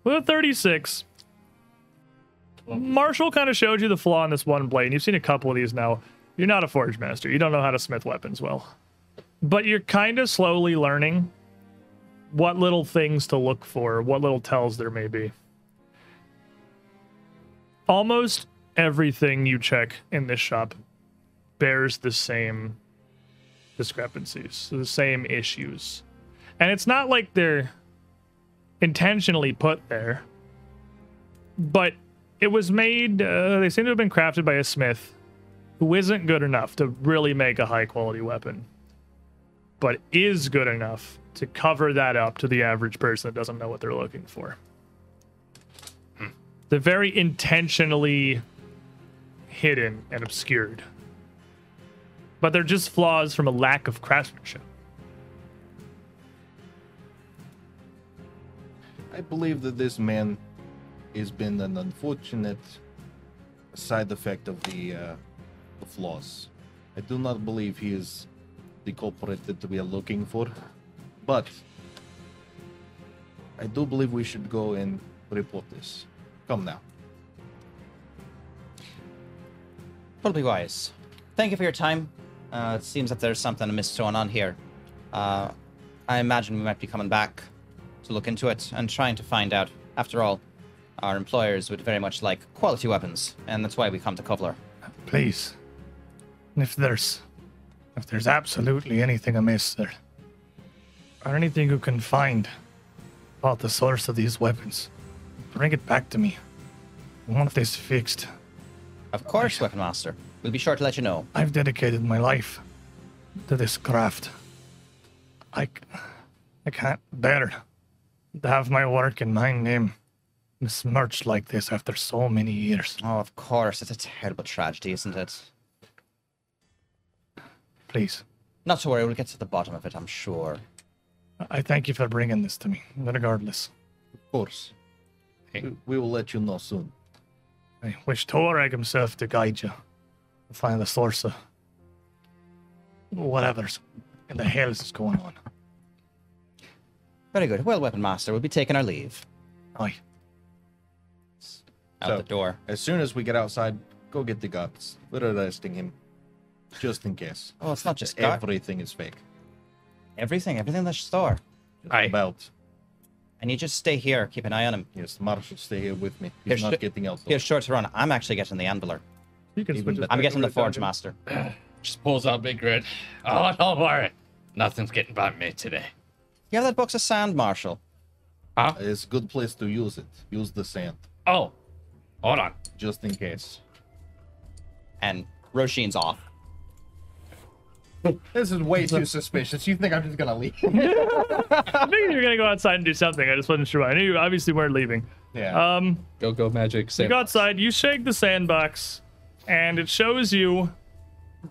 With a 36, Marshall kind of showed you the flaw in this one blade. and You've seen a couple of these now. You're not a forge master. You don't know how to smith weapons well. But you're kind of slowly learning what little things to look for, what little tells there may be. Almost everything you check in this shop bears the same discrepancies, the same issues. And it's not like they're intentionally put there, but it was made, uh, they seem to have been crafted by a smith who isn't good enough to really make a high quality weapon, but is good enough to cover that up to the average person that doesn't know what they're looking for. They're very intentionally hidden and obscured, but they're just flaws from a lack of craftsmanship. I believe that this man has been an unfortunate side effect of the, uh, the flaws. I do not believe he is the culprit that we are looking for, but I do believe we should go and report this. Come now. Probably wise. Thank you for your time. Uh, it seems that there's something amiss going on here. Uh, I imagine we might be coming back to look into it and trying to find out. After all, our employers would very much like quality weapons, and that's why we come to Kovlar. Please. If there's if there's absolutely anything amiss there, or anything you can find about the source of these weapons, bring it back to me. I want this fixed. Of course, Weapon Master. We'll be sure to let you know. I've dedicated my life to this craft. I, I can't bear to have my work and my name besmirched like this after so many years. Oh, of course. It's a terrible tragedy, isn't it? Please, Not to worry, we'll get to the bottom of it, I'm sure. I thank you for bringing this to me, regardless. Of course. We, we will let you know soon. I wish Torag himself to guide you to find the source of whatever's in the hell is going on. Very good. Well, Weapon Master, we'll be taking our leave. Aye. Out So- the door. As soon as we get outside, go get the guts. We're arresting him. Just in case. Oh, it's not just guard. Everything is fake. Everything, everything in the store. Just Aye. about. And you just stay here, keep an eye on him. Yes, Marshall, stay here with me. He's Here's not sh- getting out. Here's short to run. I'm actually getting the Anviler. You can Even switch I'm back getting the Forge Dungeon. Master. Just pulls out Big Red. Oh, don't worry. Nothing's getting by me today. You have that box of sand, Marshall. Huh? It's a good place to use it. Use the sand. Oh, hold on. Just in case. And Roshin's off. This is way too suspicious. You think I'm just gonna leave? I figured you were gonna go outside and do something. I just wasn't sure. I knew you obviously weren't leaving. yeah. Um, Go go magic. you go outside, you shake the sandbox, and it shows you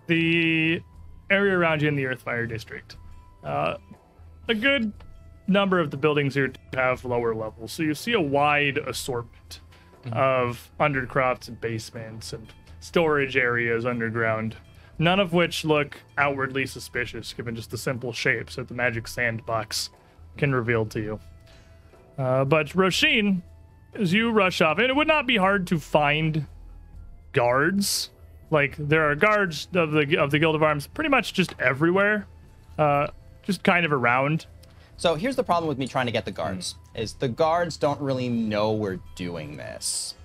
the area around you in the Earthfire District. Uh, a good number of the buildings here have lower levels, so you see a wide assortment of undercrofts and basements and storage areas underground. None of which look outwardly suspicious, given just the simple shapes that the magic sandbox can reveal to you. Uh, but Roshin, as you rush up, and it would not be hard to find guards. Like there are guards of the of the Guild of Arms pretty much just everywhere, uh, just kind of around. So here's the problem with me trying to get the guards: is the guards don't really know we're doing this.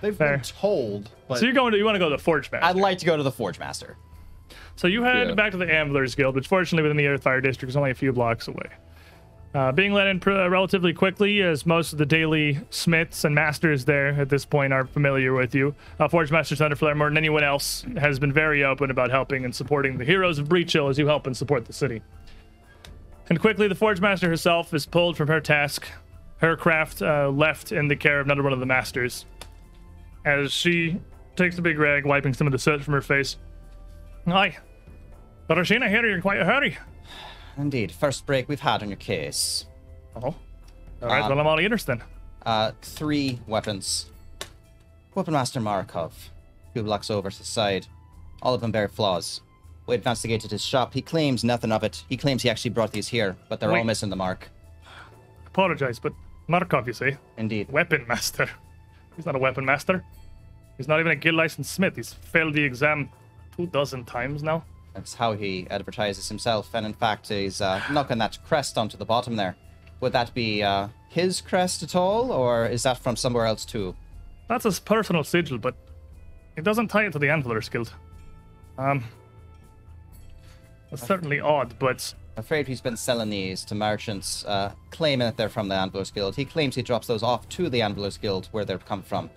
They've Fair. been told, but so you're going to you want to go to the Forge Master. I'd like to go to the Forge Master. So you head Yeah. back to the Anvilers Guild, which fortunately within the Earthfire District is only a few blocks away. Uh, being let in pr- relatively quickly, as most of the daily smiths and masters there at this point are familiar with you. Uh, Forge Master Thunderflare, more than anyone else, has been very open about helping and supporting the heroes of Breachill as you help and support the city. And quickly, the Forge Master herself is pulled from her task, her craft uh, left in the care of another one of the masters. As she takes a big rag, wiping some of the soot from her face. Aye. But Rashina, here you're in quite a hurry. Indeed, first break we've had on your case. Oh. All right, Um, well, I'm all ears then. Uh, three weapons. Weapon Master Markov, two blocks over to the side. All of them bear flaws. We investigated his shop. He claims nothing of it. He claims he actually brought these here, but they're all missing the mark. Apologize, but Markov, you say? Indeed. Weapon master. He's not a weapon master. He's not even a guild licensed smith. He's failed the exam two dozen times now. That's how he advertises himself, and in fact, he's uh, knocking that crest onto the bottom there. Would that be uh, his crest at all, or is that from somewhere else too? That's his personal sigil, but it doesn't tie it to the Anvilers Guild. Um, that's certainly odd, but I'm afraid he's been selling these to merchants, uh, claiming that they're from the Anvilers Guild. He claims he drops those off to the Anvilers Guild where they've come from.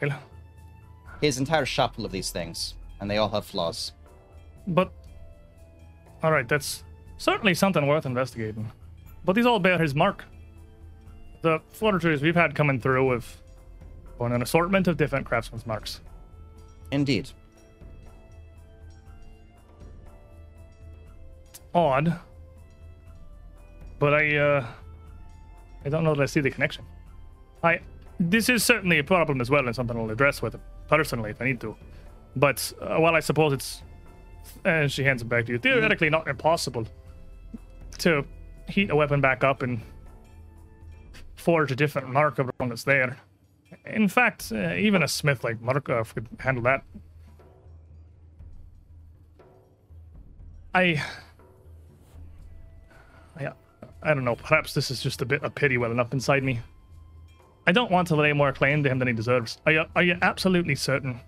well, His entire shop full of these things, and they all have flaws. But, all right, that's certainly something worth investigating. But these all bear his mark. The forgeries we've had coming through have on an assortment of different craftsman's marks. Indeed. Odd, but I, uh, I don't know that I see the connection. I, this is certainly a problem as well, and something I'll address with him personally if I need to. But uh, while I suppose it's, and she hands it back to you, theoretically not impossible to heat a weapon back up and forge a different mark of one that's there. In fact, uh, even a smith like Markov could handle that. I, I, I don't know. Perhaps this is just a bit of pity welling up inside me. I don't want to lay more claim to him than he deserves. Are you, are you absolutely certain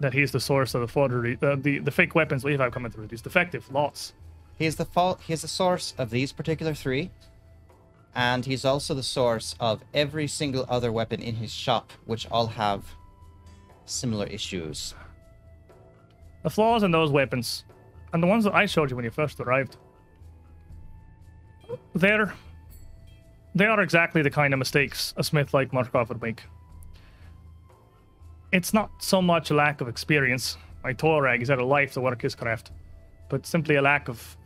that he's the source of the forgery, uh, the the fake weapons we have coming through? These defective lots. He is the fault. He is the source of these particular three, and he's also the source of every single other weapon in his shop, which all have similar issues. The flaws in those weapons, and the ones that I showed you when you first arrived, they're they are exactly the kind of mistakes a smith like Markov would make. It's not so much a lack of experience. My Torag is out of life to work his craft, but simply a lack of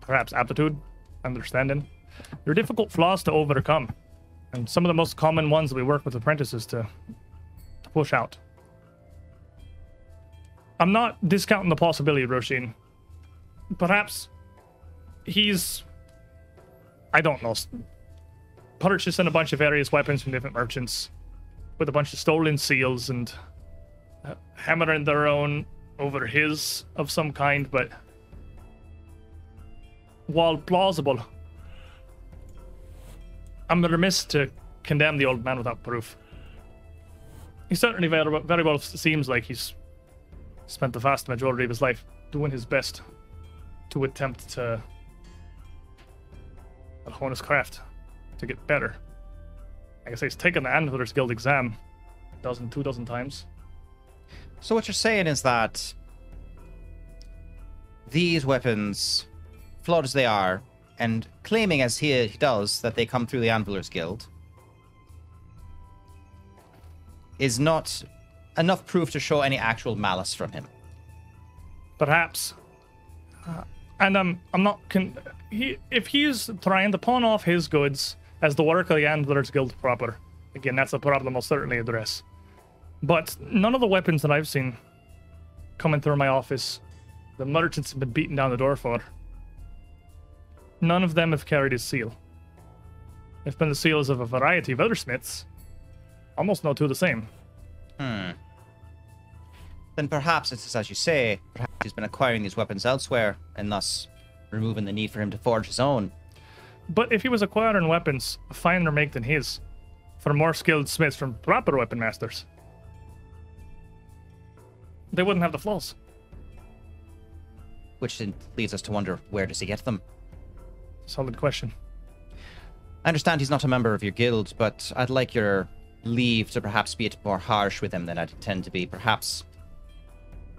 perhaps aptitude, understanding. They're difficult flaws to overcome, and some of the most common ones that we work with apprentices to, to push out. I'm not discounting the possibility, Roshin. Perhaps he's, I don't know, purchasing a bunch of various weapons from different merchants with a bunch of stolen seals and uh, hammering their own over his of some kind, but while plausible, I'm remiss to condemn the old man without proof. He certainly very, very well seems like he's spent the vast majority of his life doing his best to attempt to hone his craft to get better. Like I say, he's taken the Anvilers Guild exam a dozen, two dozen times. So what you're saying is that these weapons, flawed as they are, and claiming as he, does that they come through the Anvilers Guild, is not enough proof to show any actual malice from him. Perhaps. Uh, and I'm, I'm not. Con- he, if he's trying to pawn off his goods as the work of the Anvilers Guild proper, again, that's a problem I'll certainly address. But none of the weapons that I've seen coming through my office, the merchants have been beating down the door for, none of them have carried his seal. They've been the seals of a variety of other smiths. Almost no two the same. Hmm. Then perhaps it's as you say. Perhaps he's been acquiring these weapons elsewhere, and thus removing the need for him to forge his own. But if he was acquiring weapons finer make than his, for more skilled smiths from proper weapon masters, they wouldn't have the flaws. Which then leads us to wonder where does he get them? Solid question. I understand he's not a member of your guild, but I'd like your leave to perhaps be a bit more harsh with him than I'd intend to be. Perhaps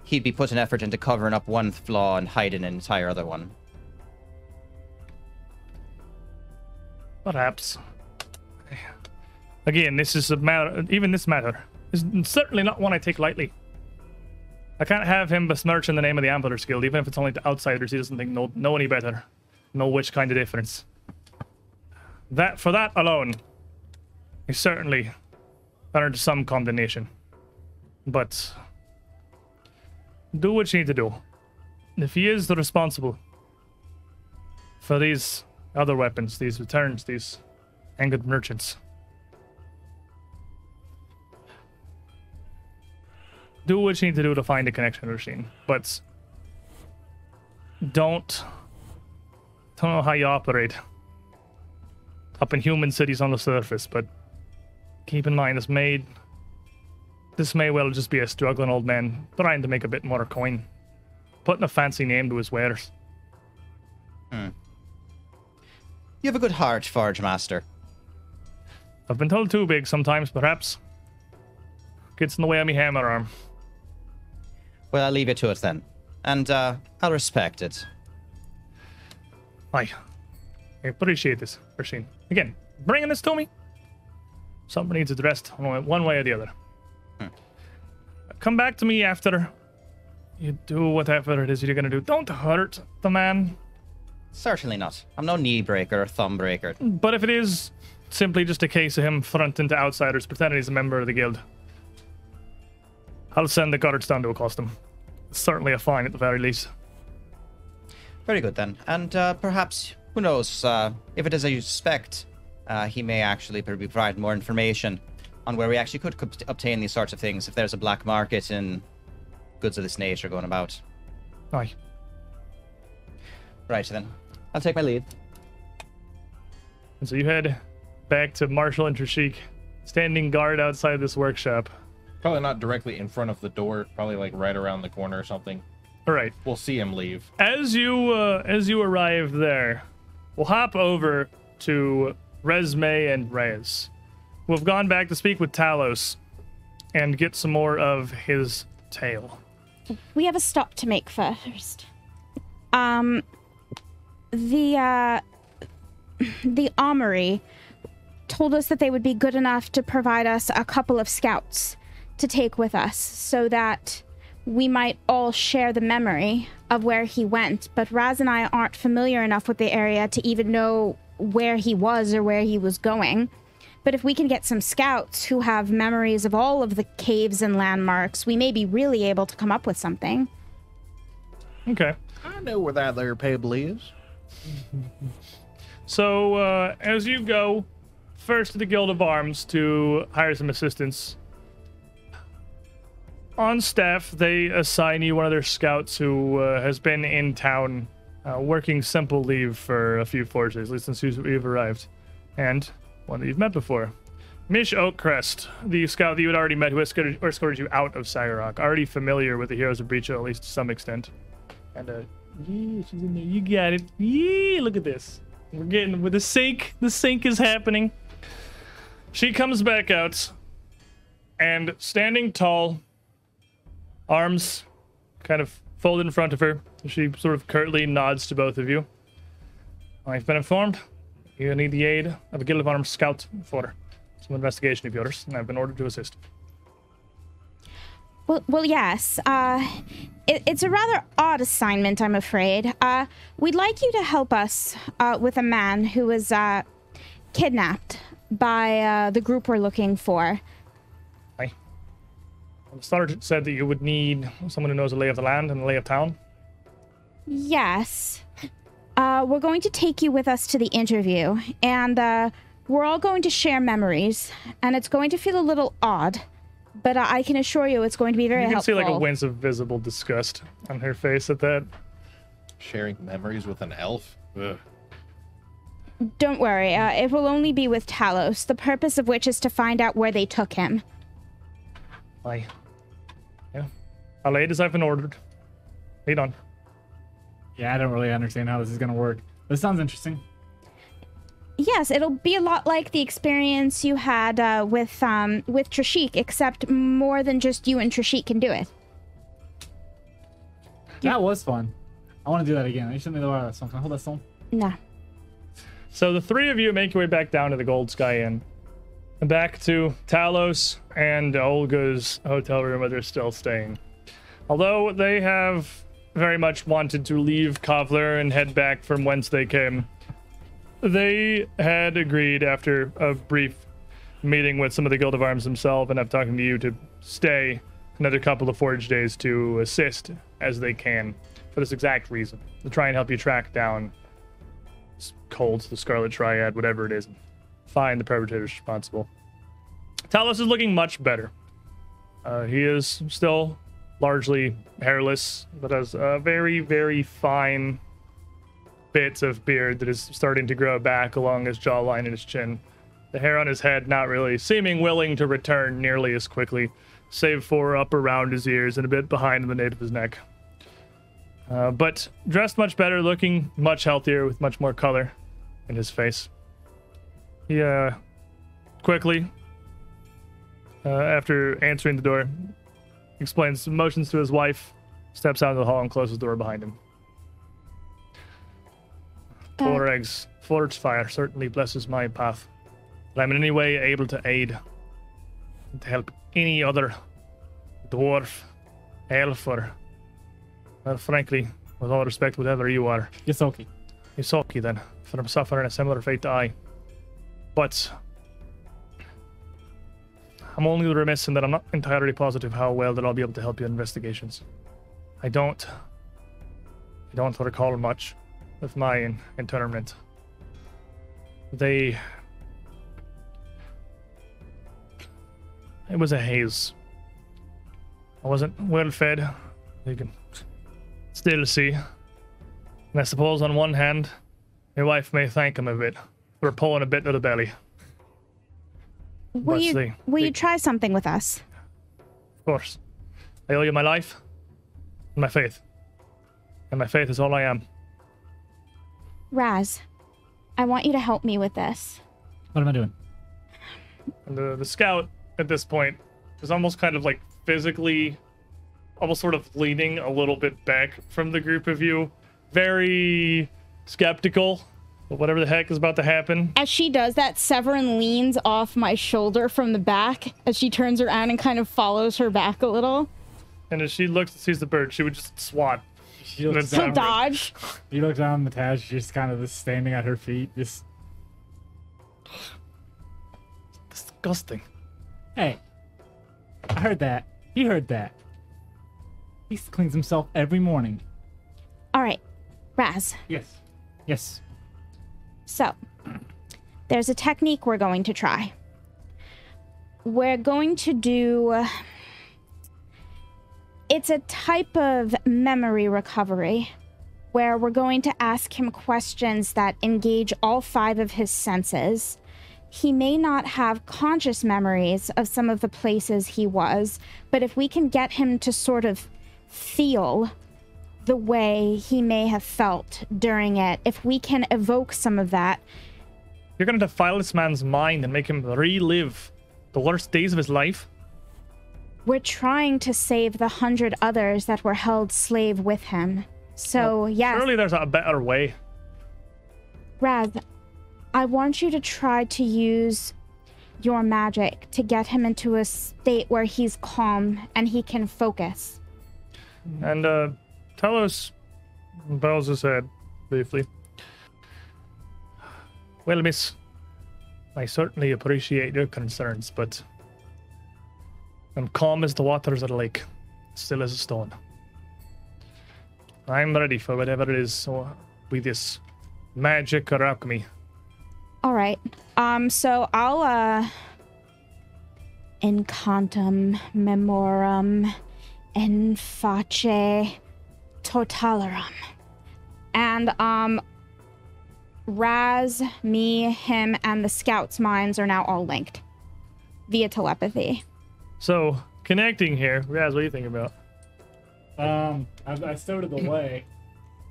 he'd be putting effort into covering up one flaw and hiding an entire other one. Perhaps. Again, this is a matter. Even this matter is certainly not one I take lightly. I can't have him besmirch in the name of the Anvilers Guild, even if it's only to outsiders. He doesn't think know, know any better, know which kind of difference. That for that alone, he certainly earned some condemnation. But do what you need to do. If he is the responsible for these other weapons, these returns, these angered merchants. Do what you need to do to find a connection machine, but don't don't know how you operate up in human cities on the surface, but keep in mind this may this may well just be a struggling old man trying to make a bit more coin, putting a fancy name to his wares. Hmm. You have a good heart, Forge Master. I've been told too big sometimes, perhaps. Gets in the way of me hammer arm. Well, I'll leave it to it then. And uh, I'll respect it. Aye. I appreciate this, Roshin. Again, bringing this to me. Something needs addressed one way- one way or the other. Come back to me after you do whatever it is you're gonna do. Don't hurt the man. Certainly not. I'm no knee breaker or thumb breaker. But if it is simply just a case of him fronting to outsiders, pretending he's a member of the guild, I'll send the guards down to accost him. Certainly a fine at the very least. Very good then. And uh, perhaps, who knows, uh, if it is as you suspect, uh, he may actually provide more information on where we actually could co- obtain these sorts of things if there's a black market in goods of this nature going about. Aye. Right then. I'll take my lead. And so you head back to Marshall and Trishik, standing guard outside this workshop. Probably not directly in front of the door. Probably like right around the corner or something. All right. We'll see him leave. As you uh, as you arrive there, we'll hop over to Resme and Reyes. We've gone back to speak with Talos and get some more of his tale. We have a stop to make first. Um, the uh, the armory told us that they would be good enough to provide us a couple of scouts to take with us, so that we might all share the memory of where he went. But Raz and I aren't familiar enough with the area to even know where he was or where he was going. But if we can get some scouts who have memories of all of the caves and landmarks, we may be really able to come up with something. Okay. I know where that there pebble is. So uh, as you go first to the Guild of Arms to hire some assistance, on staff they assign you one of their scouts who uh, has been in town uh, working simple leave for a few forges, at least since you've arrived, and one that you've met before. Mish Oakcrest, the scout that you had already met who escorted, escorted you out of Saggorak, already familiar with the Heroes of Breach, at least to some extent. And, uh, yeah, she's in there. You got it. Yeah, look at this. We're getting with the sink. The sink is happening. She comes back out, and standing tall, arms kind of folded in front of her, she sort of curtly nods to both of you. I've been informed you need the aid of a Guild of Arms scout for some investigation of yours, and I've been ordered to assist. Well, well, yes. Uh, it, it's a rather odd assignment, I'm afraid. Uh, we'd like you to help us uh, with a man who was uh, kidnapped by uh, the group we're looking for. Hi. The sergeant said that you would need someone who knows the lay of the land and the lay of town. Yes. Uh, we're going to take you with us to the interview, and uh, we're all going to share memories, and it's going to feel a little odd, but I I can assure you it's going to be very You can helpful. see like a wince of visible disgust on her face at that. Sharing memories with an elf. Ugh. Don't worry, uh, it will only be with Talos, the purpose of which is to find out where they took him. Aye. Yeah. I'll late as I've been ordered. Lead on. Yeah, I don't really understand how this is gonna work. This sounds interesting. Yes, it'll be a lot like the experience you had uh, with um, with Trishik, except more than just you and Trishik can do it. That was fun. I want to do that again. I shouldn't have that song. Can I hold that song? No. So the three of you make your way back down to the Gold Sky Inn. Back to Talos and Olga's hotel room where they're still staying. Although they have very much wanted to leave Kovlar and head back from whence they came, they had agreed after a brief meeting with some of the Guild of Arms themselves and have talking to you to stay another couple of forge days to assist as they can for this exact reason to try and help you track down Cold, the Scarlet Triad, whatever it is, find the perpetrators responsible. Talos is looking much better. Uh, he is still largely hairless, but has a very, very fine bits of beard that is starting to grow back along his jawline and his chin. The hair on his head not really seeming willing to return nearly as quickly, save for up around his ears and a bit behind the nape of his neck. Uh, but dressed much better, looking much healthier with much more color in his face. He uh, quickly, uh, after answering the door, explains motions to his wife, steps out of the hall, and closes the door behind him. Uh, forge fire certainly blesses my path. But I'm in any way able to aid, to help any other dwarf, elf, or, well, frankly, with all respect, whatever you are. Ysoki. Ysoki then, for I'm suffering a similar fate to I. But I'm only remiss in that I'm not entirely positive how well that I'll be able to help your investigations. I don't I don't recall much of my in- internment. They it was a haze. I wasn't well fed. You can still see. And I suppose on one hand, your wife may thank him a bit for pulling a bit of the belly. Will But you they- will they- you try something with us? Of course. I owe you my life and my faith. And my faith is all I am. Raz, I want you to help me with this. What am I doing? And the, the scout at this point is almost kind of like physically, almost sort of leaning a little bit back from the group of you. Very skeptical of whatever the heck is about to happen. As she does that, Severin leans off my shoulder from the back as she turns around and kind of follows her back a little And as she looks and sees the bird, she would just swat. She looks, That's to Severin. dodge. you look down at Natasha, she's just kind of just standing at her feet, just Disgusting. Hey, I heard that. He heard that. He cleans himself every morning. All right, Raz. Yes. Yes. So, there's a technique we're going to try. We're going to do. It's a type of memory recovery where we're going to ask him questions that engage all five of his senses. He may not have conscious memories of some of the places he was, but if we can get him to sort of feel the way he may have felt during it, if we can evoke some of that, You're gonna defile this man's mind and make him relive the worst days of his life? We're trying to save the hundred others that were held slave with him. So, yes, Surely there's a better way. Raz, I want you to try to use your magic to get him into a state where he's calm and he can focus. And uh us, bows his head briefly. Well, miss, I certainly appreciate your concerns, but I'm calm as the waters of the lake, still as a stone. I'm ready for whatever it is, with this magic or alchemy. All right. Um. So I'll uh. Incantum memorum, in face totalarum, and um. Raz, me, him, and the scouts' minds are now all linked via telepathy. So connecting here, Raz, what are you thinking about? Um, I, I stowed it away.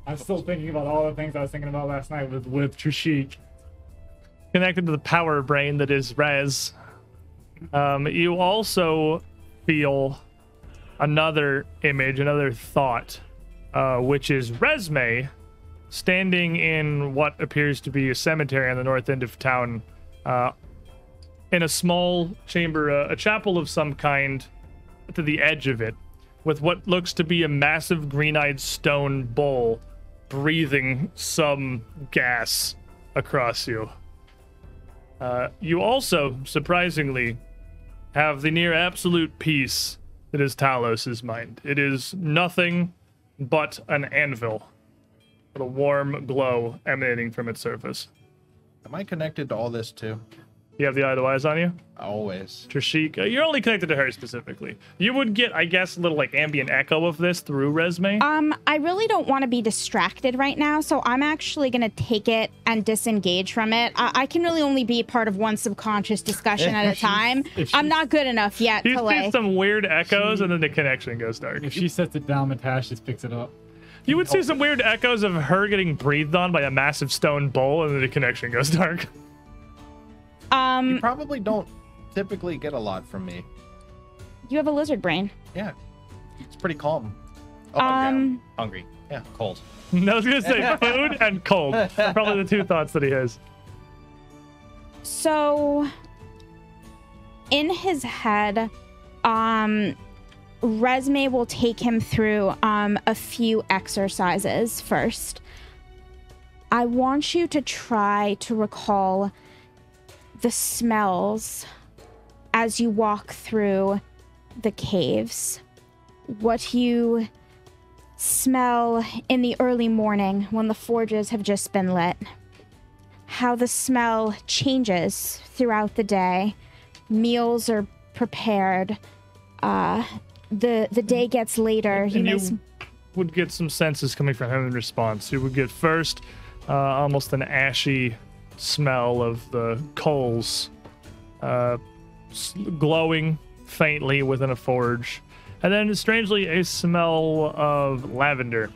I'm still thinking about all the things I was thinking about last night with with Trishik. Connected to the power brain that is Raz. Um, you also feel another image, another thought, uh, which is Resme standing in what appears to be a cemetery on the north end of town, uh, in a small chamber, a chapel of some kind, to the edge of it, with what looks to be a massive green-eyed stone bull breathing some gas across you. Uh, you also, surprisingly, have the near absolute peace that is Talos's mind. It is nothing but an anvil with a warm glow emanating from its surface. Am I connected to all this too? You have the eye of the wise on you? Always. Trishik, uh, you're only connected to her specifically. You would get, I guess, a little like ambient echo of this through Resme. Um, I really don't want to be distracted right now, so I'm actually gonna take it and disengage from it. I, I can really only be part of one subconscious discussion at a time. if I'm not good enough yet you to see like. some weird echoes, and then the connection goes dark. If she sets it down, Matash just picks it up. You would see some weird echoes of her getting breathed on by a massive stone bull, and then the connection goes dark. Um, You probably don't typically get a lot from me. you have a lizard brain. Yeah. It's pretty calm. Oh, I'm down. Um, hungry. Yeah, cold. I was gonna say food and cold. Probably the two thoughts that he has. So, in his head, um, Resme will take him through um, a few exercises first. I want you to try to recall the smells as you walk through the caves. What you smell in the early morning when the forges have just been lit how the smell changes throughout the day. Meals are prepared. Uh, the the day gets later. And you you would get some senses coming from him in response. You would get first uh, almost an ashy smell of the coals uh, glowing faintly within a forge. And then, strangely, a smell of lavender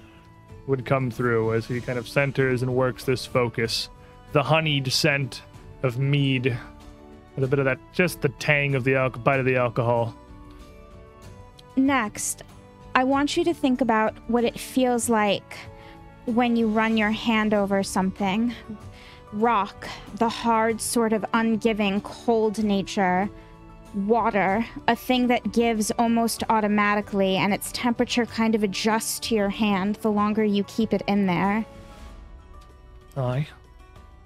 would come through as he kind of centers and works this focus. The honeyed scent of mead, with a bit of that, just the tang of the al- bite of the alcohol. Next, I want you to think about what it feels like when you run your hand over something. Rock, the hard, sort of ungiving, cold nature. Water, a thing that gives almost automatically, and its temperature kind of adjusts to your hand the longer you keep it in there. Aye.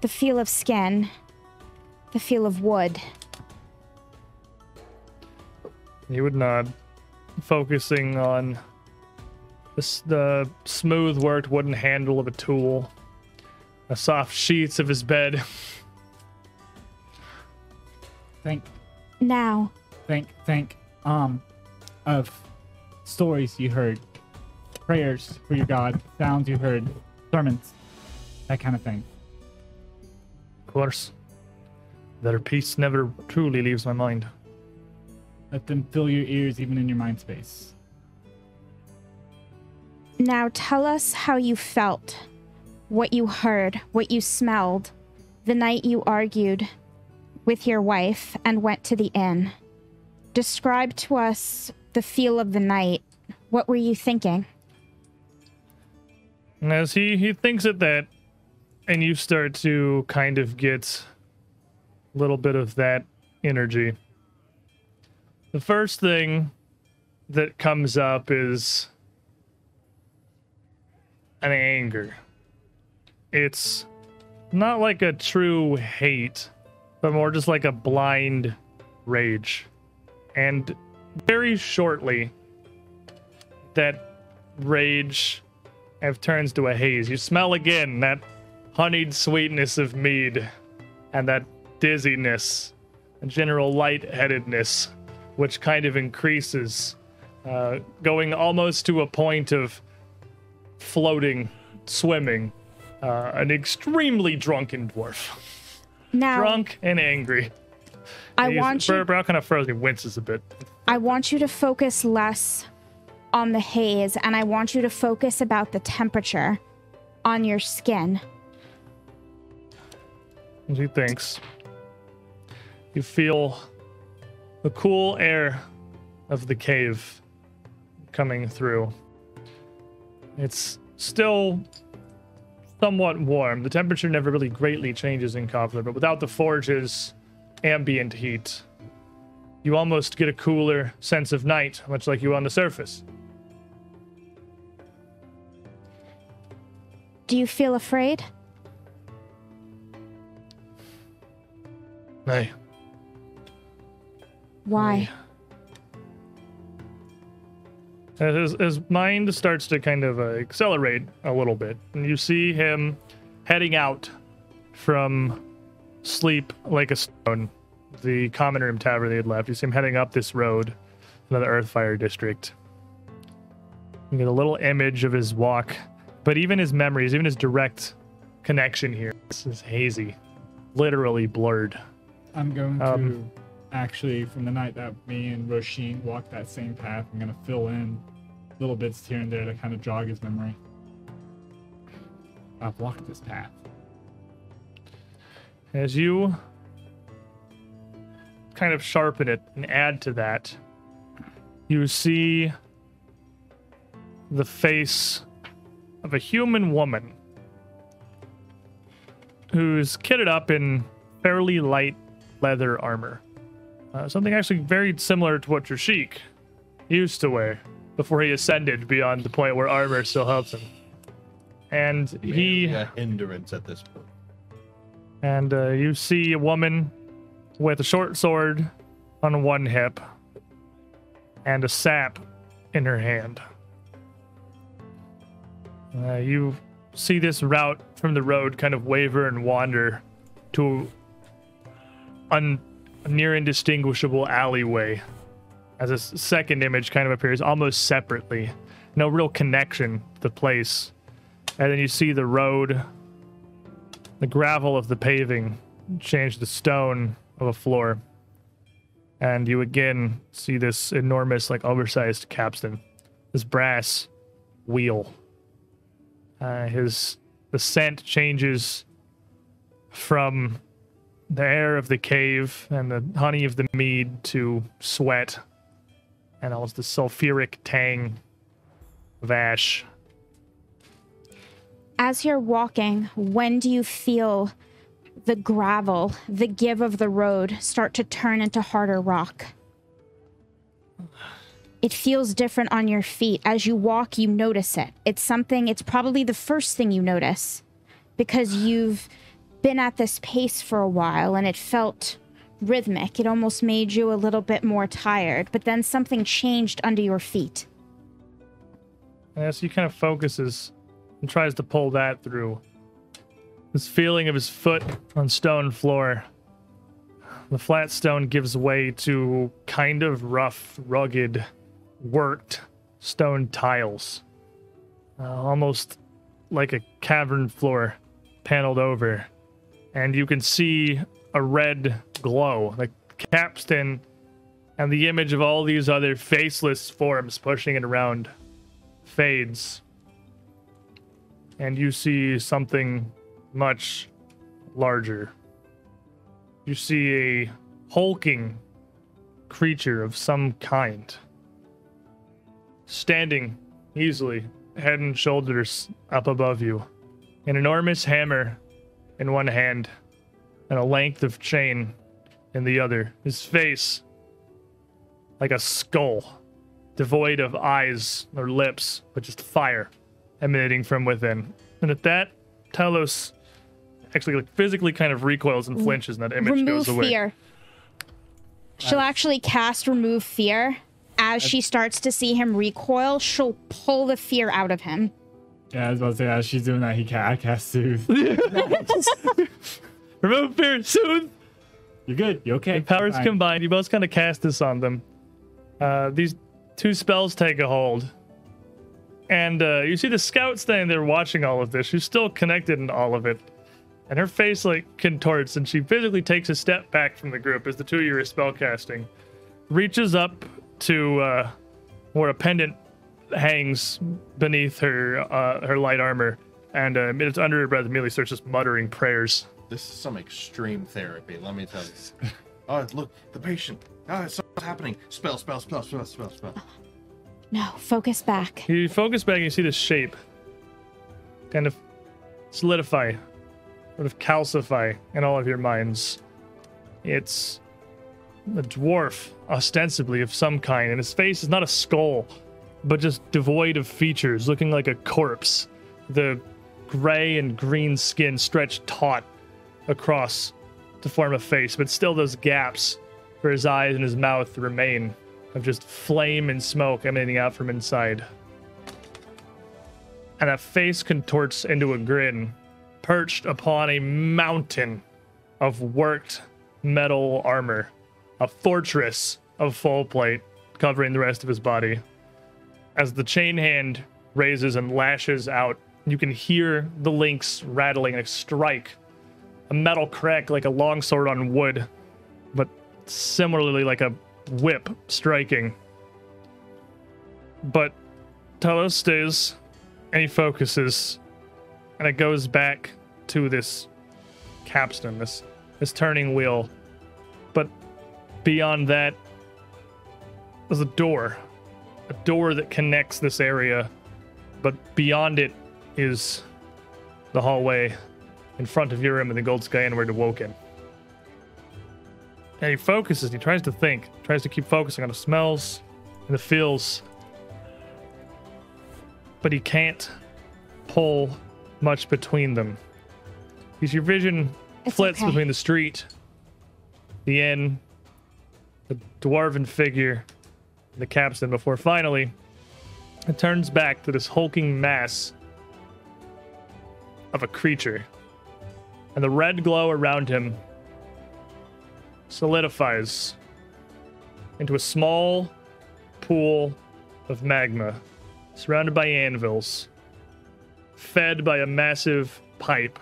The feel of skin, the feel of wood. He would nod, focusing on the, the smooth worked wooden handle of a tool, the soft sheets of his bed. Think, Now, think, think. Um, of stories you heard, prayers for your god, sounds you heard, sermons, that kind of thing. Of course, their peace never truly leaves my mind. Let them fill your ears, even in your mind space. Now tell us how you felt, what you heard, what you smelled, the night you argued with your wife and went to the inn. Describe to us the feel of the night. What were you thinking? As he, he thinks at that, and you start to kind of get a little bit of that energy. The first thing that comes up is an anger. It's not like a true hate, but more just like a blind rage. And very shortly, that rage have turns to a haze. You smell again that honeyed sweetness of mead and that dizziness and general lightheadedness, which kind of increases, uh, going almost to a point of floating, swimming. Uh, an extremely drunken dwarf. Now, Drunk and angry. I He's- want you. Brow kind of froze. He winces a bit. I want you to focus less on the haze, and I want you to focus about the temperature on your skin. He thinks, you feel the cool air of the cave coming through. It's still somewhat warm. The temperature never really greatly changes in Kovlar, but without the forge's ambient heat, you almost get a cooler sense of night, much like you on the surface. Do you feel afraid? Nay. Why? As his, his mind starts to kind of uh, accelerate a little bit, and you see him heading out from Sleep Like a Stone, the common room tavern they had left. You see him heading up this road, another Earthfire district. You get a little image of his walk, but even his memories, even his direct connection here, this is hazy, literally blurred. I'm going Um, to actually, from the night that me and Roshin walked that same path, I'm going to fill in little bits here and there to kind of jog his memory. I've walked this path. As you kind of sharpen it and add to that, you see the face of a human woman who's kitted up in fairly light leather armor. Uh, something actually very similar to what Trishik used to wear before he ascended beyond the point where armor still helps him. And he. a hindrance at this point. and uh, you see a woman with a short sword on one hip and a sap in her hand. Uh, you see this route from the road kind of waver and wander to un- a near indistinguishable alleyway as a second image kind of appears almost separately. No real connection to the place. And then you see the road the gravel of the paving change the stone of a floor. And you again see this enormous, like oversized capstan, this brass wheel. Uh, his the scent changes from the air of the cave and the honey of the mead to sweat and almost the sulfuric tang of ash As you're walking, when do you feel the gravel, the give of the road, start to turn into harder rock? It feels different on your feet. As you walk, you notice it. It's something, it's probably the first thing you notice because you've been at this pace for a while and it felt rhythmic. It almost made you a little bit more tired, but then something changed under your feet. And as he kind of focuses and tries to pull that through, this feeling of his foot on stone floor, the flat stone gives way to kind of rough, rugged, worked stone tiles, uh, almost like a cavern floor paneled over. And you can see a red glow, the capstan, and the image of all these other faceless forms pushing it around fades and you see something much larger. You see a hulking creature of some kind standing easily, head and shoulders up above you, an enormous hammer in one hand and a length of chain in the other. His face like a skull devoid of eyes or lips, but just fire emanating from within. And at that, Talos actually like physically kind of recoils and mm. flinches, and that image remove goes away. fear. She'll actually cast remove fear. As she starts to see him recoil, she'll pull the fear out of him. Yeah, I was about to say, as she's doing that, he ca- I cast Soothe. Remove fear, soothe. You're good. You okay? Powers Fine. combined. You both kind of cast this on them. Uh, these two spells take a hold. And uh, you see the scout standing there watching all of this. She's still connected in all of it. And her face like contorts and she physically takes a step back from the group as the two of you are spellcasting. Reaches up to uh, where a pendant hangs beneath her uh, her light armor. And uh, it's under her breath immediately starts just muttering prayers. This is some extreme therapy, let me tell you. Oh, look, the patient. Ah, oh, something's happening. Spell, spell, spell, spell, spell, spell. No, focus back. You focus back and you see this shape kind of solidify, sort of calcify in all of your minds. It's a dwarf, ostensibly of some kind, and his face is not a skull, but just devoid of features, looking like a corpse. The gray and green skin stretched taut across to form a face, but still those gaps for his eyes and his mouth remain of just flame and smoke emanating out from inside. And a face contorts into a grin, perched upon a mountain of worked metal armor, a fortress of full plate covering the rest of his body. As the chain hand raises and lashes out, you can hear the links rattling and strike. A metal crack like a longsword on wood, but similarly like a whip striking. But Talos stays and he focuses, and it goes back to this capstan, this this turning wheel. But beyond that, there's a door, a door that connects this area. But beyond it is the hallway in front of your room in the Gold Sky and where Inward Awoken. And he focuses, he tries to think, tries to keep focusing on the smells and the feels. But he can't pull much between them. Because your vision It's flits okay. between the street, the inn, the dwarven figure, and the capstan before finally it turns back to this hulking mass of a creature. And the red glow around him solidifies into a small pool of magma surrounded by anvils, fed by a massive pipe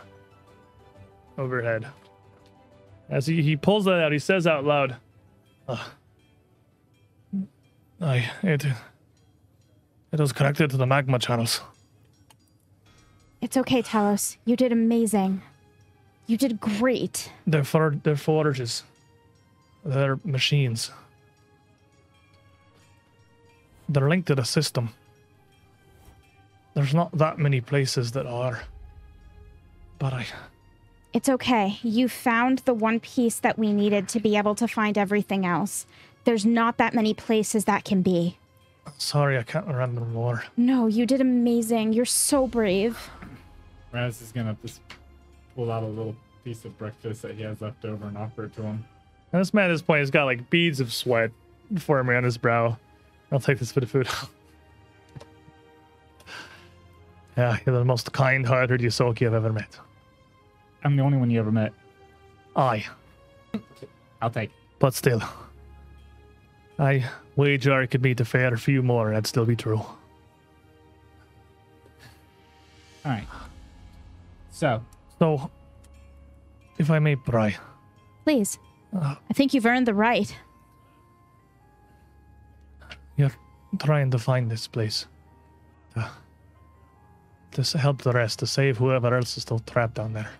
overhead. As he, he pulls that out, he says out loud, "Ah, I, it, it was connected to the magma channels. It's okay, Talos. You did amazing. You did great. They're, for, they're forges. They're machines. They're linked to the system. There's not that many places that are. But I. It's okay. You found the one piece that we needed to be able to find everything else. There's not that many places that can be. Sorry, I can't remember more. No, you did amazing. You're so brave. Raz is gonna just pull out a little piece of breakfast that he has left over and offer it to him. And this man at this point has got like beads of sweat forming on his brow. I'll take this bit of food. yeah, you're the most kind hearted Ysoki I've ever met. I'm the only one you ever met. Aye, I'll take. but still. I wager I could meet a fair few more, and that'd still be true. All right. So, So, if I may pry, Please. Uh. I think you've earned the right. you're trying to find this place. To, to help the rest, to save whoever else is still trapped down there.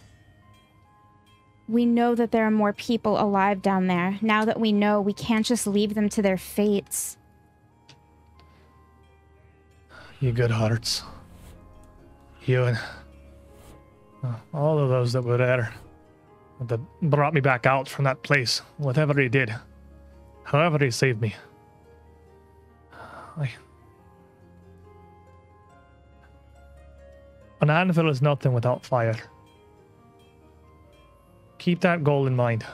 We know that there are more people alive down there. Now that we know, we can't just leave them to their fates. You good hearts. You and uh, all of those that were there that brought me back out from that place, whatever he did, however he saved me. I... An anvil is nothing without fire. Keep that goal in mind.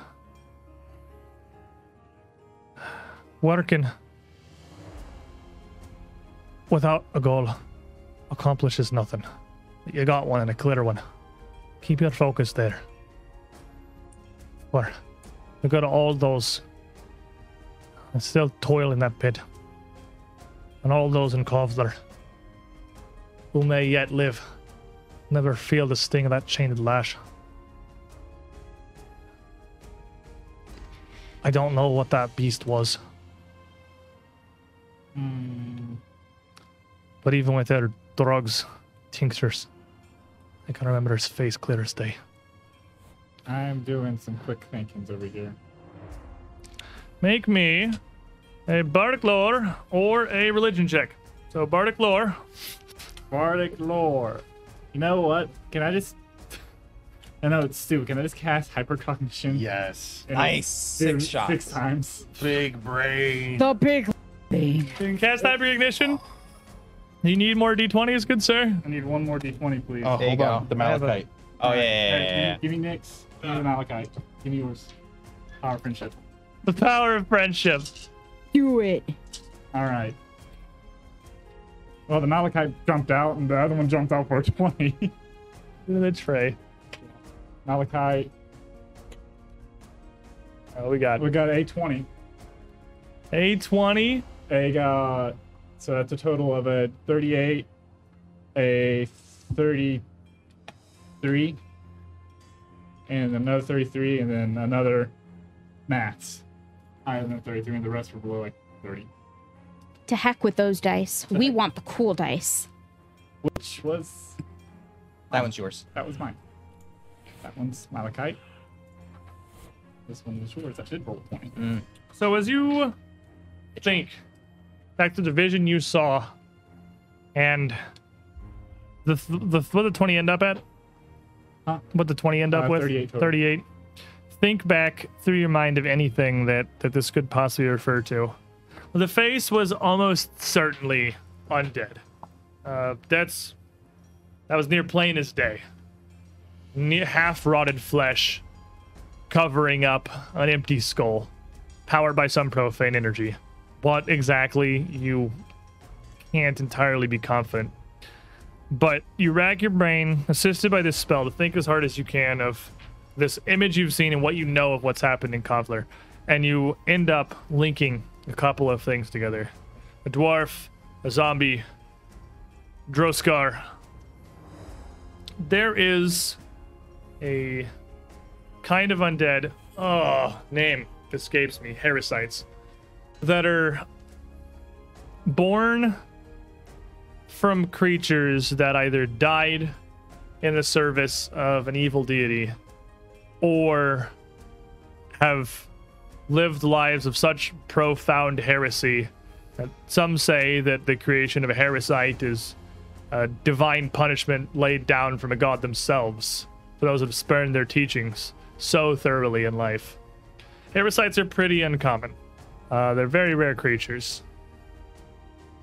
Working without a goal accomplishes nothing. You got one and a clear one. Keep your focus there. where we got all those I still toil in that pit. And all those in Kovlar who may yet live never feel the sting of that chained lash. I don't know what that beast was. Hmm. But even with their drugs, tinctures, I can't remember his face clear as day. I'm doing some quick thinkings over here. Make me a bardic lore or a religion check. So bardic lore. Bardic lore. You know what? Can I just? I know it's stupid. Can I just cast hypercognition? Yes. And Nice. do Six shots. Six times. Big brain. The big You can cast hyper ignition. You need more d20s, good sir. I need one more d20, please. Oh, There you hold on. The malachite. Oh yeah, yeah, Alright, yeah, give me- yeah, Give me Nick's. Give me the Malachite. Give me yours. Power of friendship. The power of friendship. do it. All right. Well, the Malachite jumped out, and the other one jumped out for a 20. The tray. Malachite, Oh, we got we got a 20. a 20. A got, so that's a total of a 38, a 33, and another 33, and then another maths higher than 33, and the rest were below like 30, To heck with those dice. We want the cool dice. which was, That one's yours. that was mine. That one's Malachite. This one was yours. That did roll a 20. Mm. So as you think back to the vision you saw, and the the what the twenty end up at? Huh? What the twenty end up Uh, with? 38 total. Thirty-eight. Think back through your mind of anything that that this could possibly refer to. The face was almost certainly undead. Uh, that's that was near plain as day. Near half rotted flesh covering up an empty skull powered by some profane energy. What exactly, you can't entirely be confident. But you rack your brain, assisted by this spell, to think as hard as you can of this image you've seen and what you know of what's happened in Kovlar. And you end up linking a couple of things together a dwarf, a zombie, Droskar. There is a kind of undead. Oh, name escapes me. Heresites that are born from creatures that either died in the service of an evil deity or have lived lives of such profound heresy that some say that the creation of a heresite is a divine punishment laid down from a god themselves for those who have spurned their teachings so thoroughly in life. Heresites are pretty uncommon. Uh, they're very rare creatures.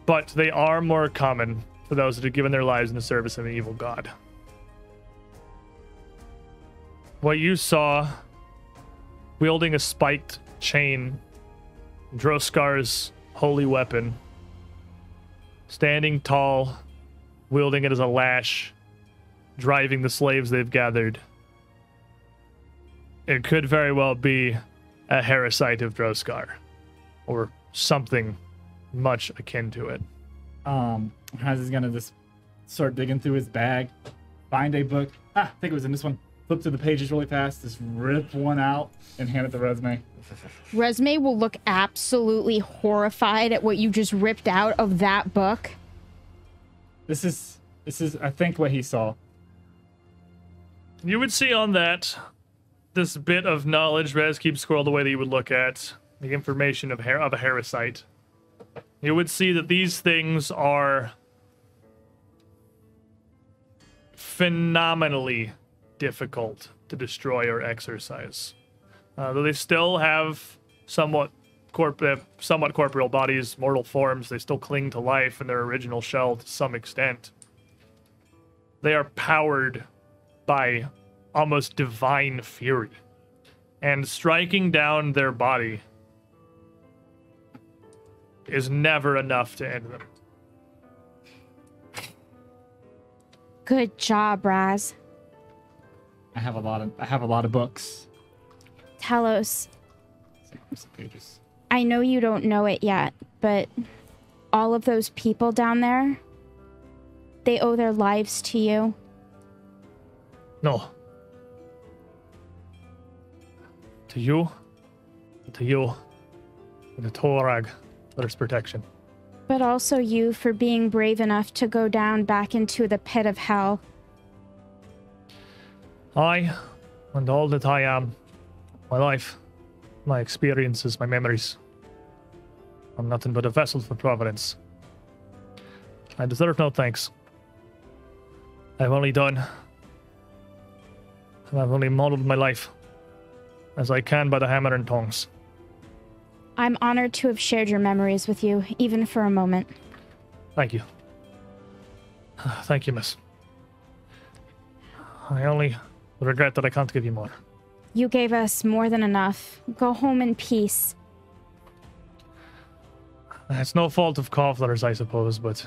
But they are more common for those that have given their lives in the service of an evil god. What you saw, wielding a spiked chain, Droskar's holy weapon, standing tall, wielding it as a lash, driving the slaves they've gathered. It could very well be a Heresite of Droskar, or something much akin to it. Um, Hans is gonna just start digging through his bag, find a book. Ah, I think it was in this one. Flip through the pages really fast, just rip one out and hand it to Resme. Resme will look absolutely horrified at what you just ripped out of that book. This is this is I think what he saw. You would see on that this bit of knowledge Rez keeps scrolled away that you would look at the information of her- of a Heresite. You would see that these things are phenomenally difficult to destroy or exercise. Uh, though they still have somewhat corp- uh, somewhat corporeal bodies, mortal forms, they still cling to life in their original shell to some extent. They are powered by almost divine fury. And striking down their body is never enough to end them. Good job, Raz. I have a lot of I have a lot of books. Talos, pages. I know you don't know it yet, but all of those people down there, they owe their lives to you. No. To you. To you. And to Torag his protection. But also you for being brave enough to go down back into the pit of hell. I, and all that I am, my life, my experiences, my memories. I'm nothing but a vessel for Providence. I deserve no thanks. I've only done. I've only modeled my life as I can by the hammer and tongs. I'm honored to have shared your memories with you, even for a moment. Thank you. Thank you, miss. I only regret that I can't give you more. You gave us more than enough. Go home in peace. It's no fault of Kovlar's, I suppose, but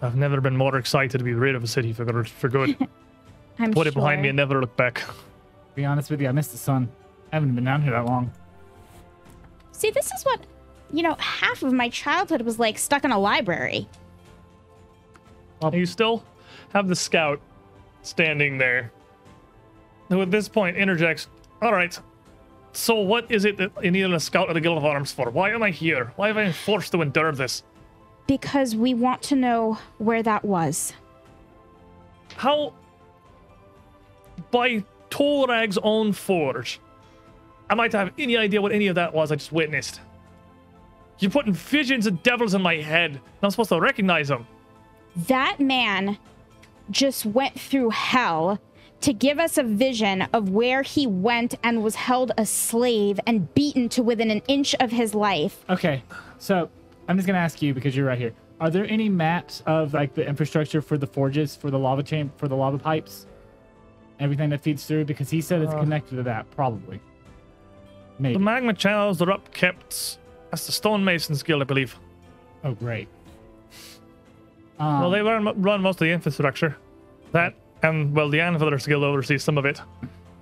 I've never been more excited to be rid of a city for good. For good. I'm Put sure. it behind me and never look back. be honest with you, I missed the sun. I haven't been down here that long. See, this is what, you know, half of my childhood was like stuck in a library. You still have the scout standing there, who at this point interjects, All right, so what is it that you need a scout of the Guild of Arms for? Why am I here? Why have I been forced to endure this? Because we want to know where that was. How, by Torag's own forge, am I to have any idea what any of that was I just witnessed? You're putting visions of devils in my head. I'm supposed to recognize them. That man just went through hell to give us a vision of where he went and was held a slave and beaten to within an inch of his life. Okay, so I'm just gonna ask you because you're right here. Are there any maps of like the infrastructure for the forges, for the lava chamber, for the lava pipes, everything that feeds through? Because he said it's Uh. connected to that, probably. Maybe. The magma channels are up kept. That's the stonemasons guild, I believe. oh, great. Um, well, they run, run most of the infrastructure. That, and, well, the Anvilers guild oversees some of it.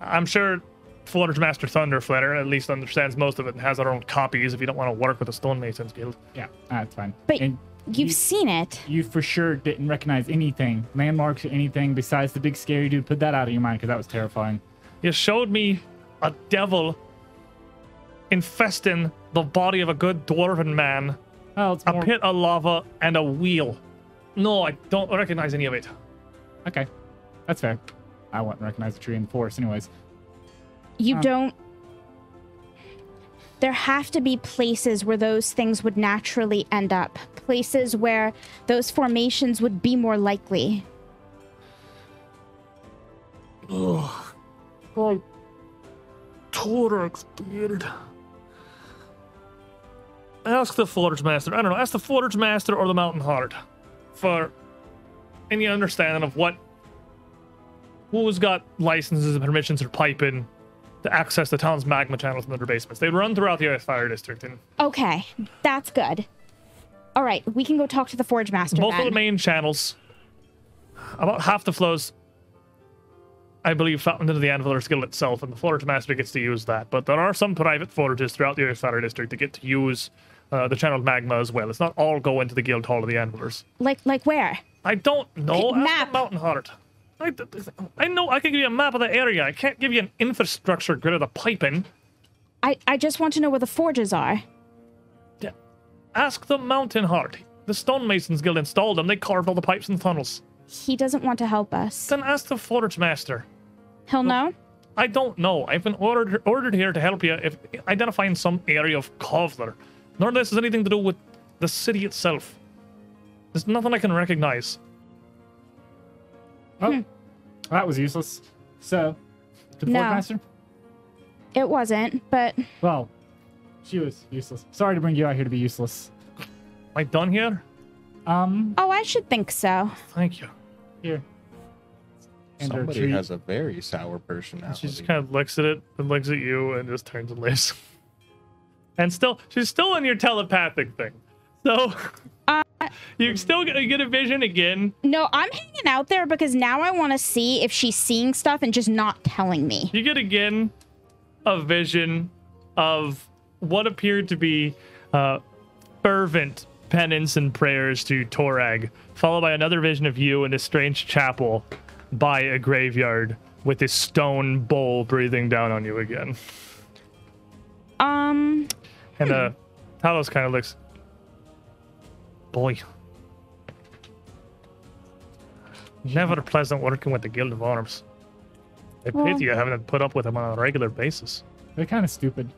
I'm sure Forge Master Thunderflatter at least understands most of it and has their own copies if you don't want to work with the stonemasons guild. yeah, that's fine. But and You've you- seen it. you for sure didn't recognize anything, landmarks or anything besides the big scary dude. Put that out of your mind because that was terrifying. You showed me a devil infesting the body of a good dwarven man, Oh, it's a more pit of lava, and a wheel. No, I don't recognize any of it. okay. That's fair. I wouldn't recognize the tree in the forest, anyways. You Um, don't. There have to be places where those things would naturally end up. Places where those formations would be more likely. Oh, Torag's beard. Ask the Forge Master. I don't know. Ask the Forge Master or the Mountain Heart for any understanding of what who's got licenses and permissions or piping to access the town's magma channels in their basements. They run throughout the Earth Fire District, and Okay, that's good. All right, we can go talk to the Forge Master both then. of the main channels, about half the flows, I believe, fountain into the Anvilers guild itself, and the Forge Master gets to use that. But there are some private forges throughout the Earth Fire District that get to use uh, the channeled magma as well. It's not all go into the Guild Hall of the Anvilers. like, like where? I don't know. Map. Mountain Heart. I, I know I can give you a map of the area. I can't give you an infrastructure grid of the piping. I, I just want to know where the forges are. Yeah. Ask the Mountain Heart. The Stonemasons Guild installed them. They carved all the pipes and tunnels. He doesn't want to help us. Then ask the Forge Master. He'll know. I don't know. I've been ordered ordered here to help you if identifying some area of Kovlar. Nor this has anything to do with the city itself. There's nothing I can recognize. Oh, that was useless. So, to the No. Forge Master? It wasn't, but Well, she was useless. Sorry to bring you out here to be useless. Am I done here? Um, oh, I should think so. Thank you. here. And her Somebody treat. has a very sour personality. She just kind of looks at it and looks at you and just turns and leaves. And still, she's still in your telepathic thing. So you still get, a vision again. No, I'm hanging out there because now I want to see if she's seeing stuff and just not telling me. You get again a vision of what appeared to be uh, fervent penance and prayers to Torag, followed by another vision of you in a strange chapel by a graveyard with a stone bowl breathing down on you again. Um, And uh, Talos kind of looks. Boy. Never pleasant working with the Guild of Arms. I Well- pity you having to put up with them on a regular basis. They're kind of stupid.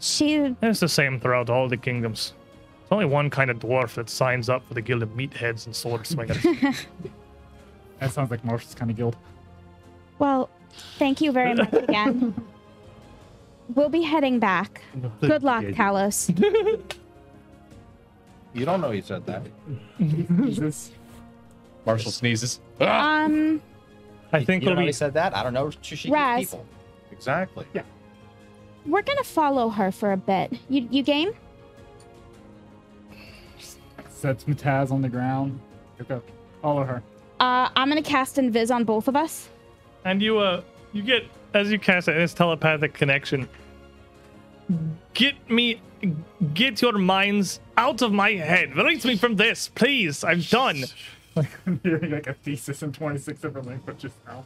she It's the same throughout all the kingdoms. There's only one kind of dwarf that signs up for the Guild of Meatheads and Sword Swingers. That sounds like Marshall's kind of guild. Well, thank you very much again. we'll be heading back. Good luck, Talos. You don't know he said that. Jesus. Marshall sneezes. Ah! Um, I think you we'll know be. he said that. I don't know. Trishiki Raz. people. Exactly. Yeah. we're gonna follow her for a bit. You, you game? Sets Mataz on the ground. Okay. Follow her. Uh, I'm gonna cast Invis on both of us. And you, uh, you get as you cast it, this telepathic connection. Get me, get your minds out of my head. Release me from this, please. I'm done. Like I'm hearing like a thesis in 26 different languages now.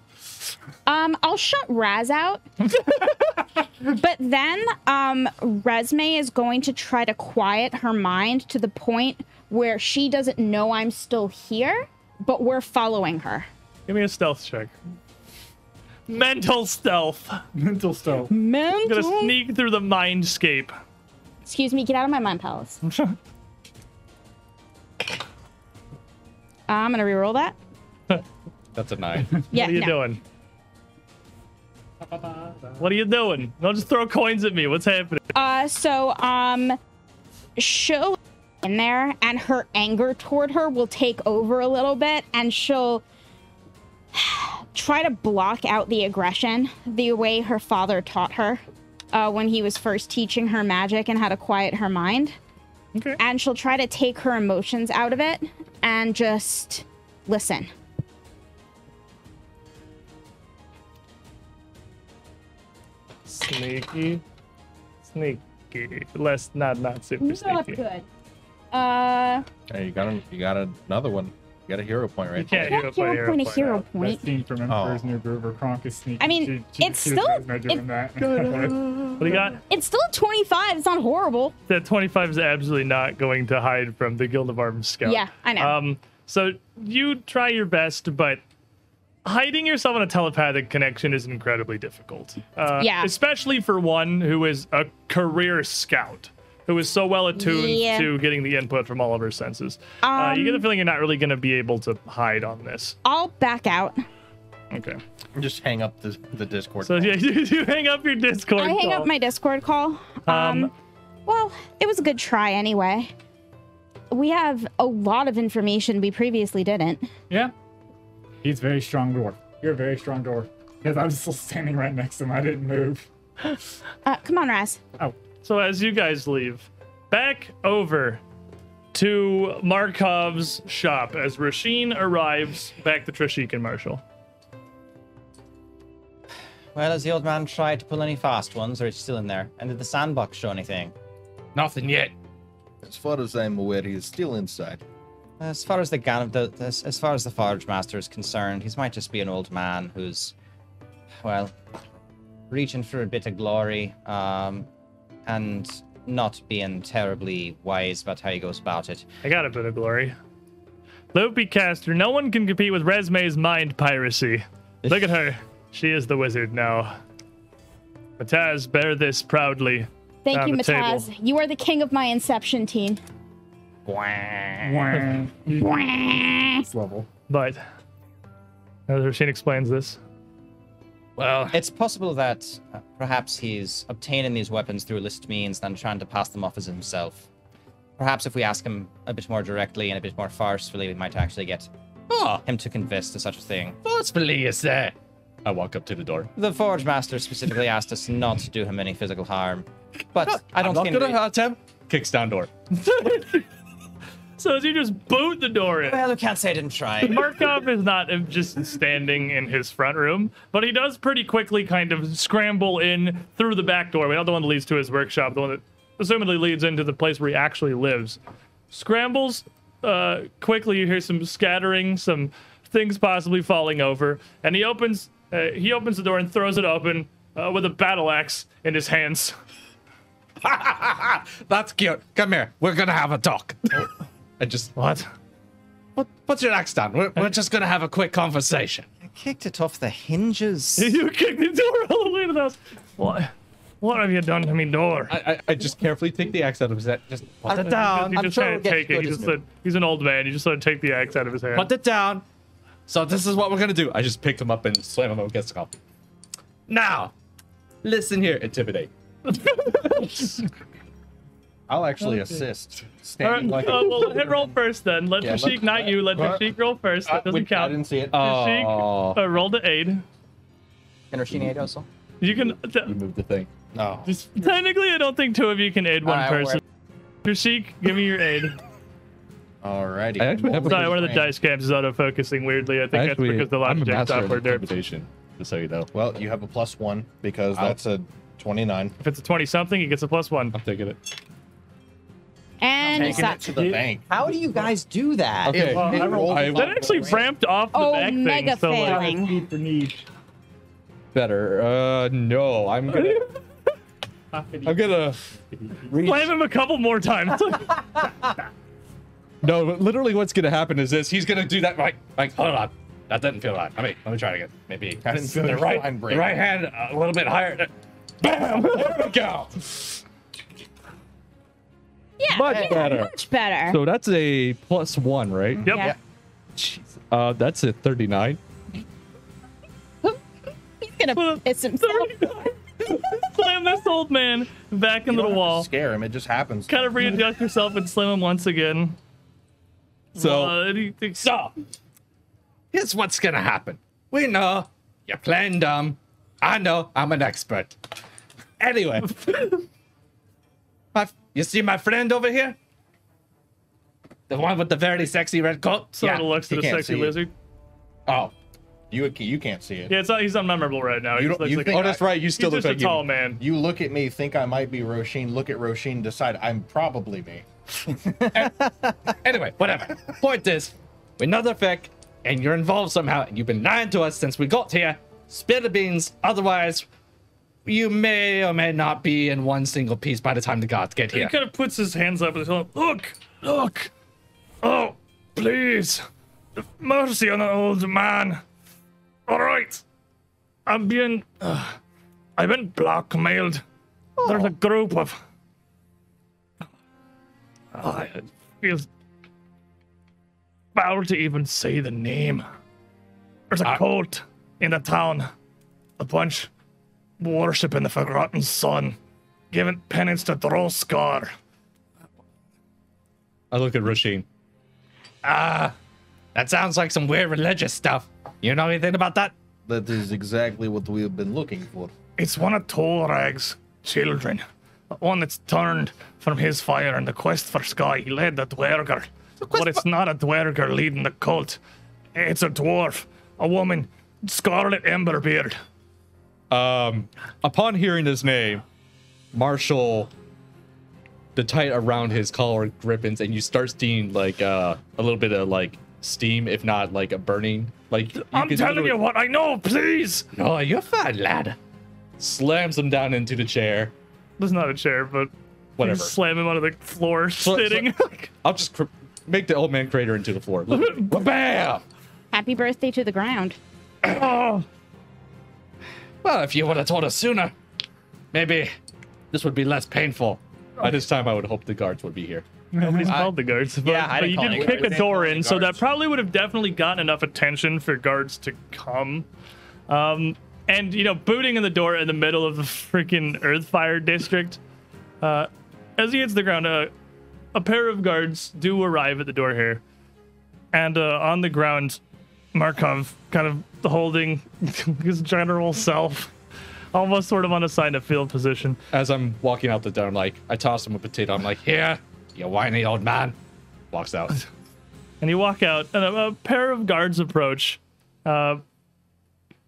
Um, I'll shut Raz out. but then, um, Resme is going to try to quiet her mind to the point where she doesn't know I'm still here, but we're following her. Give me a stealth check. Mental stealth. Mental stove. I'm Mental. gonna sneak through the mindscape. Excuse me, get out of my mind palace. Uh, I'm gonna reroll that. That's a nine. Yeah, what are you no. doing? What are you doing? Don't just throw coins at me. What's happening? Uh, so um, she'll in there, and her anger toward her will take over a little bit, and she'll try to block out the aggression the way her father taught her uh, when he was first teaching her magic and how to quiet her mind. Okay. And she'll try to take her emotions out of it and just listen. Sneaky. Sneaky. Less, not, not super Not sneaky. good. Uh, Hey, you got a, you got another one. You got a hero point right You right can't there. hero hero point, hero point, a hero out. point. Best scene from Emperor's Oh. New Groove where Kronk is sneaking. I mean, She- she- it's she still- does no doing it- that. What do you got? it's still a 25. It's not horrible. That 25 is absolutely not going to hide from the Guild of Arms Scout. Yeah, I know. Um, so you try your best, but hiding yourself in a telepathic connection is incredibly difficult. Uh, Yeah. Especially for one who is a career scout, who is so well attuned Yeah. to getting the input from all of her senses. uh, you get the Um, feeling you're not really going to be able to hide on this. I'll back out. Okay. Just hang up the, the Discord. So call. yeah, you, you hang up your Discord. I hang call. up my Discord call. Um, Um, well, it was a good try anyway. We have a lot of information we previously didn't. Yeah. He's very strong dwarf. You're a very strong dwarf. Because I was still standing right next to him. I didn't move. Uh, come on, Raz. So as you guys leave, back over to Markov's shop as Roshin arrives back to Trishik and Marshall. Well, has the old man tried to pull any fast ones, or is he still in there? And did the sandbox show anything? Nothing yet. As far as I'm aware, he is still inside. As far as the, Gan- the, the as as far as the Forge Master is concerned, he might just be an old man who's, well, reaching for a bit of glory, um, and not being terribly wise about how he goes about it. I got a bit of glory. Lopi caster, no one can compete with Resme's mind piracy. Look at her. She is the wizard now. Mataz, bear this proudly. Thank you, the table. You are the king of my Inception team. Wah. Wah. This level. But as Roshin explains this, Well, It's possible that uh, perhaps he's obtaining these weapons through illicit means and trying to pass them off as himself. Perhaps if we ask him a bit more directly and a bit more forcefully, we might actually get oh, him to confess to such a thing. forcefully is that? I walk up to the door. The Forge Master specifically asked us not to do him any physical harm. But I don't I'm not think gonna hurt him. Kicks down door. So as you just boot the door in, Well, I can't say I didn't try. Markov is not just standing in his front room, but he does pretty quickly kind of scramble in through the back doorway, not the one that leads to his workshop, the one that assumedly leads into the place where he actually lives. Scrambles uh, quickly. You hear some scattering, some things possibly falling over, and he opens. Uh, he opens the door and throws it open uh, with a battle axe in his hands. That's cute. Come here. We're gonna have a talk. I just What? put, put your axe down. We're, we're just gonna have a quick conversation. I kicked it off the hinges. you kicked the door all the way to the house. What? What have you done to me door? I, I, I just carefully take the axe out of his head. Just put it, down. He I'm just sure to get take it. good He as just new. said he's an old man. He just had to take the axe out of his hand. Put it down. So this is what we're gonna do. I just picked him up and slam him against the coffee. Now, listen here. Intimidate. I'll actually assist. All right, Standing like uh, well, hit roll first then. Let Yeah, Rashik, not you. Let What? Rashik roll first. Uh, That doesn't count. I didn't see it. Rashik, Oh, uh, roll to aid. Can Rashini aid also? You can. you T- moved the thing. no. just, technically, I don't think two of you can aid one All right, person. Rashik, give me your aid. Alrighty. I actually have Sorry, one of the dice cams is auto focusing weirdly. I think Actually, that's because the I'm a Logitech master software of derps. intimidation. Just so you know, Well, you have a plus one because Ow. that's a 29. If it's a 20 something, he gets a plus one. I'm taking it. And Taking it to the bank. How do you guys do that? Okay. Well, I rolled- I- That actually ramped off the Oh, back mega thing. So like, failing. Need for need. better. Uh, no, I'm gonna. I'm gonna. slam him a couple more times. No, but literally, what's gonna happen is this: he's gonna do that. Like, like, hold on, that doesn't feel right. Let me, let me try it again. Maybe I didn't feel the your right, spine the right hand a little bit higher. Bam! There we go. Yeah, Much yeah, better. Much better. So that's a plus one, right? Yep. Yeah. Uh, that's a thirty-nine. He's gonna piss himself. slam this old man back into You the don't have to wall. Scare him. It just happens. Kind of readjust yourself and slam him once again. So, Uh, and he thinks- So, here's what's gonna happen. We know you're playing dumb. I know I'm an expert. Anyway, my, you see my friend over here? The one with the very sexy red coat? sort of looks he at a can't sexy see it. lizard. Oh, You you can't see it. Yeah, it's not, he's unmemorable right now. You just don't- you like think oh, that's right. You he's still look just a like you. tall man. You look at me, think I might be Roshin. Look at Roshin, decide I'm probably me. anyway, whatever. Point is, we know the fic, and you're involved somehow, and you've been lying to us since we got here. Spill the beans, otherwise, you may or may not be in one single piece by the time the gods get here. He kind of puts his hands up and he's like, Look, look. Oh, please. Mercy on an old man. All right. I'm being. Uh, I've been blackmailed. There's a group of. Oh, it feels foul to even say the name. There's a Uh, cult in the town. A bunch worshiping the forgotten son, giving penance to Droskar. I look at Roshin. Ah, that sounds like some weird religious stuff. You know anything about that? That is exactly what we have been looking for. It's one of Torag's children. One that's turned from his fire in the quest for Sky. He led the Duergar. But it's not a Duergar leading the cult. It's a dwarf. A woman. Scarlet Emberbeard. Um, upon hearing his name, Marshall, the tight around his collar grippins, and you start seeing like uh, a little bit of like steam, if not like a burning. Like you I'm can telling you what I know, please. No, you're fine, lad. slams him down into the chair. There's not a chair, but Whatever. You slam him onto the floor, So- sitting. I'll just cr- make the old man crater into the floor. Bam! Happy birthday to the ground. oh, Well, if you would have told us sooner, maybe this would be less painful. By this time, I would hope the guards would be here. nobody's called the guards. But, Yeah, I but you did any kick a door in, so that probably would have definitely gotten enough attention for guards to come. Um, and you know, booting in the door in the middle of the freaking Earthfire district. Uh, as he hits the ground, uh, a pair of guards do arrive at the door here, and uh, on the ground, Markov kind of holding his general self, almost sort of on a sign of field position. As I'm walking out the door, I'm like, I toss him a potato. I'm like, Here, you whiny old man. Walks out. and you walk out, and a, a pair of guards approach. Uh,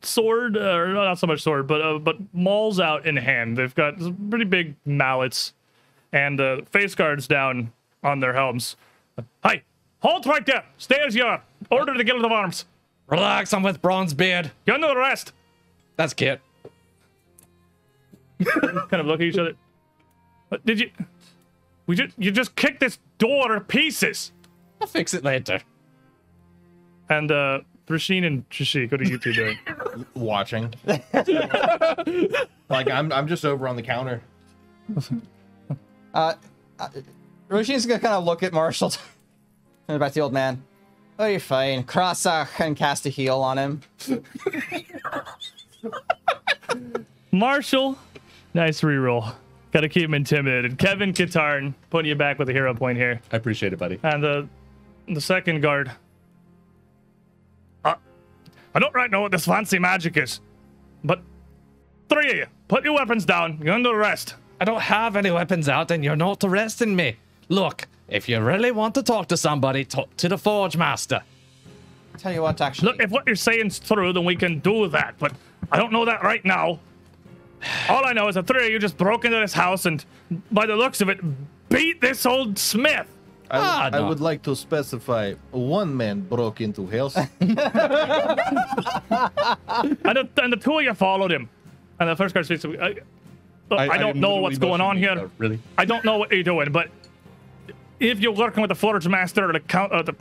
sword, or not so much sword, but uh, but mauls out in hand. They've got pretty big mallets, and uh, face guards down on their helms. Hi, halt right there! Stay as you are. Order the Guild of Arms. Relax, I'm with Bronzebeard. You're under arrest. That's Kit. kind of look at each other. What, did you? We just you just kicked this door to pieces. I'll fix it later. And uh, Roshin and Trishik, what are you two doing? Watching. like I'm I'm just over on the counter. Uh, uh Roshin's gonna kind of look at Marshall. Turn back to the old man. Oh, you're fine. Cross uh, and cast a heal on him. Marshall, nice reroll. Got to keep him intimidated. Kevin Katarn, putting you back with a hero point here. I appreciate it, buddy. And the the second guard. Uh, I don't right know what this fancy magic is, but three of you, put your weapons down. You're under arrest. I don't have any weapons out, and you're not arresting me. Look, if you really want to talk to somebody, talk to the Forge Master. Tell you what, actually. Look, if what you're saying's true, then we can do that. But I don't know that right now. All I know is the three of you just broke into this house and, by the looks of it, beat this old Smith. I, Ah, I would like to specify one man broke into house. And the, and the two of you followed him. And the first guy speaks. to- I, look, I, don't am know what's going on here. Really? I don't know what you're doing, but if you're working with the Forge Master or the, count, or the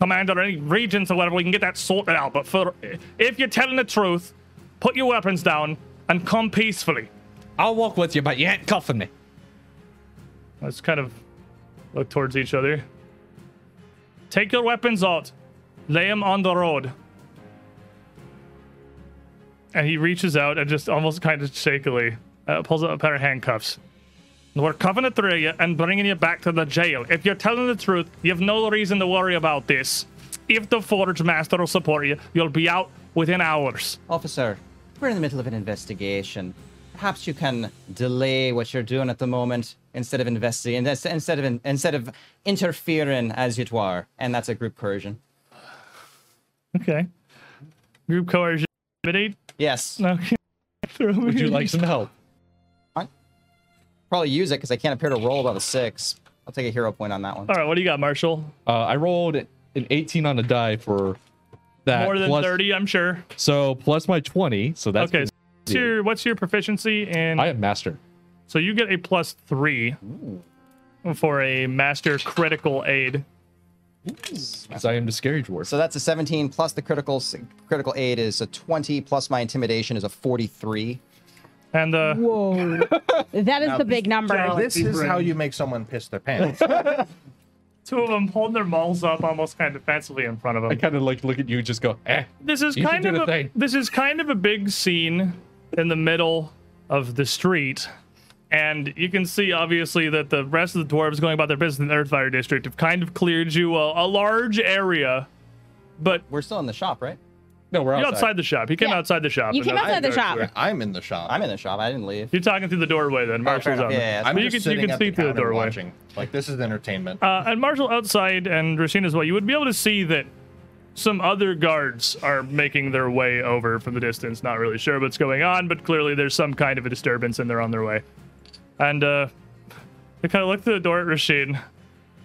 commander or any regents or whatever, we can get that sorted out. But for if you're telling the truth, put your weapons down and come peacefully. I'll walk with you, but you ain't cuffing me. Let's kind of look towards each other. Take your weapons out. Lay them on the road. And he reaches out and just almost kind of shakily uh, pulls out a pair of handcuffs. We're cuffing the three you and bringing you back to the jail. If you're telling the truth, you have no reason to worry about this. If the Forge Master will support you, you'll be out within hours. Officer, we're in the middle of an investigation. Perhaps you can delay what you're doing at the moment instead of investigating, instead of instead of interfering, as it were. And that's a group coercion. Okay. Group coercion. Intimidate? Yes. Okay. Would you like some help? Probably use it because I can't appear to roll above a six. I'll take a hero point on that one. All right, what do you got, Marshall? Uh, I rolled an 18 on a die for that. More than plus- 30, I'm sure. So plus my 20. So that's okay. What's your, what's your proficiency in? I am master. so you get a plus three for a master critical aid. Because I am the scary dwarf. So that's a 17 plus the critical critical aid is a 20 plus my intimidation is a 43. And uh, Whoa. that is the big number. this is how you make someone piss their pants. two of them holding their mauls up almost kind of defensively in front of them. I kind of like look at you, and just go, eh. this is You should kind do of the a, thing. this is kind of a big scene in the middle of the street and you can see obviously that the rest of the dwarves going about their business in the earthfire district have kind of cleared you a, a large area but We're still in the shop, right? No, we're you're outside. outside the shop He came Yeah. outside the shop You and came then- outside the shop. I'm in the shop. I'm in the shop. I didn't leave. you're talking through the doorway then marshall's enough. on Yeah, there. yeah, I'm But you just can, you sitting can at see the through the counter doorway watching. Like this is entertainment. Uh, and Marshall outside and Roshin as well, you would be able to see that some other guards are making their way over from the distance. Not really sure what's going on, but clearly there's some kind of a disturbance and they're on their way. And uh, they kind of look through the door at Rashid.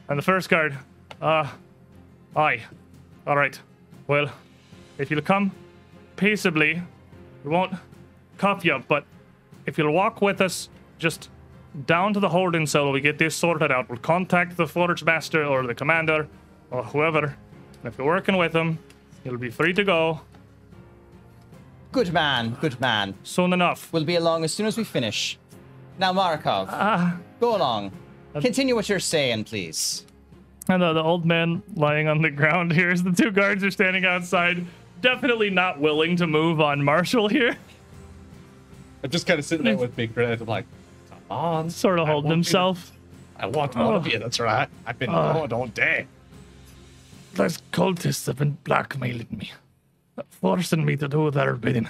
And the first guard, uh, aye. All right. Well, if you'll come peaceably, we won't cuff you, but if you'll walk with us, just down to the holding cell. We get this sorted out. We'll contact the forge master or the commander or whoever. And if you're working with him, you'll be free to go Good man. Good man. soon enough. We'll be along as soon as we finish. Now, Markov, go along. Continue what you're saying, please. And uh, the old man lying on the ground here as the two guards are standing outside, definitely not willing to move on Marshall here. I'm just kind of sitting there with big grin. I'm like, come on. Sort of I holding to- himself. I want one of you. That's right. I've been uh. alone all day. Those cultists have been blackmailing me, forcing me to do their bidding.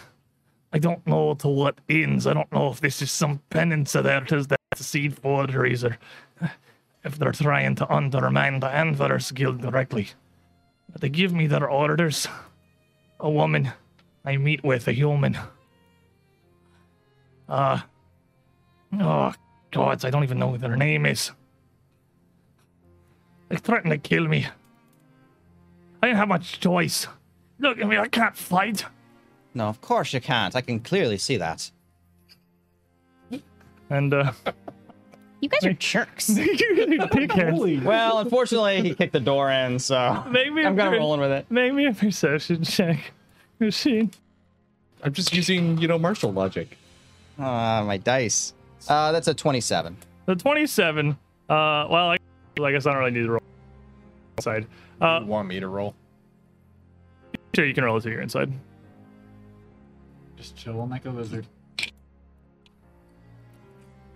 I don't know to what ends. I don't know if this is some penance of theirs that the seed forgeries or if they're trying to undermine the Anvilers Guild directly. But they give me their orders. A woman I meet with, a human. Uh. Oh, gods, I don't even know what their name is. They threaten to kill me. I didn't have much choice. Look at me, I can't fight. No, of course you can't. I can clearly see that. And, uh. You guys are jerks. dickheads. Well, unfortunately, he kicked the door in, so Make me a I'm kind of per- rolling with it. Make me a perception check. Machine. I'm just using, you know, martial logic. Ah, my dice. Uh, that's a 27. The 27. Uh, well, I, I guess I don't really need to roll inside. Uh, you want me to roll? sure, you can roll it to your inside. Just chilling like a lizard.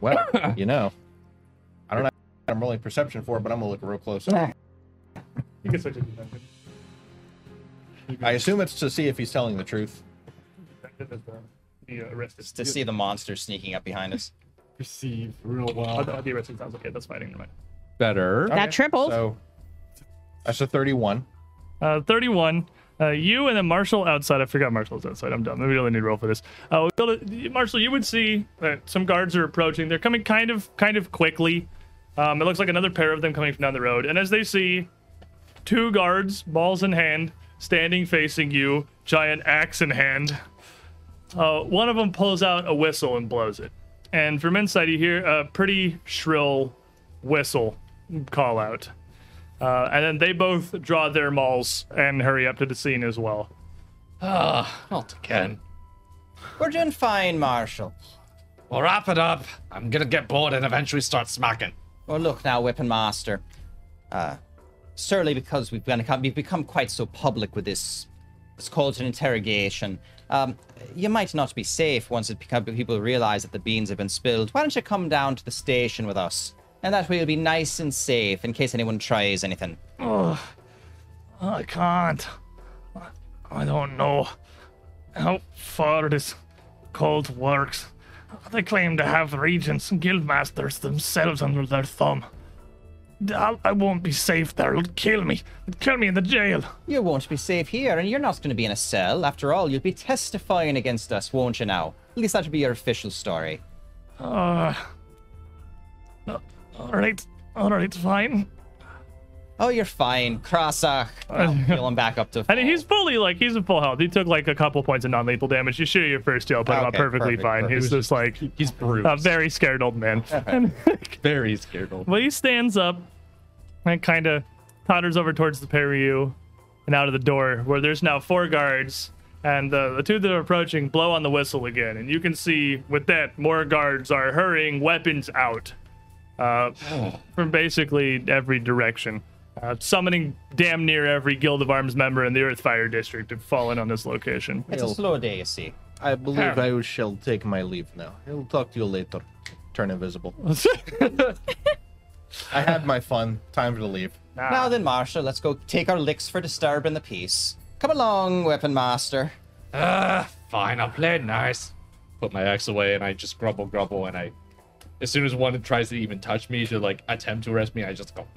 Well, you know, I'm rolling perception for, it, but I'm gonna look real close. You can switch it to dimension. I assume it's to see if he's telling the truth. Be arrested. Just to see the monster sneaking up behind us. Perceive real well. I'll be arrested. Sounds okay. That's fighting. Never mind. Better. That tripled. So that's a 31. Uh, 31. Uh, you and then Marshall outside. I forgot Marshall's outside. I'm dumb. Maybe we don't need to roll for this. Uh, we'll go to, Marshall, you would see that some guards are approaching. They're coming kind of, kind of quickly. Um, it looks like another pair of them coming from down the road. And as they see two guards, balls in hand, standing facing you, giant axe in hand, uh, one of them pulls out a whistle and blows it. And from inside, you hear a pretty shrill whistle call out. Uh, and then they both draw their mauls and hurry up to the scene as well. Ah, not again. We're doing fine, Marshal. Well, wrap it up. I'm gonna get bored and eventually start smacking. Well, look now, Weapon Master. Uh, certainly because we've, become, we've become quite so public with this. It's called an interrogation. Um, you might not be safe once it people realize that the beans have been spilled. Why don't you come down to the station with us? And that way you'll be nice and safe in case anyone tries anything. Oh I can't. I don't know how far this cult works. They claim to have regents and guildmasters themselves under their thumb. I'll, I won't be safe there. It'll kill me. It'll kill me in the jail. You won't be safe here, and you're not going to be in a cell. After all, you'll be testifying against us, won't you now? At least that'll be your official story. Uh, uh, all right, all right, fine. Oh, you're fine. Crossach. I'll heal him back up to full. And he's fully like he's in full health. He took like a couple points of non-lethal damage. You shoot your first heal, but him up Okay, perfectly perfect, fine. perfect. He's just like He's bruised. a very scared old man. very scared. Old. Well, he stands up and kind of totters over towards the pair you and out of the door, where there's now four guards. And uh, the two that are approaching blow on the whistle again. And you can see with that, more guards are hurrying weapons out uh, from basically every direction. Uh, summoning damn near every Guild of Arms member in the Earthfire District have fallen on this location. It's a slow day, you see. I believe I shall take my leave now. I'll talk to you later. Turn invisible. I had my fun. Time to leave. Now then, Marshal, let's go take our licks for disturbing the peace. Come along, Weapon Master. Ah, fine. I'll play it nice. Put my axe away and I just grumble, grumble, and I. As soon as one tries to even touch me to like attempt to arrest me, I just go.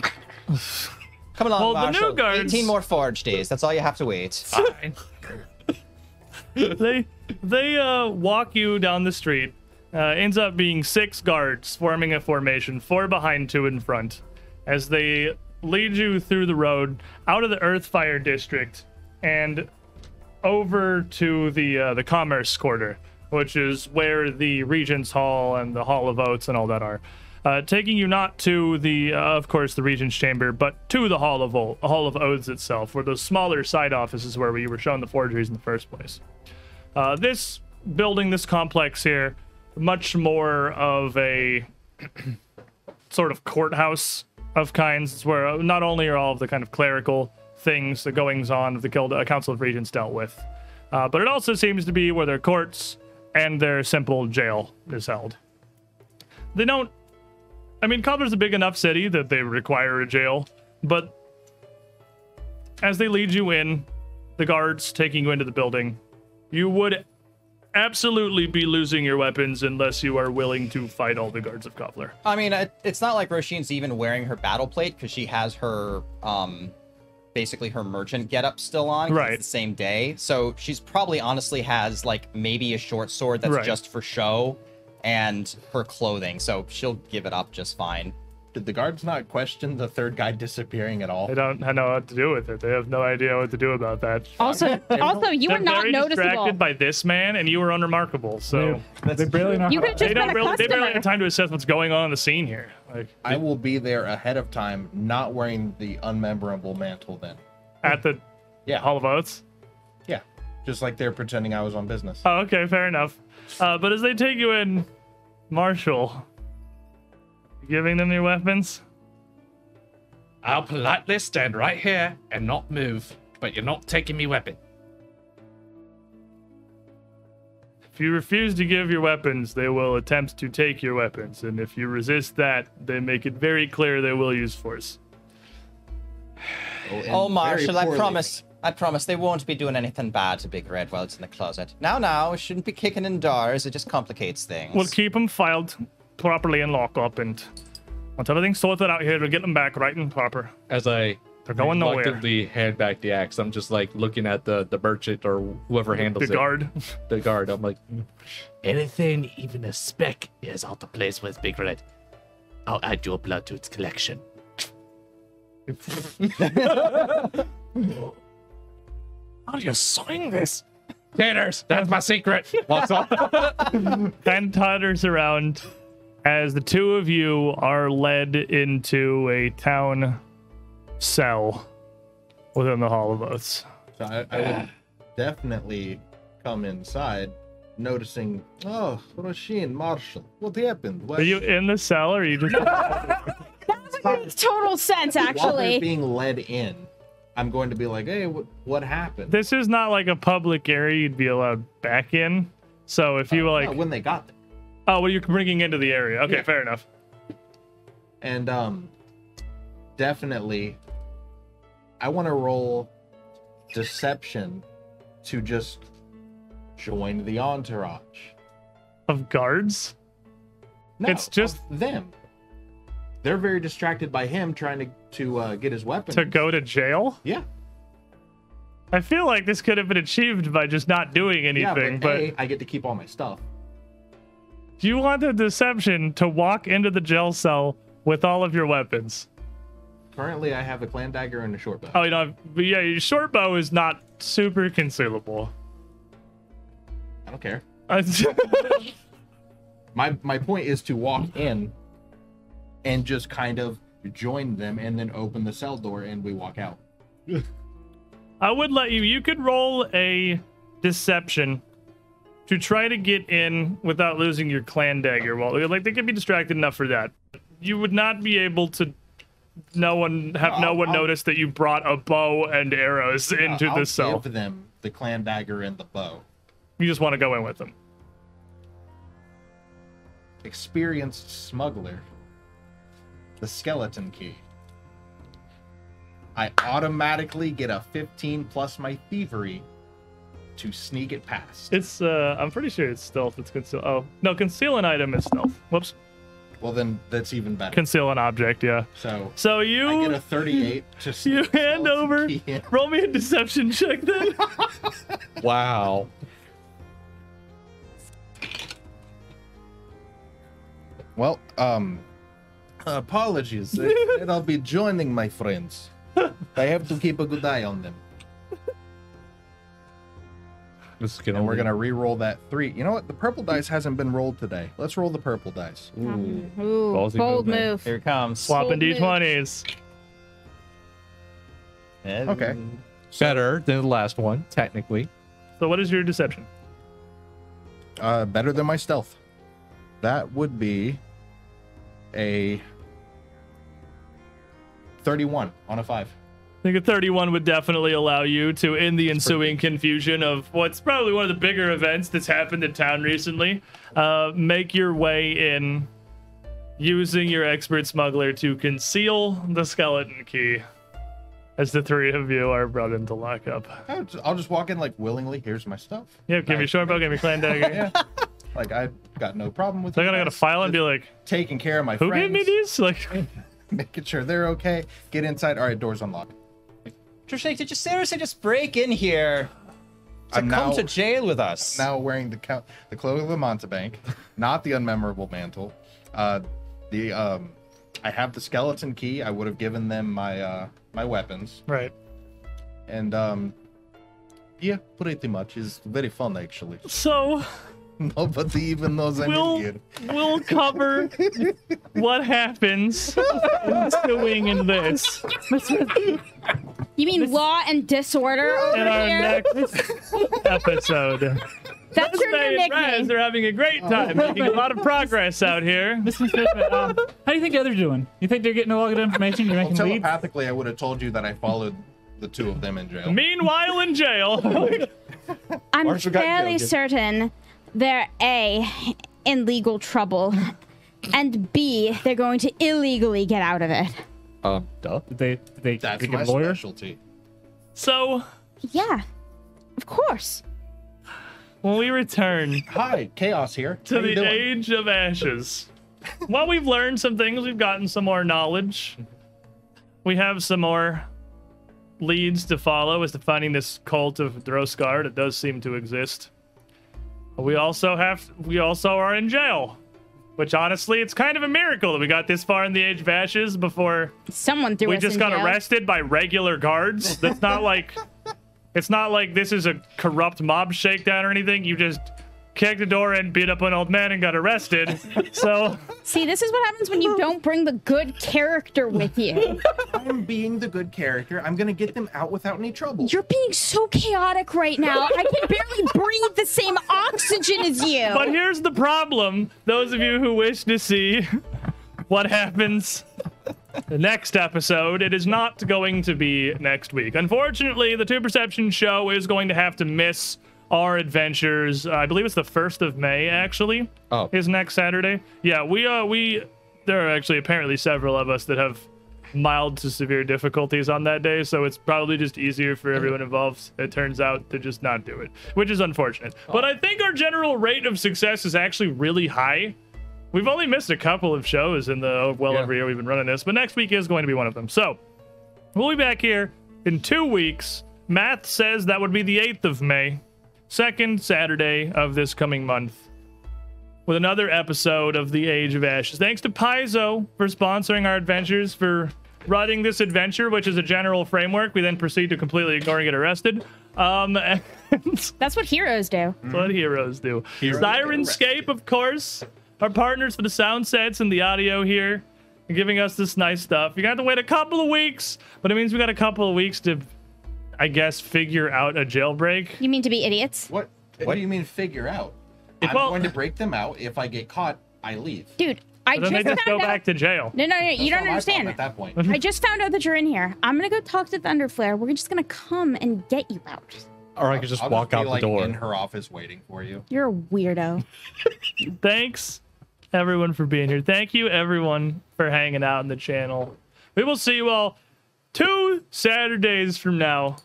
Come along, Well, the new Marshal. guards- 18 more forge days. That's all you have to wait. Fine. they they uh, walk you down the street. Uh, ends up being six guards forming a formation, four behind, two in front, as they lead you through the road out of the Earthfire district and over to the uh, the Commerce Quarter, which is where the Regent's Hall and the Hall of Oaths and all that are. Uh, taking you not to the, uh, of course, the Regent's Chamber, but to the Hall of o- Hall of Oaths itself, where those smaller side offices where we were shown the forgeries in the first place. Uh, this building, this complex here, much more of a sort of courthouse of kinds. It's where uh, not only are all of the kind of clerical things, the goings on of the Guild, uh, Council of Regents dealt with, uh, but it also seems to be where their courts and their simple jail is held. They don't. I mean, Kovlar's a big enough city that they require a jail, but as they lead you in, the guards taking you into the building, you would absolutely be losing your weapons unless you are willing to fight all the guards of Kovlar. I mean, it's not like Roshin's even wearing her battle plate because she has her, um, basically her merchant getup still on. Right. It's the same day, so she's probably honestly has like maybe a short sword that's Right. just for show, and her clothing. So she'll give it up just fine. Did the guards not question the third guy disappearing at all? They don't know what to do with it. They have no idea what to do about that. Also, also, you were not very noticeable. distracted by this man, and you were unremarkable. So they barely know You how could to just they been don't a really, they barely customer. have time to assess what's going on in the scene here. Like I will be there ahead of time, not wearing the unmemorable mantle then. at the Yeah. Hall of Oaths. Yeah. Just like they're pretending I was on business. Oh, okay, fair enough. Uh, but as they take you in, Marshall, you giving them your weapons. I'll politely stand right here and not move, but you're not taking me weapon. If you refuse to give your weapons, they will attempt to take your weapons, and if you resist that, they make it very clear they will use force. and Oh, Marshall, I promise. I promise they won't be doing anything bad to Big Red while it's in the closet. Now, now, it shouldn't be kicking in doors. It just complicates things. We'll keep them filed properly in lockup, and once everything's sorted out here, we'll get them back right and proper. As I They're going nowhere. reluctantly hand back the axe, I'm just like looking at the the merchant or whoever handles it. The it. guard. The guard. I'm like, mm, Anything, even a speck, is out of place with Big Red. I'll add your blood to its collection. How are you sewing this? Taters, that's my secret. Walks off. and totters around as the two of you are led into a town cell within the Hall of Oaths. So I, I would definitely come inside, noticing, oh, Roshin, Marshall, what happened? What, Are you in the cell or are you just That Makes total sense, While actually. being led in, I'm going to be like, hey, what, what happened? This is not like a public area you'd be allowed back in. So if you Uh, like no, when they got there. Oh, well you're bringing into the area. Okay, Yeah. fair enough. And um definitely I want to roll deception to just join the entourage. Of guards? No, It's just- them. They're very distracted by him trying to to uh, get his weapon. To go to jail? Yeah. I feel like this could have been achieved by just not doing Yeah, anything, but, but A, I get to keep all my stuff. do you want the deception to walk into the jail cell with all of your weapons? Currently, I have a clan dagger and a short bow. Oh, you know, yeah, your short bow is not super concealable. I don't care. My my point is to walk in and just kind of join them and then open the cell door and we walk out. I would let you. You could roll a deception to try to get in without losing your clan dagger. Well, like they could be distracted enough for that. You would not be able to. No one have no one I'll- notice that you brought a bow and arrows into I'll the cell. give them the clan dagger and the bow. You just want to go in with them. Experienced smuggler. The skeleton key. I automatically get a 15 plus my thievery to sneak it past. It's. uh I'm pretty sure it's stealth. It's conceal. Oh no, conceal an item is stealth. Whoops. Well, then that's even better. Conceal an object. Yeah. so So you I get a 38 to you sneak the hand over. key in. Roll me a deception check then. wow. Well, um, apologies. and I'll be joining my friends. I have to keep a good eye on them. This is gonna And we're gonna re-roll that three. You know what? The purple dice hasn't been rolled today. Let's roll the purple dice. Ooh. Ooh, bold move, move. Here it comes. Swapping Bold move. d20s. Okay. better than the last one, technically. So what is your deception? Uh, better than my stealth. That would be a 31 on a five. I think a 31 would definitely allow you to, in the ensuing confusion of what's probably one of the bigger events that's happened in town recently, uh, make your way in using your expert smuggler to conceal the skeleton key. as the three of you are brought into lockup. I'll just, walk in like willingly. Here's my stuff. Yeah, give me short bow, give me clan dagger. Yeah. like I got no problem with. They're gonna file and be like, taking care of my "Who friends. gave me these?" Like, Making sure they're okay. Get inside. All right, doors unlocked. Trishik, did you seriously just break in here to I'm come now- to jail with us? Now wearing the the cloak of the Mountebank, not the unmemorable mantle. Uh, the um, I have the skeleton key. I would have given them my uh my weapons, right. and um, yeah, pretty much is very fun actually. So Nobody even knows I'm we'll in here. we'll cover what happens ensuing in this You mean law and disorder over in our here? next episode. That's your May new and Raz nickname. are having a great time, making a lot of progress out here. Mr. Smith, um, how do you think the others doing? You think they're getting a lot of good information? You're making Well, making leads? telepathically, I would have told you that I followed the two of them in jail. Meanwhile, in jail, I'm fairly certain they're A, in legal trouble, and B, they're going to illegally get out of it. Um, duh. They, they, That's did they my get a lawyer? specialty. so Yeah, of course. when we return Hi, Chaos here. to How the doing? Age of Ashes, while we've learned some things, we've gotten some more knowledge. We have some more leads to follow as to finding this cult of Droskar that does seem to exist. We also have we also are in jail. Which honestly, it's kind of a miracle that we got this far in the Age of Ashes before Someone threw it. we us just got jail. arrested by regular guards. That's not like it's not like this is a corrupt mob shakedown or anything. You just kicked the door in, beat up an old man, and got arrested. So See, this is what happens when you don't bring the good character with you. I'm being the good character. I'm gonna get them out without any trouble. You're being so chaotic right now. I can barely breathe the same oxygen as you. But here's the problem. Those of you who wish to see what happens the next episode, it is not going to be next week. Unfortunately, the Two Perception show is going to have to miss our adventures. I believe it's the 1st of May, actually. Oh. Is next Saturday. Yeah, we, uh, we, there are actually apparently several of us that have mild to severe difficulties on that day, so it's probably just easier for everyone involved, it turns out, to just not do it, which is unfortunate. But I think our general rate of success is actually really high. We've only missed a couple of shows in the well Yeah. over year we've been running this, but next week is going to be one of them. So we'll be back here in two weeks. Math says that would be the 8th of May, second Saturday of this coming month with another episode of The Age of Ashes. Thanks to Paizo for sponsoring our adventures, for running this adventure, which is a general framework. We then proceed to completely ignore and get arrested. Um, and that's That's what heroes do. That's what heroes do. Heroes get Syrinscape, of course, our partners for the sound sets and the audio here, and giving us this nice stuff. You got to wait a couple of weeks, but it means we got a couple of weeks to, I guess, figure out a jailbreak. You mean to be idiots? What? What do you mean figure out? If- I'm well- going to break them out. If I get caught, I leave. Dude, I But then just they just found go out. back to jail. No, no, no, That's you don't understand. At that point, I just found out that you're in here. I'm gonna go talk to Thunderflare. We're just gonna come and get you out. Or I could just I'll walk be, out like, the door. in her office waiting for you. You're a weirdo. thanks everyone for being here. Thank you everyone for hanging out in the channel. We will see you all two Saturdays from now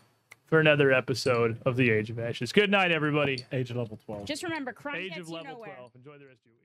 for another episode of The Age of Ashes. Good night, everybody. Age of level 12. Just remember, crime Age gets of you nowhere. 12. Enjoy the rest of your week.